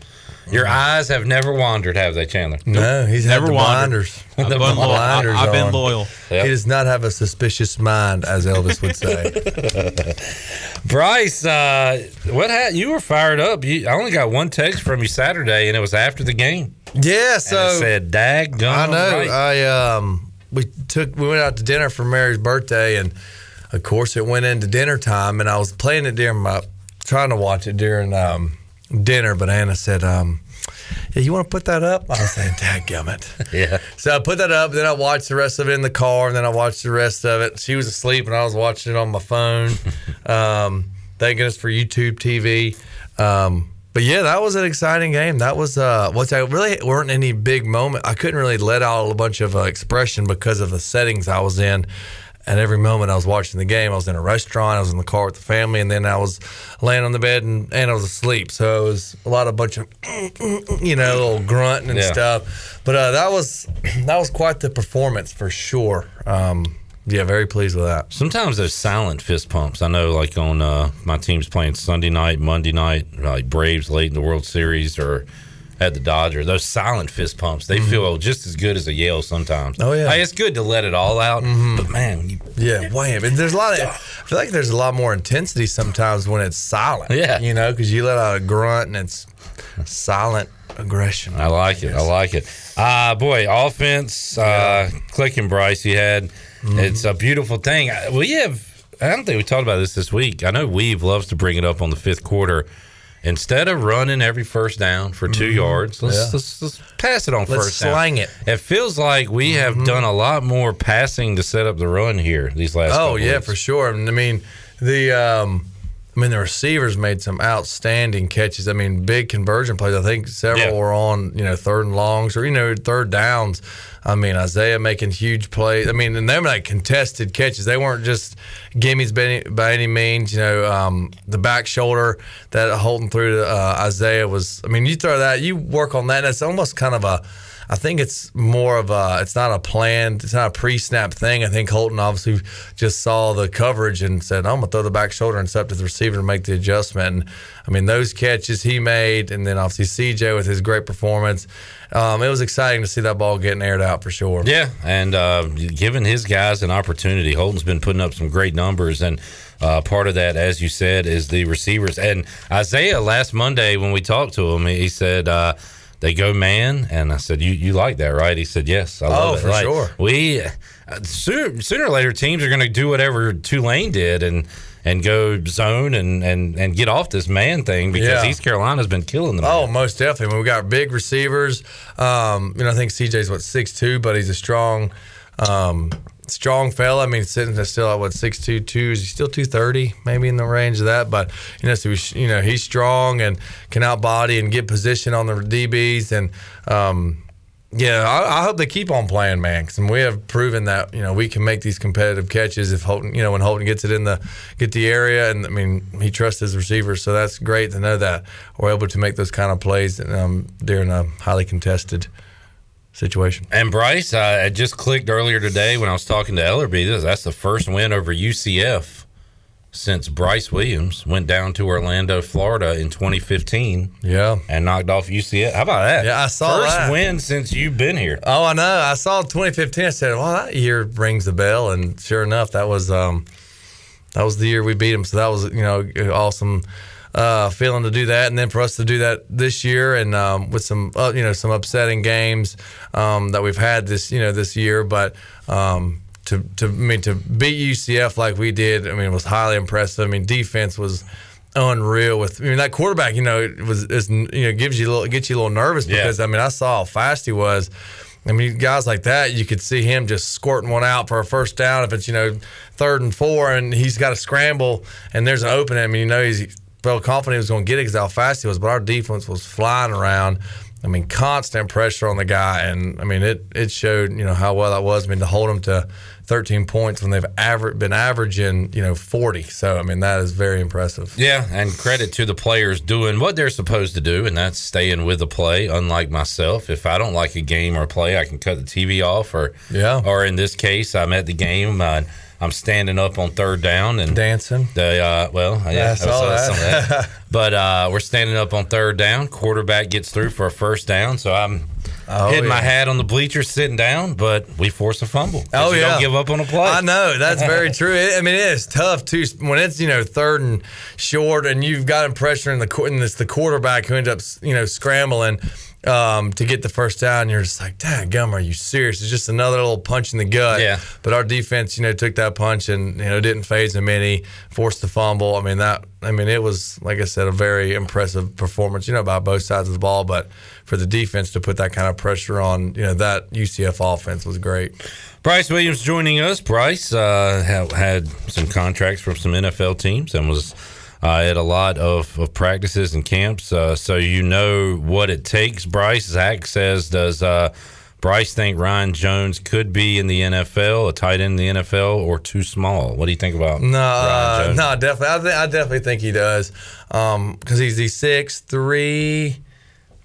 [SPEAKER 7] Your eyes have never wandered, have they, Chandler?
[SPEAKER 14] No, he's had
[SPEAKER 9] Never
[SPEAKER 14] the
[SPEAKER 9] wandered.
[SPEAKER 14] blinders.
[SPEAKER 9] I've
[SPEAKER 7] The
[SPEAKER 9] been loyal.
[SPEAKER 14] blinders
[SPEAKER 9] I- I've been loyal.
[SPEAKER 7] Yep.
[SPEAKER 14] He does not have a suspicious mind, as Elvis would say. *laughs*
[SPEAKER 7] Bryce, uh, what ha- you were fired up. You, I only got one text from you Saturday, and it was after the game.
[SPEAKER 14] yeah,
[SPEAKER 7] And
[SPEAKER 14] so
[SPEAKER 7] it said, "Dag
[SPEAKER 14] I know.
[SPEAKER 7] Right.
[SPEAKER 14] I um we took we went out to dinner for Mary's birthday and of course it went into dinner time and I was playing it during my trying to watch it during um dinner, but Anna said, um, yeah, you want to put that up? I was saying, dadgummit. *laughs*
[SPEAKER 7] yeah.
[SPEAKER 14] So I put that up, then I watched the rest of it in the car, and then I watched the rest of it. She was asleep, and I was watching it on my phone. *laughs* um, thank goodness for YouTube TV. Um, but yeah, that was an exciting game. That was uh, what I really weren't any big moment. I couldn't really let out a bunch of uh, expression because of the settings I was in. And every moment I was watching the game, I was in a restaurant, I was in the car with the family, and then I was laying on the bed and, and I was asleep. So it was a lot of bunch of, *clears throat* you know, little grunting and
[SPEAKER 7] Yeah.
[SPEAKER 14] stuff. But uh, that was *clears throat* that was quite the performance for sure. Um, yeah, very pleased with that.
[SPEAKER 7] Sometimes there's silent fist pumps. I know, like on uh, my team's playing Sunday night, Monday night, like Braves late in the World Series or at the Dodger. Those silent fist pumps, they feel just as good as a yell sometimes.
[SPEAKER 14] Mm-hmm. Oh, yeah. Mm-hmm.
[SPEAKER 7] Hey, it's good to let it all out, but man, you,
[SPEAKER 14] Yeah, wham! And there's a lot of. I feel like there's a lot more intensity sometimes when it's silent.
[SPEAKER 7] Yeah.
[SPEAKER 14] you know, because you let out a grunt and it's silent aggression.
[SPEAKER 7] I like it. I like it. Uh boy, offense, uh clicking Bryce you had.
[SPEAKER 14] Mm-hmm.
[SPEAKER 7] It's a beautiful thing. We have I don't think we talked about this this week. I know Weave loves to bring it up on the fifth quarter. Instead of running every first down for 2 yards, let's,
[SPEAKER 14] Mm-hmm. Yeah.
[SPEAKER 7] let's let's pass it on
[SPEAKER 14] Let's
[SPEAKER 7] first down.
[SPEAKER 14] slang it. Mm-hmm.
[SPEAKER 7] It feels like we have done a lot more passing to set up the run here these last.
[SPEAKER 14] Oh yeah,
[SPEAKER 7] weeks.
[SPEAKER 14] for sure. I mean, the um, I mean, the receivers made some outstanding catches. I mean, big conversion plays. I think several
[SPEAKER 7] Yeah.
[SPEAKER 14] were on, you know, third and longs or, you know, third downs. I mean, Isaiah making huge plays. I mean, and they were like contested catches. They weren't just gimmies by any, by any means. You know, um, the back shoulder that Holton threw to uh, Isaiah was, I mean, you throw that, you work on that, and it's almost kind of a, I think it's more of a, it's not a planned, it's not a pre snap thing. I think Holton obviously just saw the coverage and said, I'm to throw the back shoulder and up to the receiver to make the adjustment. And I mean, those catches he made, and then obviously CJ with his great performance, um, it was exciting to see that ball getting aired out for sure.
[SPEAKER 7] Yeah, and uh, giving his guys an opportunity. Holton's been putting up some great numbers, and uh, part of that, as you said, is the receivers. And Isaiah last Monday when we talked to him, he said. Uh, they go man, and I said, "You you like that, right?" He said, "Yes, I love
[SPEAKER 14] Oh,
[SPEAKER 7] it."
[SPEAKER 14] for
[SPEAKER 7] Like,
[SPEAKER 14] sure.
[SPEAKER 7] We uh, sooner, sooner or later, teams are going to do whatever Tulane did and and go zone and and and get off this man thing because
[SPEAKER 14] Yeah.
[SPEAKER 7] East Carolina's been killing them.
[SPEAKER 14] Oh, most definitely. I mean, we got big receivers. Um, you know, I think CJ's what six two, but he's a strong, um, strong fella. I mean, sitting still at what six two two. Is he still two thirty? Maybe in the range of that. But you know, so he's, you know he's strong and can outbody and get position on the DBs and. Um, yeah, I, I hope they keep on playing, man. Because we have proven that you know we can make these competitive catches if Holton, you know, when Holton gets it in the get the area, and I mean he trusts his receivers, so that's great to know that we're able to make those kind of plays um, during a highly contested situation.
[SPEAKER 7] And Bryce, I just clicked earlier today when I was talking to Ellerby. That's the first win over UCF since Bryce Williams went down to Orlando, Florida in 2015.
[SPEAKER 14] Yeah,
[SPEAKER 7] and knocked off UCF. How about that?
[SPEAKER 14] Yeah, I saw
[SPEAKER 7] first
[SPEAKER 14] that.
[SPEAKER 7] win since you've been here.
[SPEAKER 14] Oh, I know. I saw 2015. I said, "Well, that year rings the bell," and sure enough, that was um, that was the year we beat them. So that was you know awesome uh, feeling to do that, and then for us to do that this year, and um, with some uh, you know some upsetting games um, that we've had this you know this year, but. Um, to, to I mean to beat UCF like we did, I mean it was highly impressive. I mean defense was unreal with I mean that quarterback, you know, it was is you know gives you a little gets you a little nervous
[SPEAKER 7] Yeah.
[SPEAKER 14] because I mean I saw how fast he was. I mean guys like that, you could see him just squirting one out for a first down if it's you know third and four and he's got to scramble and there's an opening. I mean you know he's felt confident he was going to get it because how fast he was, but our defense was flying around. I mean, constant pressure on the guy, and I mean, it it showed you know how well that was. I mean, to hold him to 13 points when they've aver- been averaging you know 40. So I mean, that is very impressive.
[SPEAKER 7] Yeah, and credit to the players doing what they're supposed to do, and that's staying with the play. Unlike myself, if I don't like a game or play, I can cut the TV off, or
[SPEAKER 14] Yeah.
[SPEAKER 7] or in this case, I'm at the game. Uh, I'm standing up on third down and
[SPEAKER 14] dancing.
[SPEAKER 7] The uh, well, yeah,
[SPEAKER 14] I saw
[SPEAKER 7] was, uh,
[SPEAKER 14] that.
[SPEAKER 7] some of that. *laughs* but uh, we're standing up on third down. Quarterback gets through for a first down, so I'm
[SPEAKER 14] Oh,
[SPEAKER 7] hitting my hat on the bleachers, sitting down. But we force a fumble.
[SPEAKER 14] Oh
[SPEAKER 7] you
[SPEAKER 14] yeah,
[SPEAKER 7] don't give up on a play.
[SPEAKER 14] I know that's very *laughs* true. It, I mean, it is tough too when it's you know third and short, and you've got pressure in the and it's the quarterback who ends up you know scrambling um, to get the first down. You're just like, "Dang, gum, are you serious?" It's just another little punch in the gut.
[SPEAKER 7] Yeah.
[SPEAKER 14] But our defense, you know, took that punch and you know didn't phase him any, forced the fumble. I mean that. I mean it was like I said, a very impressive performance. You know, by both sides of the ball, but for the defense to put that kind of pressure on, you know, that UCF offense was great.
[SPEAKER 7] Bryce Williams joining us. Bryce uh, had some contracts from some NFL teams and was uh, at a lot of, of practices and camps. Uh, so you know what it takes. Bryce Zach says, does uh, Bryce think Ryan Jones could be in the NFL, a tight end in the NFL, or too small? What do you think about
[SPEAKER 14] No, no, definitely. I, th- I definitely think he does. Um, because he's he's six three.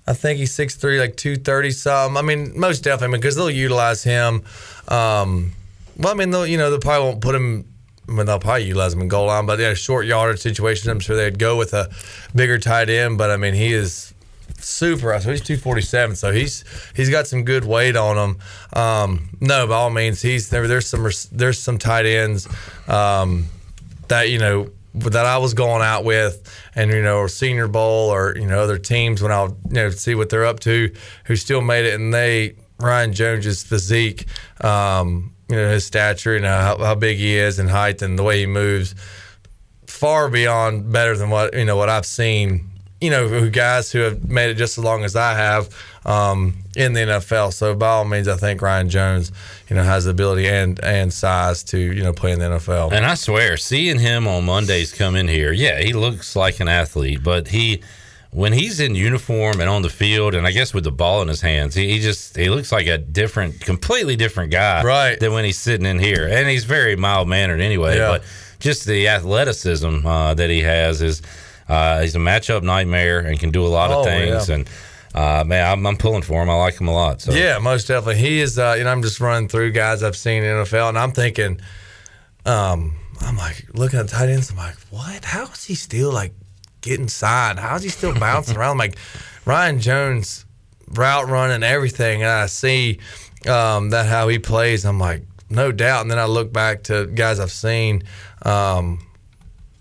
[SPEAKER 14] I think he's six three, like two thirty something. I mean, most definitely, because they'll utilize him. Um, well, I mean, they'll you know they probably won't put him. I mean, they'll probably utilize him in goal line, but yeah, short yardage situations. I'm sure they'd go with a bigger tight end. But I mean, he is super. So he's 247. So he's he's got some good weight on him. Um, no, by all means, he's there. There's some there's some tight ends um, that you know that I was going out with, and you know, or Senior Bowl or you know other teams when I'll you know see what they're up to, who still made it, and they Ryan Jones's physique, um, you know, his stature, and how, how big he is and height and the way he moves, far beyond better than what you know what I've seen you know, guys who have made it just as long as I have um, in the NFL. So by all means, I think Ryan Jones, you know, has the ability and and size to you know play in the NFL.
[SPEAKER 7] And I swear, seeing him on Mondays come in here, yeah, he looks like an athlete, but he when he's in uniform and on the field, and I guess with the ball in his hands, he, he just he looks like a different, completely different guy,
[SPEAKER 14] right?
[SPEAKER 7] Than when he's sitting in here, and he's very mild mannered anyway.
[SPEAKER 14] Yeah.
[SPEAKER 7] But just the athleticism uh, that he has is uh, he's a matchup nightmare and can do a lot of
[SPEAKER 14] Oh,
[SPEAKER 7] things.
[SPEAKER 14] yeah.
[SPEAKER 7] And uh, man, I'm, I'm pulling for him. I like him a lot. So
[SPEAKER 14] Yeah, most definitely. He is. Uh, you know, I'm just running through guys I've seen in the NFL, and I'm thinking, um, I'm like looking at tight ends. I'm like, what? How is he still like getting signed? How is he still bouncing around? Like Ryan Jones route running everything, and I see um, that how he plays. I'm like, no doubt. And then I look back to guys I've seen. Um,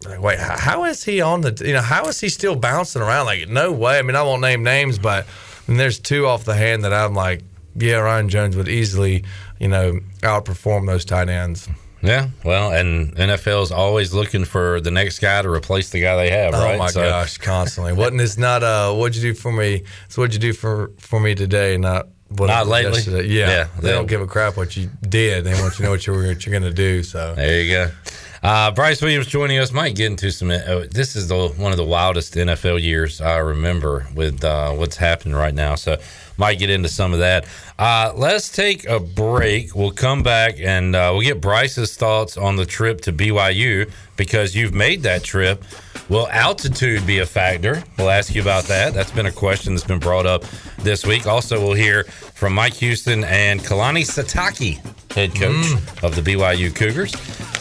[SPEAKER 14] like, wait, how is he on the? You know, how is he still bouncing around? Like, no way. I mean, I won't name names, but mean, there's two off the hand that I'm like, yeah, Ryan Jones would easily, you know, outperform those tight ends.
[SPEAKER 7] Yeah, well, and NFL's always looking for the next guy to replace the guy they have, right?
[SPEAKER 14] Oh my
[SPEAKER 7] So-
[SPEAKER 14] gosh, constantly. Wasn't it's not uh what'd you do for me? It's what'd you do for for me today, not what
[SPEAKER 7] Not lately?
[SPEAKER 14] yesterday. Yeah,
[SPEAKER 7] Yeah,
[SPEAKER 14] they
[SPEAKER 7] they-
[SPEAKER 14] don't give a crap what you did. They want you to know what you're what you're gonna do. So
[SPEAKER 7] There you go. Uh, Bryce Williams joining us. Might get into some. Uh, this is the one of the wildest NFL years I remember with uh, what's happening right now. So might get into some of that. Uh, let's take a break. We'll come back and uh, we'll get Bryce's thoughts on the trip to BYU because you've made that trip. Will altitude be a factor? We'll ask you about that. That's been a question that's been brought up this week. Also, we'll hear from Mike Houston and Kalani Sitake, head coach of the BYU Cougars.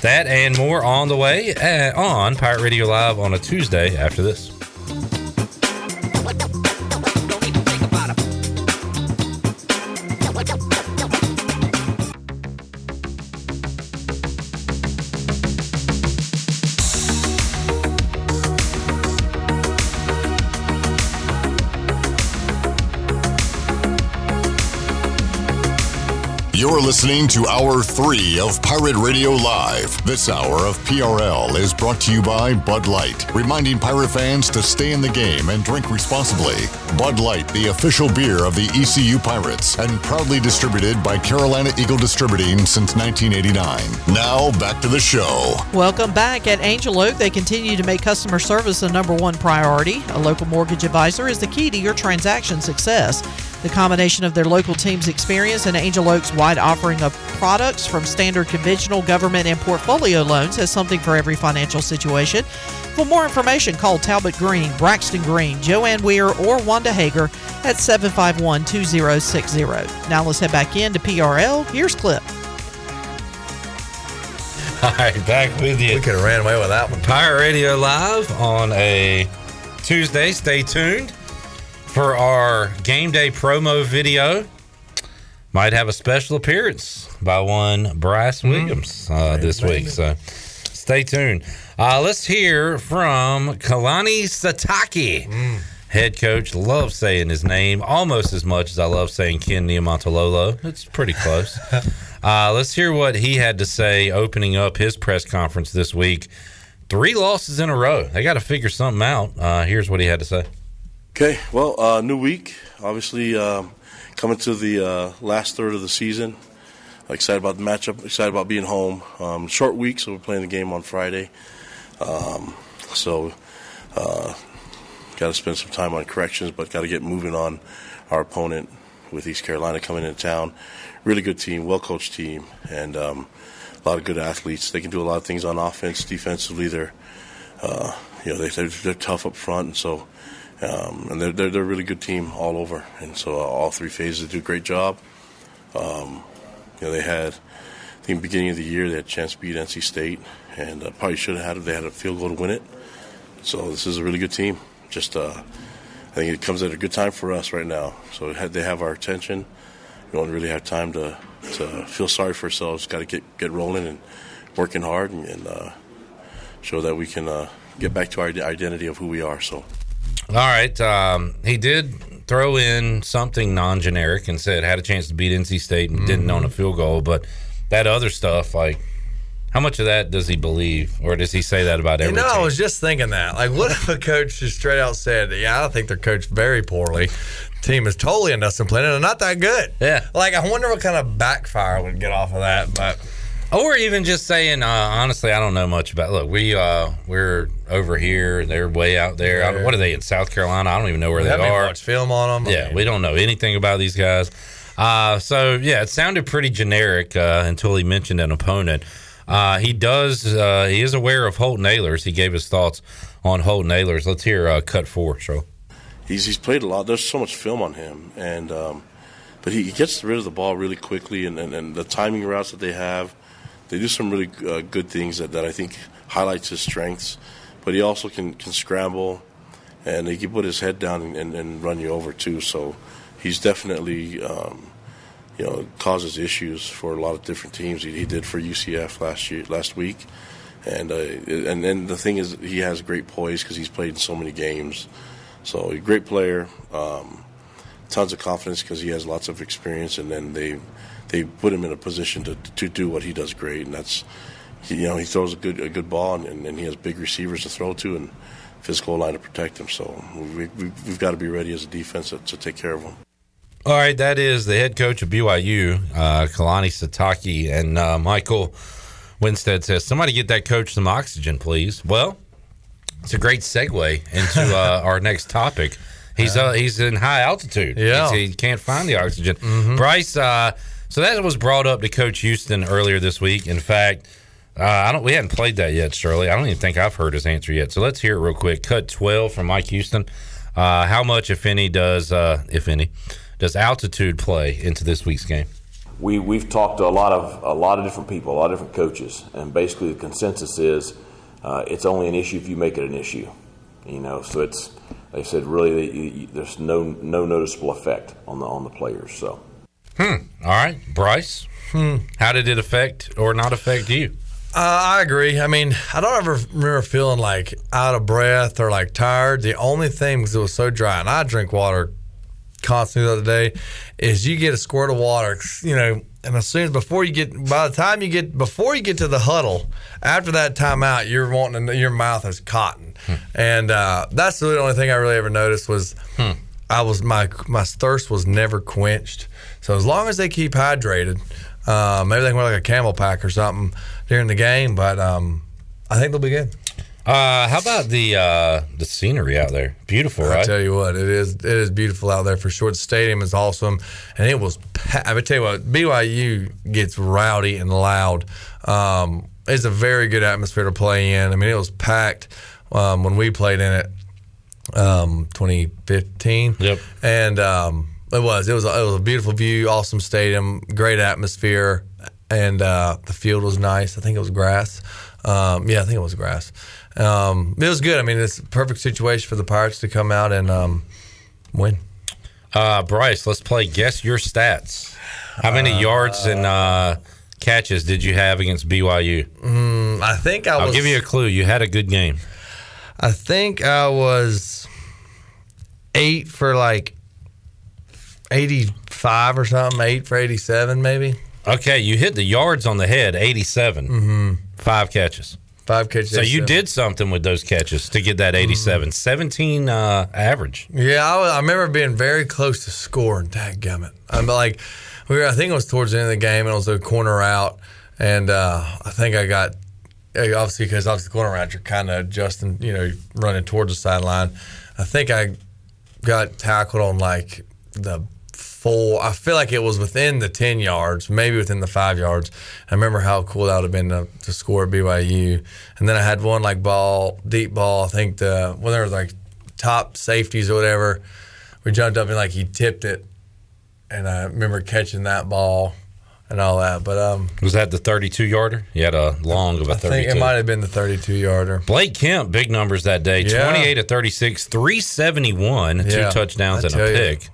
[SPEAKER 7] That and more on the way uh, on Pirate Radio Live on a Tuesday after this.
[SPEAKER 2] You're listening to Hour 3 of Pirate Radio Live. This hour of PRL is brought to you by Bud Light, reminding pirate fans to stay in the game and drink responsibly. Bud Light, the official beer of the ECU Pirates, and proudly distributed by Carolina Eagle Distributing since 1989. Now, back to the show.
[SPEAKER 6] Welcome back. At Angel Oak, they continue to make customer service the number one priority. A local mortgage advisor is the key to your transaction success. The combination of their local team's experience and Angel Oak's wide offering of products from standard conventional, government, and portfolio loans has something for every financial situation. For more information, call Talbot Green, Braxton Green, Joanne Weir, or Wanda Hager at 751 2060. Now let's head back in to PRL. Here's Clip. *laughs*
[SPEAKER 7] All right, back with you.
[SPEAKER 14] we could have ran away with that one.
[SPEAKER 7] Pirate Radio Live on a Tuesday. Stay tuned for our game day promo video. Might have a special appearance by one Bryce Williams uh, this week. So stay tuned. Uh, let's hear from Kalani Sitake. Head coach, love saying his name almost as much as I love saying Ken Niumatalolo. It's pretty close. *laughs* uh, let's hear what he had to say opening up his press conference this week. Three losses in a row. They got to figure something out. Uh, here's what he had to say.
[SPEAKER 15] Okay, well, uh, new week. Obviously, um, coming to the uh, last third of the season. Excited about the matchup. Excited about being home. Um, short week, so we're playing the game on Friday. Um, so, uh, got to spend some time on corrections, but got to get moving on our opponent with East Carolina coming into town. Really good team, well coached team, and um, a lot of good athletes. They can do a lot of things on offense, defensively. They're uh, you know they, they're, they're tough up front, and so um, and they're, they're they're a really good team all over. And so uh, all three phases do a great job. Um, you know they had I think beginning of the year they had a chance to beat NC State, and uh, probably should have had it. They had a field goal to win it. So this is a really good team. Just uh, I think it comes at a good time for us right now. So they have our attention. We don't really have time to, to feel sorry for ourselves. Got to get get rolling and working hard and, and uh, show that we can uh, get back to our identity of who we are. So.
[SPEAKER 7] All right. Um, he did throw in something non generic and said had a chance to beat NC State and didn't own a field goal, but that other stuff, like How much of that does he believe, or does he say that about
[SPEAKER 14] You
[SPEAKER 7] every
[SPEAKER 14] know, I was just thinking that. Like, what if a coach just straight out said, "Yeah, I think they're coached very poorly. Team is totally undisciplined and not that good."
[SPEAKER 7] Yeah.
[SPEAKER 14] Like, I wonder what kind of backfire would get off of that. But
[SPEAKER 7] Or even just saying, uh, honestly, I don't know much about. Look, we uh, we're over here. They're way out there. I don't- what are they in South Carolina? I don't even know where they are.
[SPEAKER 14] watched film on them.
[SPEAKER 7] Yeah, we don't know anything about these guys. Uh, so yeah, it sounded pretty generic uh, until he mentioned an opponent. Uh, he does. Uh, he is aware of Holton Ahlers. He gave his thoughts on Holton Ahlers. Let's hear uh, cut four. So
[SPEAKER 15] he's he's played a lot. There's so much film on him, and um, but he, he gets rid of the ball really quickly, and, and, and the timing routes that they have, they do some really uh, good things that, that I think highlights his strengths. But he also can can scramble, and he can put his head down and, and, and run you over too. So he's definitely. Um, you know, causes issues for a lot of different teams. He, he did for UCF last year, last week, and uh, and then the thing is, he has great poise because he's played in so many games. So a great player, um, tons of confidence because he has lots of experience, and then they they put him in a position to to do what he does great, and that's he, you know he throws a good a good ball, and, and he has big receivers to throw to and physical line to protect him. So we, we, we've got to be ready as a defense to, to take care of him.
[SPEAKER 7] All right, that is the head coach of BYU, uh, Kalani Sitake, and uh, Michael Winstead says, "Somebody get that coach some oxygen, please." Well, it's a great segue into *laughs* uh, our next topic. He's uh, he's in high altitude.
[SPEAKER 14] Yeah.
[SPEAKER 7] He's- he can't find the oxygen. Bryce, uh, so that was brought up to Coach Houston earlier this week. In fact, uh, I don't. We hadn't played that yet, Shirley. I don't even think I've heard his answer yet. So let's hear it real quick. Cut twelve from Mike Houston. Uh, how much, if any, does uh, if any, does altitude play into this week's game?
[SPEAKER 16] we we've talked to a lot of a lot of different people, a lot of different coaches, and basically the consensus is uh, it's only an issue if you make it an issue. You know, so it's they said really there's no no noticeable effect on the on the players. So
[SPEAKER 7] Hmm. All right, Bryce.
[SPEAKER 14] Hmm.
[SPEAKER 7] How did it affect or not affect you?
[SPEAKER 14] Uh, I agree. I mean, I don't ever remember feeling like out of breath or like tired. The only thing because it was so dry, and I drink water constantly the other day, is you get a squirt of water, you know, and as soon as before you get, by the time you get before you get to the huddle, after that timeout, you're wanting to, your mouth is cotton, and uh, that's the only thing I really ever noticed was I was my my thirst was never quenched. So as long as they keep hydrated, uh, maybe they can wear like a camel pack or something during the game. But um, I think they'll be good.
[SPEAKER 7] Uh, how about the uh, the scenery out there? Beautiful, right?
[SPEAKER 14] I tell you what, it is it is beautiful out there for sure. The stadium is awesome, and it was. I would tell you what, BYU gets rowdy and loud. Um, it's a very good atmosphere to play in. I mean, it was packed um, when we played in it, um, 2015.
[SPEAKER 7] Yep,
[SPEAKER 14] and um, it was it was a, it was a beautiful view, awesome stadium, great atmosphere, and uh, the field was nice. I think it was grass. Um, yeah, I think it was grass. Um, it was good. I mean, it's a perfect situation for the Pirates to come out and um, win.
[SPEAKER 7] Uh, Bryce, let's play guess your stats. How many
[SPEAKER 14] Uh,
[SPEAKER 7] yards and uh, catches did you have against BYU?
[SPEAKER 14] Mm, I think I
[SPEAKER 7] I'll
[SPEAKER 14] was.
[SPEAKER 7] give you a clue. You had a good game.
[SPEAKER 14] I think I was eight for like eighty-five or something. Eight for eighty-seven, maybe.
[SPEAKER 7] Okay, you hit the yards on the head, 87.
[SPEAKER 14] Mhm.
[SPEAKER 7] Five catches.
[SPEAKER 14] Five catches.
[SPEAKER 7] So you did something with those catches to get that 87.
[SPEAKER 14] Mm-hmm.
[SPEAKER 7] 17 uh, average.
[SPEAKER 14] Yeah, I, I remember being very close to scoring. Dadgummit. I'm like, we were, I think it was towards the end of the game, and it was a corner out, and uh, I think I got eh, obviously because obviously the corner route you're kind of adjusting, you know, running towards the sideline. I think I got tackled on like the four. I feel like it was within the ten yards, maybe within the five yards. I remember how cool that would have been to, to score at BYU. And then I had one like ball, deep ball. I think the when there was like top safeties or whatever, we jumped up and like he tipped it, and I remember catching that ball and all that. But um,
[SPEAKER 7] Was that the 32 yarder? You had a long of a 32.
[SPEAKER 14] I think it might have been the 32 yarder.
[SPEAKER 7] Blake Kemp, big numbers that day.
[SPEAKER 14] Yeah.
[SPEAKER 7] 28 to 36, 371, two touchdowns
[SPEAKER 14] I
[SPEAKER 7] and a
[SPEAKER 14] tell you.
[SPEAKER 7] pick.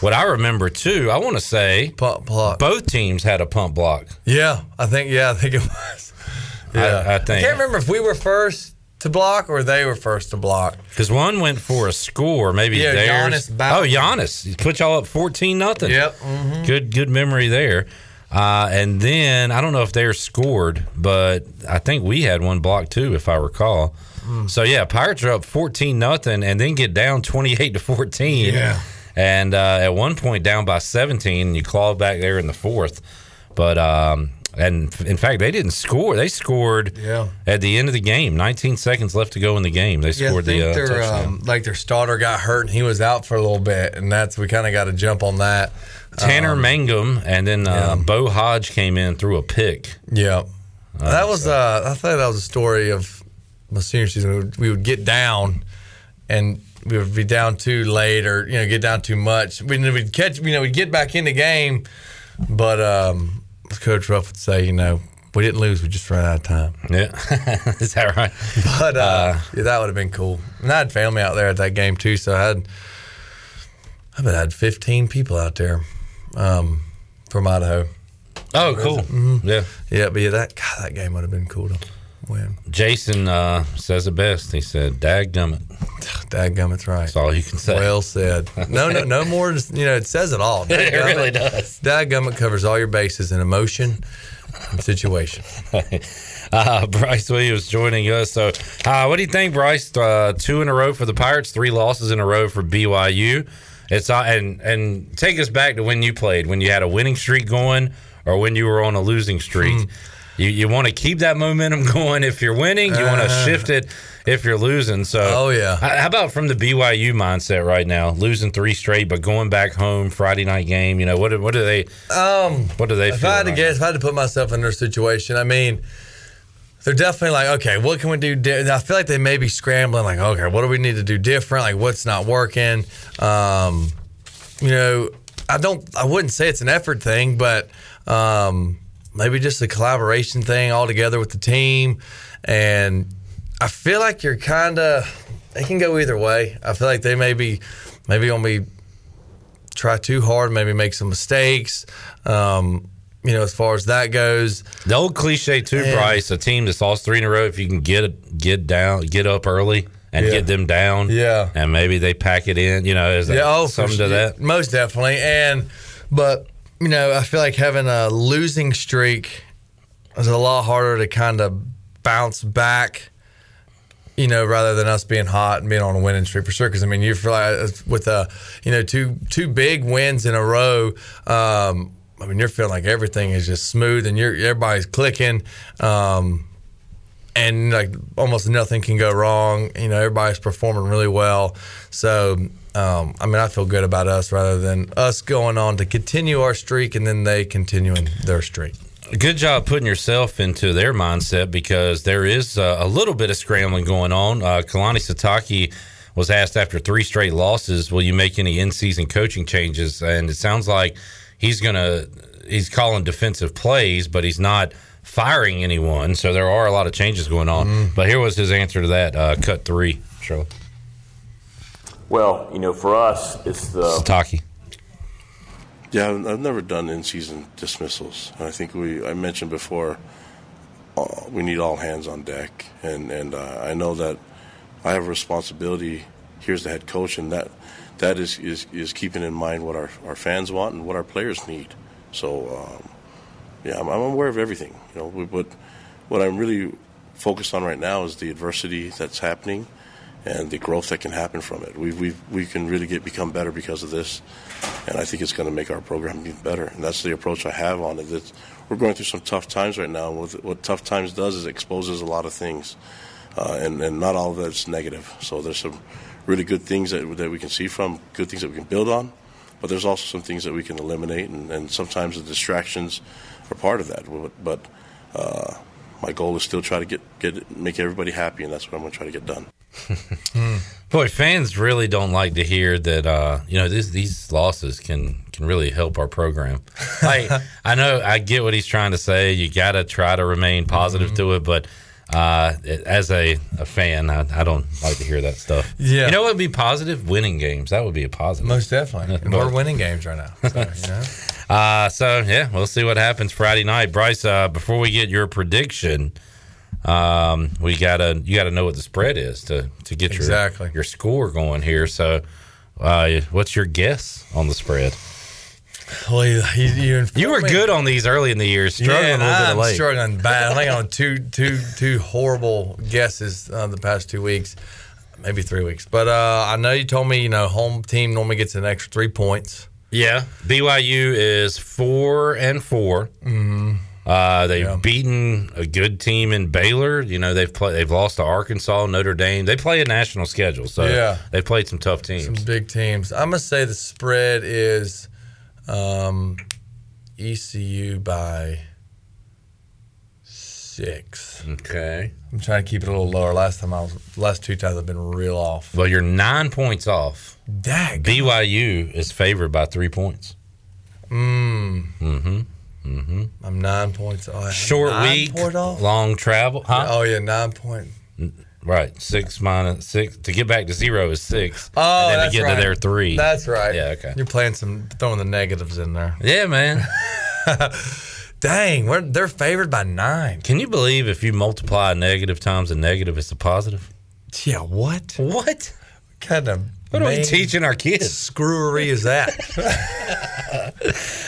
[SPEAKER 7] What I remember too, I want to say
[SPEAKER 14] pump block.
[SPEAKER 7] both teams had a pump block.
[SPEAKER 14] Yeah, I think yeah, I think it was. Yeah,
[SPEAKER 7] I, I think.
[SPEAKER 14] can't remember if we were first to block or they were first to block.
[SPEAKER 7] Because one went for a score, maybe
[SPEAKER 14] Yeah,
[SPEAKER 7] theirs.
[SPEAKER 14] Giannis
[SPEAKER 7] oh, Giannis. He put y'all up 14 nothing.
[SPEAKER 14] Yep. mhm.
[SPEAKER 7] Good good memory there. Uh, and then I don't know if they're scored, but I think we had one block too, if I recall.
[SPEAKER 14] Hmm.
[SPEAKER 7] So yeah, Pirates are up fourteen nothing, and then get down twenty eight to fourteen.
[SPEAKER 14] Yeah.
[SPEAKER 7] And uh, at one point down by seventeen, and you clawed back there in the fourth. But um, and in fact, they didn't score. They scored
[SPEAKER 14] Yeah.
[SPEAKER 7] at the end of the game. Nineteen seconds left to go in the game. They
[SPEAKER 14] Yeah,
[SPEAKER 7] scored the uh,
[SPEAKER 14] their
[SPEAKER 7] touchdown.
[SPEAKER 14] um, like their starter got hurt and he was out for a little bit, and that's we kind of got to jump on that.
[SPEAKER 7] Tanner
[SPEAKER 14] Um,
[SPEAKER 7] Mangum, and then uh, Beau Hoge came in through a pick.
[SPEAKER 14] Yeah, that was uh, I thought that was a story of my senior season. We would, we would get down, and we would be down too late, or you know, get down too much. We would catch, you know, we'd get back in the game, but um, Coach Ruff would say, you know, we didn't lose, we just ran out of time.
[SPEAKER 7] Yeah, *laughs* is that right?
[SPEAKER 14] But uh, yeah, that would have been cool. And I had family out there at that game too, so I had I bet I had 15 people out there um, from Idaho.
[SPEAKER 7] Oh, cool.
[SPEAKER 14] Mhm.
[SPEAKER 7] Yeah.
[SPEAKER 14] Yeah, but yeah, that God, that game would have been cool to win.
[SPEAKER 7] Jason uh, says it best. He said, "Dadgummit." *sighs*
[SPEAKER 14] Dadgummit's right.
[SPEAKER 7] That's all you can say.
[SPEAKER 14] Well said. No, no, no more. You know, it says it all. *laughs*
[SPEAKER 7] It really does.
[SPEAKER 14] Dadgummit covers all your bases in emotion and situation. *laughs*
[SPEAKER 7] Uh, Bryce Williams joining us. So, uh, what do you think, Bryce? Uh, two in a row for the Pirates, three losses in a row for BYU. It's uh, and and take us back to when you played, when you had a winning streak going, or when you were on a losing streak.
[SPEAKER 14] Hmm.
[SPEAKER 7] You you want to keep that momentum *laughs* going if you're winning. You want to
[SPEAKER 14] Uh.
[SPEAKER 7] shift it if you're losing. So,
[SPEAKER 14] Oh, yeah.
[SPEAKER 7] How about from the BYU mindset right now, losing three straight, but going back home Friday night game? You know what? do- What do they?
[SPEAKER 14] Um,
[SPEAKER 7] What do they
[SPEAKER 14] if? I had to
[SPEAKER 7] right
[SPEAKER 14] guess, if I had to put myself in their situation, I mean, they're definitely like, okay, what can we do? Di-? I feel like they may be scrambling, like, okay, what do we need to do different? Like, what's not working? Um, you know, I don't, I wouldn't say it's an effort thing, but um, maybe just a collaboration thing all together with the team. And I feel like you're kind of, it can go either way. I feel like they may be, maybe on me try too hard, maybe make some mistakes. Um, you know, as far as that goes,
[SPEAKER 7] The old cliche too,
[SPEAKER 14] Yeah.
[SPEAKER 7] Bryce. A team that's lost three in a row, if you can get get down, get up early and
[SPEAKER 14] Yeah.
[SPEAKER 7] get them down,
[SPEAKER 14] Yeah.
[SPEAKER 7] and maybe they pack it in. You know, is that
[SPEAKER 14] yeah, oh,
[SPEAKER 7] something to
[SPEAKER 14] sure.
[SPEAKER 7] that?
[SPEAKER 14] most definitely. And but you know, I feel like having a losing streak is a lot harder to kind of bounce back. You know, rather than us being hot and being on a winning streak for sure. Because I mean, you feel like uh, with a you know two two big wins in a row. Um, I mean, you're feeling like everything is just smooth and you're everybody's clicking. Um, and like almost nothing can go wrong. You know, everybody's performing really well. So, um, I mean, I feel good about us rather than us going on to continue our streak and then they continuing their streak.
[SPEAKER 7] Good job putting yourself into their mindset because there is uh, a little bit of scrambling going on. Uh, Kalani Sitake was asked after three straight losses, "Will you make any in-season coaching changes?" And it sounds like he's gonna he's calling defensive plays, but he's not firing anyone. So there are a lot of changes going on. But here was his answer to that. Uh, cut three, Shirley
[SPEAKER 16] Well, you know, for us, it's the
[SPEAKER 7] Sitake.
[SPEAKER 15] Yeah, I've I've never done in-season dismissals. I think we I mentioned before uh, we need all hands on deck, and and uh, I know that I have a responsibility here as the head coach, and that that is is, is keeping in mind what our, our fans want and what our players need. So um, yeah, I'm, I'm aware of everything. You know, we- but what I'm really focused on right now is the adversity that's happening and the growth that can happen from it. We we we can really get become better because of this, and I think it's going to make our program even better. And that's the approach I have on it. It's, we're going through some tough times right now. What, what tough times does is exposes a lot of things, uh, and and not all of that's negative. So there's some really good things that that we can see from, good things that we can build on, but there's also some things that we can eliminate, and, and sometimes the distractions are part of that. But, but uh, my goal is still try to get get make everybody happy, and that's what I'm going to try to get done. *laughs*
[SPEAKER 7] Boy, fans really don't like to hear that. Uh, you know, this, these losses can can really help our program. *laughs* Like, I know I get what he's trying to say. You got to try to remain positive
[SPEAKER 14] Mm-hmm.
[SPEAKER 7] to it, but uh, as a, a fan, I, I don't like to hear that stuff.
[SPEAKER 14] Yeah.
[SPEAKER 7] you know what would be positive? Winning games. That would be a positive.
[SPEAKER 14] Most definitely. *laughs*
[SPEAKER 7] But-
[SPEAKER 14] we're winning games right now. So, you know?
[SPEAKER 7] Uh, so yeah, we'll see what happens Friday night. Bryce, uh, before we get your prediction, um, we gotta you gotta know what the spread is to to get your
[SPEAKER 14] Exactly.
[SPEAKER 7] your score going here. So, uh, what's your guess on the spread?
[SPEAKER 14] Well, you, you,
[SPEAKER 7] You were good on these early in the year, struggling
[SPEAKER 14] yeah,
[SPEAKER 7] a little bit
[SPEAKER 14] I'm
[SPEAKER 7] late.
[SPEAKER 14] struggling *laughs* bad. I think on two, two, two horrible guesses uh, the past two weeks, maybe three weeks. But uh, I know you told me, you know, home team normally gets an extra three points.
[SPEAKER 7] Yeah, BYU is four and 4
[SPEAKER 14] Mhm.
[SPEAKER 7] Uh, they've beaten a good team in Baylor. You know they've played. They've lost to Arkansas, Notre Dame. They play a national schedule, so
[SPEAKER 14] Yeah.
[SPEAKER 7] they played some tough teams.
[SPEAKER 14] Some big teams. I'm gonna say the spread is um, ECU by six.
[SPEAKER 7] Okay.
[SPEAKER 14] I'm trying to keep it a little lower. Last time I was, last two times I've been real off.
[SPEAKER 7] Well, you're nine points off.
[SPEAKER 14] Dag.
[SPEAKER 7] BYU is favored by three points.
[SPEAKER 14] Mm.
[SPEAKER 7] Mm-hmm. Mm-hmm.
[SPEAKER 14] I'm nine points off.
[SPEAKER 7] Short
[SPEAKER 14] Nine
[SPEAKER 7] week,
[SPEAKER 14] off?
[SPEAKER 7] long travel. Huh?
[SPEAKER 14] Oh yeah, nine point.
[SPEAKER 7] Right, six minus six to get back to zero is six.
[SPEAKER 14] Oh,
[SPEAKER 7] and then
[SPEAKER 14] that's
[SPEAKER 7] to get
[SPEAKER 14] right.
[SPEAKER 7] to there three.
[SPEAKER 14] That's right.
[SPEAKER 7] Yeah, okay.
[SPEAKER 14] You're playing some throwing the negatives in there.
[SPEAKER 7] Yeah, man. *laughs*
[SPEAKER 14] Dang, we're, they're favored by nine.
[SPEAKER 7] Can you believe if you multiply a negative times a negative, it's a positive?
[SPEAKER 14] Yeah, what?
[SPEAKER 7] What?
[SPEAKER 14] kind of
[SPEAKER 7] What are we teaching our kids?
[SPEAKER 14] Screwery is that? *laughs*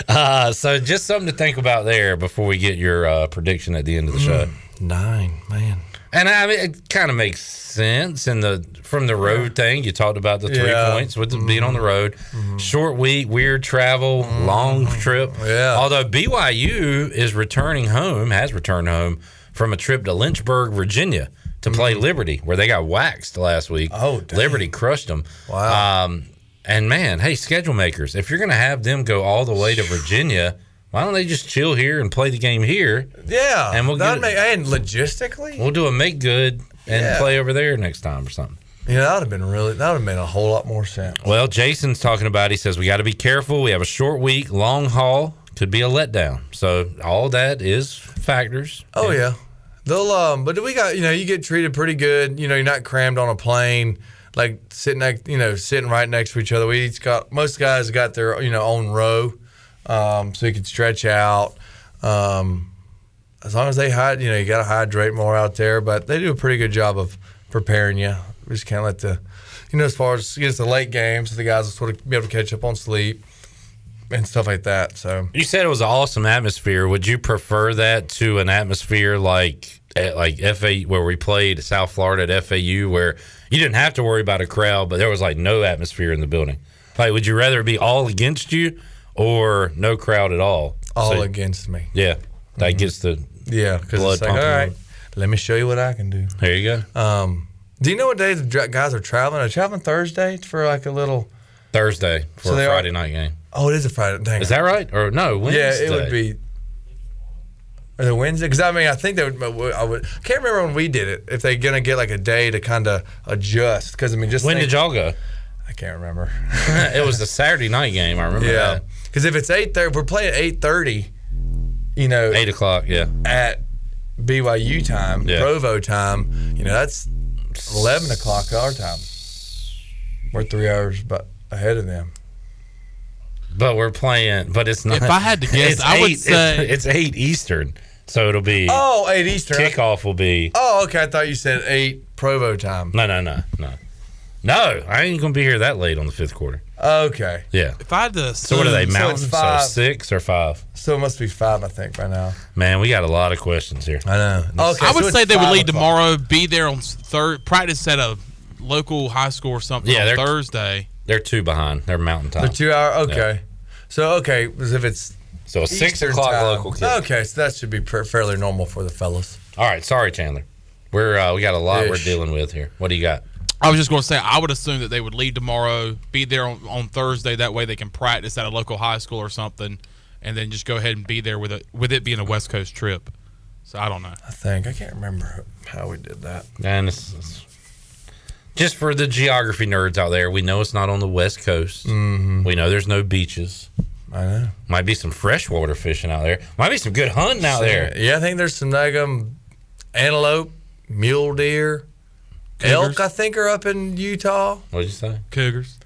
[SPEAKER 7] Uh, so just something to think about there before we get your uh, prediction at the end of the show.
[SPEAKER 14] Nine, man.
[SPEAKER 7] And I mean, it kind of makes sense in the from the road thing. You talked about the three
[SPEAKER 14] Yeah.
[SPEAKER 7] points with the being on the road, short week, weird travel, long trip.
[SPEAKER 14] Yeah.
[SPEAKER 7] Although BYU is returning home, has returned home from a trip to Lynchburg, Virginia, to play Liberty, where they got waxed last week.
[SPEAKER 14] Oh, dang.
[SPEAKER 7] Liberty crushed them.
[SPEAKER 14] Wow.
[SPEAKER 7] Um, and man, hey, schedule makers, if you're going to have them go all the way to Virginia, why don't they just chill here and play the game here?
[SPEAKER 14] Yeah,
[SPEAKER 7] And we'll get-
[SPEAKER 14] make, and logistically,
[SPEAKER 7] We'll do a make good and
[SPEAKER 14] Yeah.
[SPEAKER 7] play over there next time or something.
[SPEAKER 14] yeah, that would have been really that would have made a whole lot more sense.
[SPEAKER 7] Well, Jason's talking about. He says we got to be careful. We have a short week, long haul could be a letdown. So all that is factors.
[SPEAKER 14] Oh yeah, they'll um. But we got you know you get treated pretty good. You know you're not crammed on a plane like sitting next you know sitting right next to each other. We each got most guys got their you know own row, um, so you can stretch out. Um, as long as they hide, you know you got to hydrate more out there. But they do a pretty good job of preparing you. We just can't let the you know as far as it's the late games, the guys will sort of be able to catch up on sleep and stuff like that. So
[SPEAKER 7] You said it was an awesome atmosphere. Would you prefer that to an atmosphere like at like FA where we played South Florida at FAU where you didn't have to worry about a crowd, but there was like no atmosphere in the building? Like, would you rather it be all against you or no crowd at all?
[SPEAKER 14] all
[SPEAKER 7] So-
[SPEAKER 14] against me.
[SPEAKER 7] Yeah, that gets the
[SPEAKER 14] Yeah, because it's like, all
[SPEAKER 7] pumping.
[SPEAKER 14] let me show you what I can do.
[SPEAKER 7] There you go.
[SPEAKER 14] Um, do you know what day the guys are traveling? Are traveling Thursday for like a little?
[SPEAKER 7] Thursday for
[SPEAKER 14] So
[SPEAKER 7] a
[SPEAKER 14] they are-
[SPEAKER 7] Friday night game.
[SPEAKER 14] Oh, it is a Friday. Dang.
[SPEAKER 7] Is that right? Or no? Wednesday.
[SPEAKER 14] Yeah, it would be. Or the Wednesday? Because I mean, I think they would. I would. I can't remember when we did it. If they're gonna get like a day to kind of adjust. Because I mean, just
[SPEAKER 7] When
[SPEAKER 14] think-
[SPEAKER 7] did y'all go?
[SPEAKER 14] I can't remember. *laughs*
[SPEAKER 7] it was the Saturday night game. I remember
[SPEAKER 14] yeah,
[SPEAKER 7] that.
[SPEAKER 14] because if it's eight thirty, we're playing at eight thirty. You know,
[SPEAKER 7] Eight o'clock. Yeah.
[SPEAKER 14] at BYU time,
[SPEAKER 7] Yeah.
[SPEAKER 14] Provo time. You know, that's eleven o'clock our time. We're three hours but ahead of them.
[SPEAKER 7] But we're playing. But it's not.
[SPEAKER 17] If I had to guess,
[SPEAKER 7] it's
[SPEAKER 17] I would
[SPEAKER 7] eight-
[SPEAKER 17] say-
[SPEAKER 7] it's, it's eight Eastern. So it'll be.
[SPEAKER 14] Oh, eight Eastern.
[SPEAKER 7] Kickoff will be.
[SPEAKER 14] Oh, okay. I thought you said eight Provo time.
[SPEAKER 7] No, no, no, no, no. I ain't gonna be here that late on the fifth quarter.
[SPEAKER 14] Okay.
[SPEAKER 7] Yeah.
[SPEAKER 17] If I had to,
[SPEAKER 7] So what are they?
[SPEAKER 14] So it's
[SPEAKER 7] Mountains? So,
[SPEAKER 14] five.
[SPEAKER 7] six or five?
[SPEAKER 14] So it must be five, I think, by now.
[SPEAKER 7] Man, we got a lot of questions here.
[SPEAKER 14] I know. Okay,
[SPEAKER 17] I would
[SPEAKER 14] it's
[SPEAKER 17] say they would
[SPEAKER 14] five
[SPEAKER 17] leave
[SPEAKER 14] o'clock.
[SPEAKER 17] tomorrow, be there on third, practice at a local high school or something
[SPEAKER 7] Yeah,
[SPEAKER 17] on
[SPEAKER 7] they're-
[SPEAKER 17] Thursday.
[SPEAKER 7] They're two behind. They're Mountain time.
[SPEAKER 14] They're two hour. Okay. So okay, as if it's
[SPEAKER 7] So a six
[SPEAKER 14] Eastern
[SPEAKER 7] o'clock
[SPEAKER 14] time.
[SPEAKER 7] local kick.
[SPEAKER 14] Okay, so that should be per- fairly normal for the fellas.
[SPEAKER 7] All right. Sorry, Chandler. We're uh, we got a lot we're dealing with here. What do you got?
[SPEAKER 17] I was just going to say, I would assume that they would leave tomorrow, be there on, on Thursday. That way, they can practice at a local high school or something, and then just go ahead and be there with it with it being a West Coast trip. So I don't know.
[SPEAKER 14] I think I can't remember how we did that.
[SPEAKER 7] And it's, it's- just for the geography nerds out there, we know it's not on the west coast.
[SPEAKER 14] Mhm.
[SPEAKER 7] We know there's no beaches.
[SPEAKER 14] I know.
[SPEAKER 7] Might be some freshwater fishing out there. Might be some good hunting out there.
[SPEAKER 14] Yeah, I think there's some like um, antelope, mule deer, elk. I think are up in Utah.
[SPEAKER 7] What'd you say?
[SPEAKER 17] Cougars.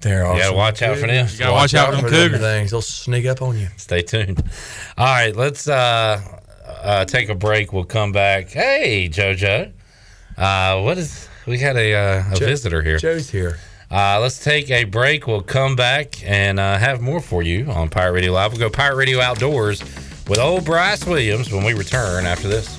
[SPEAKER 14] They're
[SPEAKER 7] You gotta
[SPEAKER 14] awesome,
[SPEAKER 7] watch out for them.
[SPEAKER 17] You gotta watch out for them cougars.
[SPEAKER 14] Things they'll sneak up on you.
[SPEAKER 7] Stay tuned. All right, let's uh, uh, take a break. We'll come back. Hey, JoJo. Uh, what is we got a, uh, a
[SPEAKER 14] Jo-
[SPEAKER 7] visitor here?
[SPEAKER 14] Joe's here.
[SPEAKER 7] Uh, let's take a break. We'll come back and uh, have more for you on Pirate Radio Live. We'll go Pirate Radio Outdoors with old Bryce Williams when we return after this.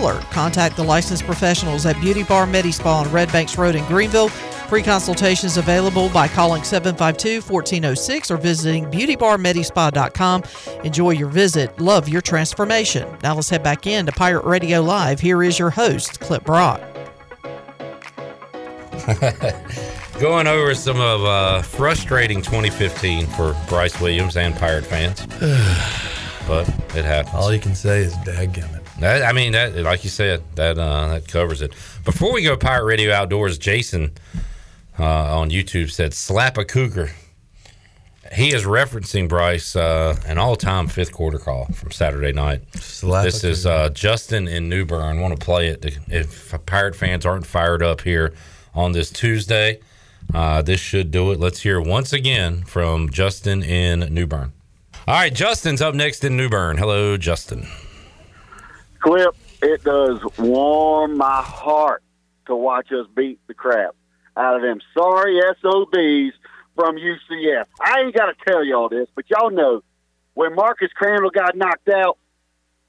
[SPEAKER 6] Contact the licensed professionals at Beauty Bar Medi Spa on Red Banks Road in Greenville. Free consultations available by calling 752-1406 or visiting beautybarmedispa.com. Enjoy your visit. Love your transformation. Now let's head back in to Pirate Radio Live. Here is your host, Cliff Brock. *laughs*
[SPEAKER 7] Going over some of uh, frustrating 2015 for Bryce Williams and Pirate fans. *sighs* but it happens.
[SPEAKER 14] All you can say is dadgummit.
[SPEAKER 7] That, I mean, that like you said, that uh, that covers it. Before we go Pirate Radio Outdoors, Jason uh, on YouTube said, "Slap a cougar." He is referencing Bryce uh, an all-time fifth quarter call from Saturday night.
[SPEAKER 14] Slap
[SPEAKER 7] this is uh, Justin in New Bern. Want to play it if Pirate fans aren't fired up here on this Tuesday. Uh, this should do it. Let's hear once again from Justin in New Bern. All right, Justin's up next in New Bern. Hello, Justin.
[SPEAKER 18] Cliff, it does warm my heart to watch us beat the crap out of them sorry SOBs from UCF. I ain't got to tell y'all this, but y'all know when Marcus Crandell got knocked out,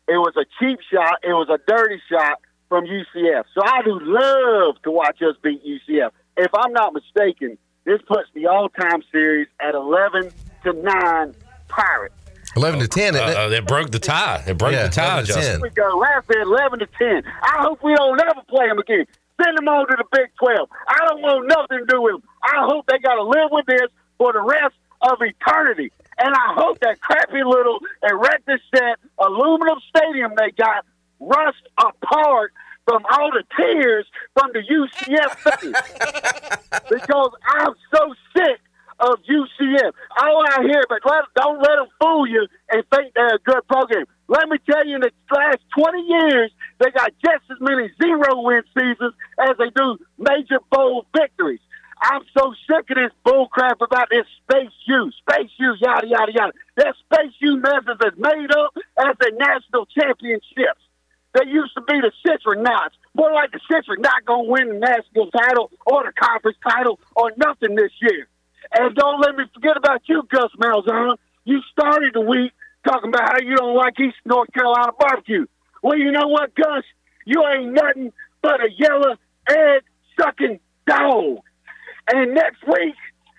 [SPEAKER 18] it was a cheap shot, it was a dirty shot from UCF. So I do love to watch us beat UCF. If I'm not mistaken, this puts the all-time series at 11 to 9 Pirates.
[SPEAKER 14] 11 to 10, isn't it?
[SPEAKER 7] Uh, it broke the tie. It broke
[SPEAKER 14] Yeah,
[SPEAKER 7] the tie,
[SPEAKER 14] 11 to
[SPEAKER 7] Justin.
[SPEAKER 18] Here we go. Last at 11 to 10. I hope we don't ever play them again. Send them on to the Big 12. I don't want nothing to do with them. I hope they got to live with this for the rest of eternity. And I hope that crappy little erector set aluminum stadium they got rust apart from all the tears from the UCF fans. *laughs* because I'm so sick of UCF. All I hear, but don't let them fool you and think they're a good program. Let me tell you, in the last 20 years, they got just as many zero win seasons as they do major bowl victories. I'm so sick of this bullcrap about this space U, space U, yada, yada, yada. That space U mess is as made up as the national championships. They used to be the Citronauts. More like the Citronaut going to win the national title or the conference title or nothing this year. And don't let me forget about you, Gus Malzahn. You started the week talking about how you don't like East North Carolina barbecue. Well, you know what, Gus? You ain't nothing but a yellow egg sucking dog. And next week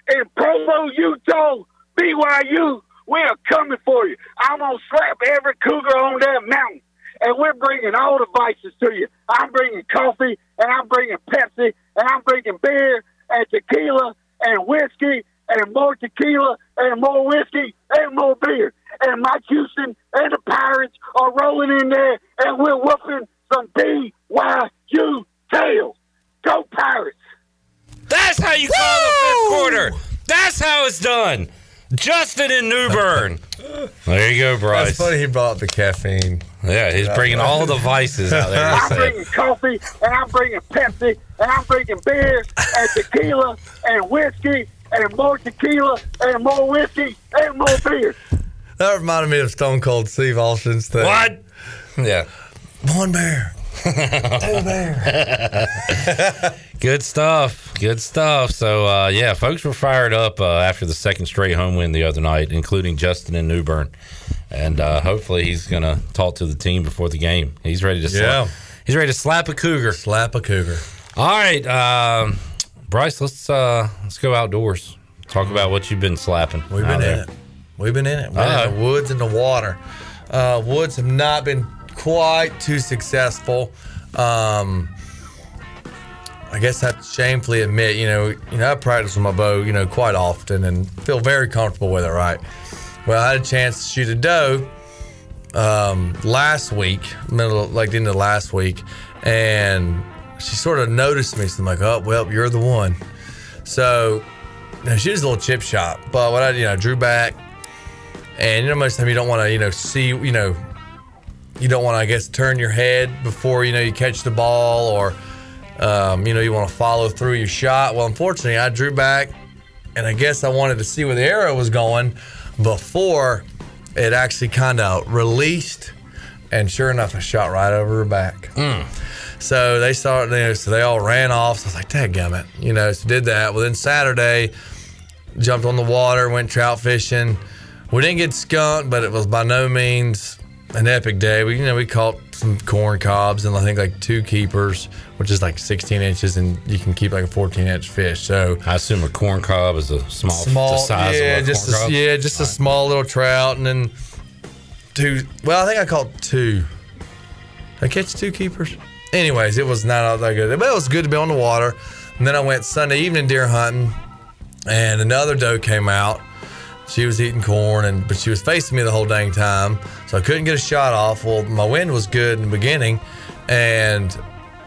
[SPEAKER 18] in Provo, Utah, BYU, we are coming for you. I'm gonna slap every cougar on that mountain, and we're bringing all the vices to you. I'm bringing coffee, and I'm bringing Pepsi, and I'm bringing beer and tequila and whiskey and more tequila and more whiskey and more beer. And Mike Houston and the Pirates are rolling in there, and we're whooping some BYU tails. Go Pirates!
[SPEAKER 7] That's how you call the fifth quarter. That's how it's done. Justin in New Bern. *laughs* There you go, Bryce.
[SPEAKER 14] That's funny he brought the caffeine.
[SPEAKER 7] Yeah, he's bringing all the vices out there.
[SPEAKER 18] I'm bringing coffee, and I'm bringing Pepsi, and I'm bringing beer and tequila and whiskey and more tequila and more whiskey and more beer.
[SPEAKER 14] That reminded me of Stone Cold Steve Austin's thing.
[SPEAKER 7] What? Yeah.
[SPEAKER 14] One bear. Bear. *laughs*
[SPEAKER 7] Good stuff. Good stuff. So, uh, yeah, folks were fired up uh, after the second straight home win the other night, including Justin and New Bern. And uh, hopefully he's going to talk to the team before the game. He's ready to
[SPEAKER 14] Yeah.
[SPEAKER 7] slap. He's ready to slap a cougar.
[SPEAKER 14] Slap a cougar.
[SPEAKER 7] All right, um, Bryce. Let's uh, let's go outdoors. Talk about what you've been slapping.
[SPEAKER 14] We've been
[SPEAKER 7] there.
[SPEAKER 14] in it. We've been in it. We're in the woods and the water. Uh, woods have not been quite too successful. Um, I guess I have to shamefully admit, you know, you know, I practice with my bow, you know, quite often and feel very comfortable with it, right? Well, I had a chance to shoot a doe um, last week, middle like the end of last week, and she sort of noticed me. So I'm like, oh well, you're the one. So you know, she was a little chip shot, but what I you know drew back, and you know most of the time you don't want to you know see you know you don't want to I guess turn your head before you know you catch the ball or um, you know you want to follow through your shot. Well, unfortunately, I drew back, and I guess I wanted to see where the arrow was going before it actually kind of released, and sure enough, I shot right over her back. So they started, you know, so they all ran off. So I was like, "Dadgummit," you know. So did that. Well, then Saturday, jumped on the water, went trout fishing. We didn't get skunk, but it was by no means an epic day. We, you know, we caught some corn cobs and I think like two keepers, which is like 16 inches, and you can keep like a 14 inch fish. So
[SPEAKER 7] I assume a corn cob is a small,
[SPEAKER 14] small,
[SPEAKER 7] size
[SPEAKER 14] yeah,
[SPEAKER 7] of a
[SPEAKER 14] just a, yeah, just a small little trout, and then two. Well, I think I caught two. Did I catch two keepers. Anyways, it was not all that good, but it was good to be on the water. And then I went Sunday evening deer hunting, and another doe came out. She was eating corn, and but she was facing me the whole dang time, so I couldn't get a shot off. Well, my wind was good in the beginning, and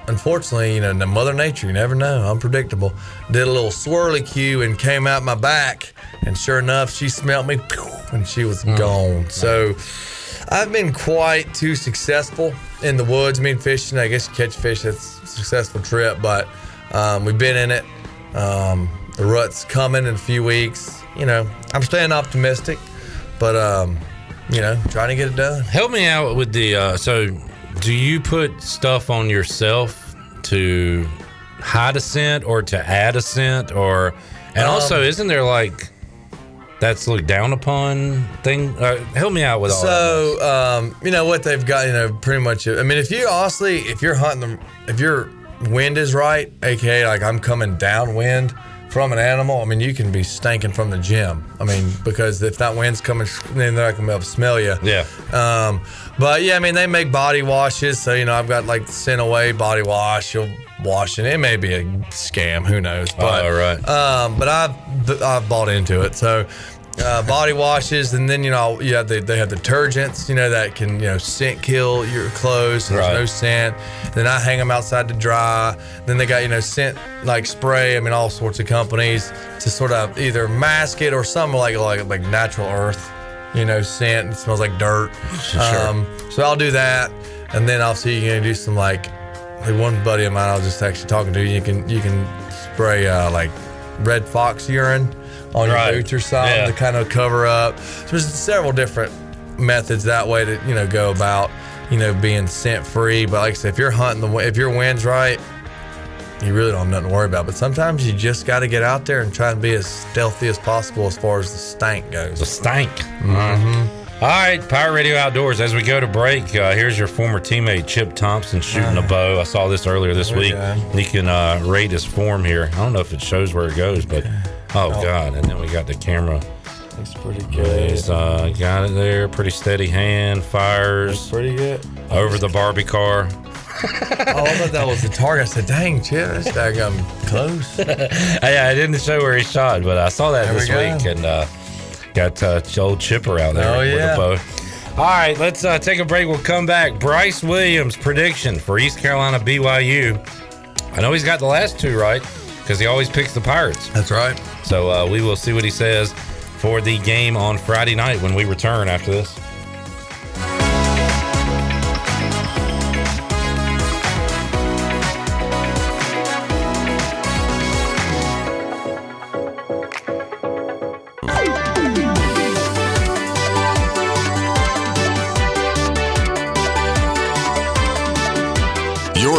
[SPEAKER 14] unfortunately, you know, Mother Nature, you never know, unpredictable. Did a little swirly cue and came out my back, and sure enough, she smelt me, and she was gone. So I've been quite too successful in the woods. I mean, fishing, I guess you catch fish, that's a successful trip, but um, we've been in it. Um, the rut's coming in a few weeks. You know, I'm staying optimistic, but, um, you know, trying to get it done.
[SPEAKER 7] Help me out with the. Uh, so, do you put stuff on yourself to hide a scent or to add a scent, or and
[SPEAKER 14] Um,
[SPEAKER 7] also isn't there like that's looked down upon thing? Uh, help me out with all that.
[SPEAKER 14] So, um, you know what they've got, you know, pretty much. I mean, if you honestly, if you're hunting them, if your wind is right, aka like I'm coming downwind from an animal, I mean, you can be stinking from the gym. I mean, because if that wind's coming, then they're not gonna be able to smell you.
[SPEAKER 7] Yeah.
[SPEAKER 14] Um, but yeah, I mean, they make body washes, so you know, I've got like scent away body wash. You'll wash it. It may be a scam, who knows? But
[SPEAKER 7] Oh, right.
[SPEAKER 14] um, but I've I've bought into it. So uh, body washes, and then you know you have the, they have detergents, you know that can you know scent kill your clothes. So
[SPEAKER 7] Right.
[SPEAKER 14] There's no scent. Then I hang them outside to dry. Then they got you know scent like spray. I mean all sorts of companies to sort of either mask it or some like like like natural earth, you know scent. It smells like dirt. Um, so I'll do that, and then I'll see you can do some like like one buddy of mine I was just actually talking to. You can you can spray uh, like red fox urine on
[SPEAKER 7] Right.
[SPEAKER 14] your boots or something
[SPEAKER 7] Yeah.
[SPEAKER 14] to kind of cover up. So there's several different methods that way to you know go about you know being scent free. But like I said, if you're hunting the if your wind's right, you really don't have nothing to worry about. But sometimes you just got to get out there and try and be as stealthy as possible as far as the stank goes.
[SPEAKER 7] The stank. All right, Pirate Radio Outdoors. As we go to break, uh, here's your former teammate Chip Thompson shooting a bow. I saw this earlier this week. You can uh, rate his form here. I don't know if it shows where it goes, but oh, god! And then we got the camera.
[SPEAKER 14] Looks pretty good.
[SPEAKER 7] He's uh, got it there. Pretty steady hand. Fires.
[SPEAKER 14] pretty good.
[SPEAKER 7] Over the Barbie car. *laughs*
[SPEAKER 14] oh, I thought that was the target. I said, "Dang, Chip, that's daggum close." *laughs*
[SPEAKER 7] Hey, I didn't show where he shot, but I saw that
[SPEAKER 14] There
[SPEAKER 7] this
[SPEAKER 14] go.
[SPEAKER 7] week and uh, got uh, old Chipper out there
[SPEAKER 14] Oh,
[SPEAKER 7] with
[SPEAKER 14] yeah.
[SPEAKER 7] All right, let's uh, take a break. We'll come back. Bryce Williams' prediction for East Carolina BYU. I know he's got the last two right because he always picks the Pirates.
[SPEAKER 14] That's right.
[SPEAKER 7] So uh, we will see what he says for the game on Friday night when we return after this.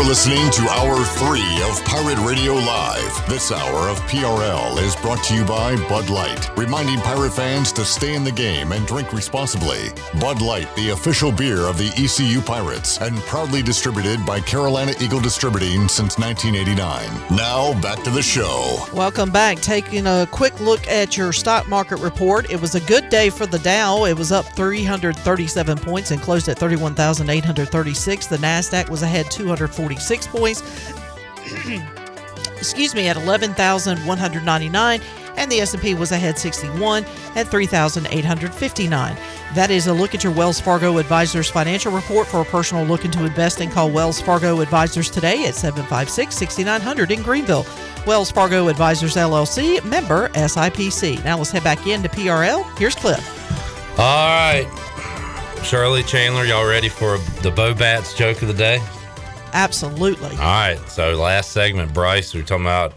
[SPEAKER 2] You're listening to Hour 3 of Pirate Radio Live. This hour of PRL is brought to you by Bud Light, reminding pirate fans to stay in the game and drink responsibly. Bud Light, the official beer of the ECU Pirates, and proudly distributed by Carolina Eagle Distributing since 1989. Now, back to the show.
[SPEAKER 6] Welcome back. Taking a quick look at your stock market report. It was a good day for the Dow. It was up 337 points and closed at 31,836. The Nasdaq was ahead 246 points. *clears throat* Excuse me, at 11,199 and the S&P was ahead 61 at 3,859. That is a look at your Wells Fargo Advisors financial report. For a personal look into investing, call Wells Fargo Advisors today at 756-6900 in Greenville. Wells Fargo Advisors LLC, member SIPC. Now let's head back into PRL. Here's Cliff.
[SPEAKER 7] All right. Shirley Chandler, y'all ready for the Bo Bats joke of the day?
[SPEAKER 6] Absolutely.
[SPEAKER 7] All right. So last segment, Bryce, we are talking about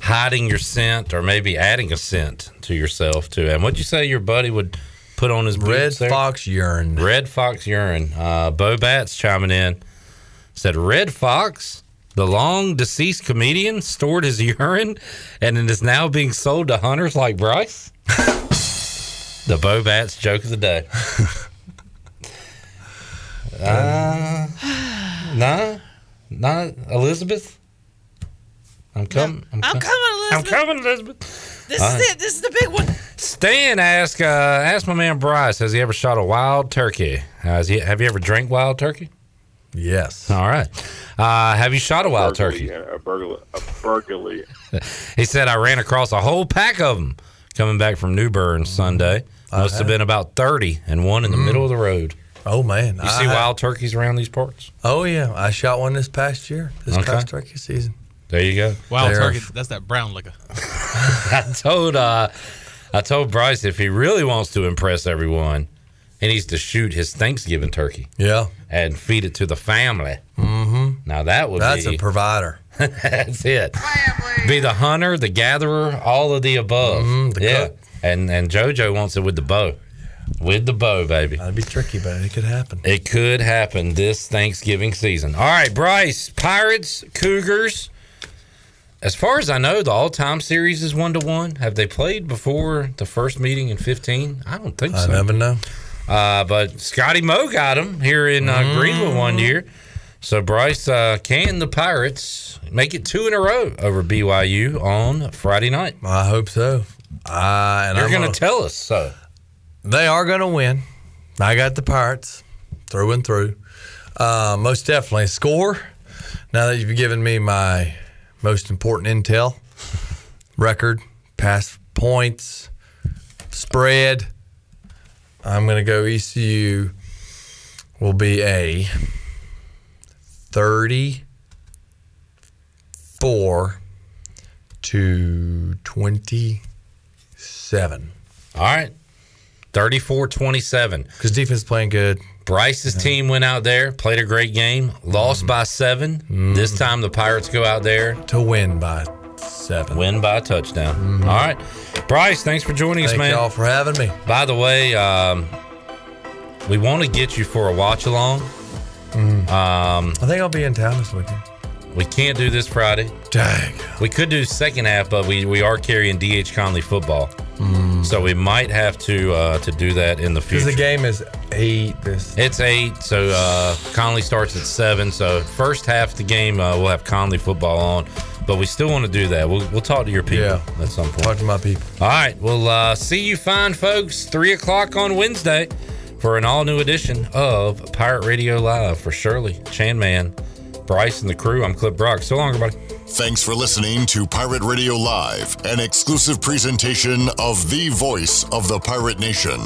[SPEAKER 7] hiding your scent or maybe adding a scent to yourself too. And what'd you say your buddy would put on his
[SPEAKER 14] Red
[SPEAKER 7] boots there?
[SPEAKER 14] fox urine.
[SPEAKER 7] Red fox urine. Uh, Bo Bats chiming in said Red Fox, the long deceased comedian, stored his urine and it is now being sold to hunters like Bryce. *laughs* the Bo Bats joke of the day. *laughs* Uh, nah, not Elizabeth. I'm coming. I'm,
[SPEAKER 6] I'm coming, Elizabeth.
[SPEAKER 7] I'm coming, Elizabeth.
[SPEAKER 6] This
[SPEAKER 7] All
[SPEAKER 6] is it. This is the big one.
[SPEAKER 7] Stan ask uh, ask my man Bryce, has he ever shot a wild turkey? Has he, have you ever drank wild turkey?
[SPEAKER 14] Yes.
[SPEAKER 7] All right. Uh, have you shot a wild turkey?
[SPEAKER 19] A burglary. A burglary. *laughs*
[SPEAKER 7] he said I ran across a whole pack of them coming back from New Bern Sunday. Must have
[SPEAKER 14] have.
[SPEAKER 7] been about thirty and one in the middle of the road.
[SPEAKER 14] Oh man,
[SPEAKER 7] You see wild turkeys around these parts?
[SPEAKER 14] Oh yeah, I shot one this past year. This
[SPEAKER 7] Okay.
[SPEAKER 14] past turkey season.
[SPEAKER 7] There you go.
[SPEAKER 17] Wild
[SPEAKER 14] They're-
[SPEAKER 17] turkey. That's that brown liquor. *laughs*
[SPEAKER 7] I told uh, I told Bryce if he really wants to impress everyone, he needs to shoot his Thanksgiving turkey.
[SPEAKER 14] Yeah.
[SPEAKER 7] And feed it to the family.
[SPEAKER 14] Mm-hmm.
[SPEAKER 7] Now that would
[SPEAKER 14] That's
[SPEAKER 7] be
[SPEAKER 14] a provider. *laughs*
[SPEAKER 7] That's it. Be the hunter, the gatherer, all of the above.
[SPEAKER 14] Mm-hmm,
[SPEAKER 7] yeah. And and JoJo wants it with the bow. With the bow, baby.
[SPEAKER 14] That'd be tricky, but it could happen.
[SPEAKER 7] It could happen this Thanksgiving season. All right, Bryce, Pirates, Cougars. As far as I know, the all-time series is one to one. Have they played before the first meeting in fifteen? I don't think
[SPEAKER 14] I
[SPEAKER 7] so.
[SPEAKER 14] I never know.
[SPEAKER 7] Uh, but Scotty Moe got him here in uh, Greenville one year. So Bryce, uh, can the Pirates make it two in a row over BYU on Friday night?
[SPEAKER 14] I hope so. Uh, and
[SPEAKER 7] You're going to tell us so.
[SPEAKER 14] They are going to win. I got the Pirates through and through. Uh, most definitely. Score. Now that you've given me my most important intel record, past points, spread, I'm going to go ECU will be a 34 to 27.
[SPEAKER 7] All right. 34 27.
[SPEAKER 14] Because defense playing good.
[SPEAKER 7] Bryce's team went out there, played a great game, lost by seven. This time the Pirates go out there
[SPEAKER 14] to win by seven.
[SPEAKER 7] Win by a touchdown. All right. Bryce, thanks for joining us, man.
[SPEAKER 14] Thank y'all for having me.
[SPEAKER 7] By the way, um, we want to get you for a watch along. Um,
[SPEAKER 14] I think I'll be in town this weekend.
[SPEAKER 7] We can't do this Friday.
[SPEAKER 14] Dang.
[SPEAKER 7] We could do second half, but we, we are carrying DH Conley football. So we might have to uh, to do that in the
[SPEAKER 14] Because
[SPEAKER 7] future.
[SPEAKER 14] the game is eight. This
[SPEAKER 7] It's eight, so uh, Conley starts at seven. So first half of the game, uh, we'll have Conley football on, but we still want to do that. We'll, we'll talk to your people
[SPEAKER 14] Yeah.
[SPEAKER 7] at some point.
[SPEAKER 14] Talk to my people.
[SPEAKER 7] All right, we'll uh, see you fine folks. Three o'clock on Wednesday for an all new edition of Pirate Radio Live for Shirley Chandler, Bryce, and the crew. I'm Cliff Brock. So long, everybody.
[SPEAKER 2] Thanks for listening to Pirate Radio Live, an exclusive presentation of the voice of the pirate nation.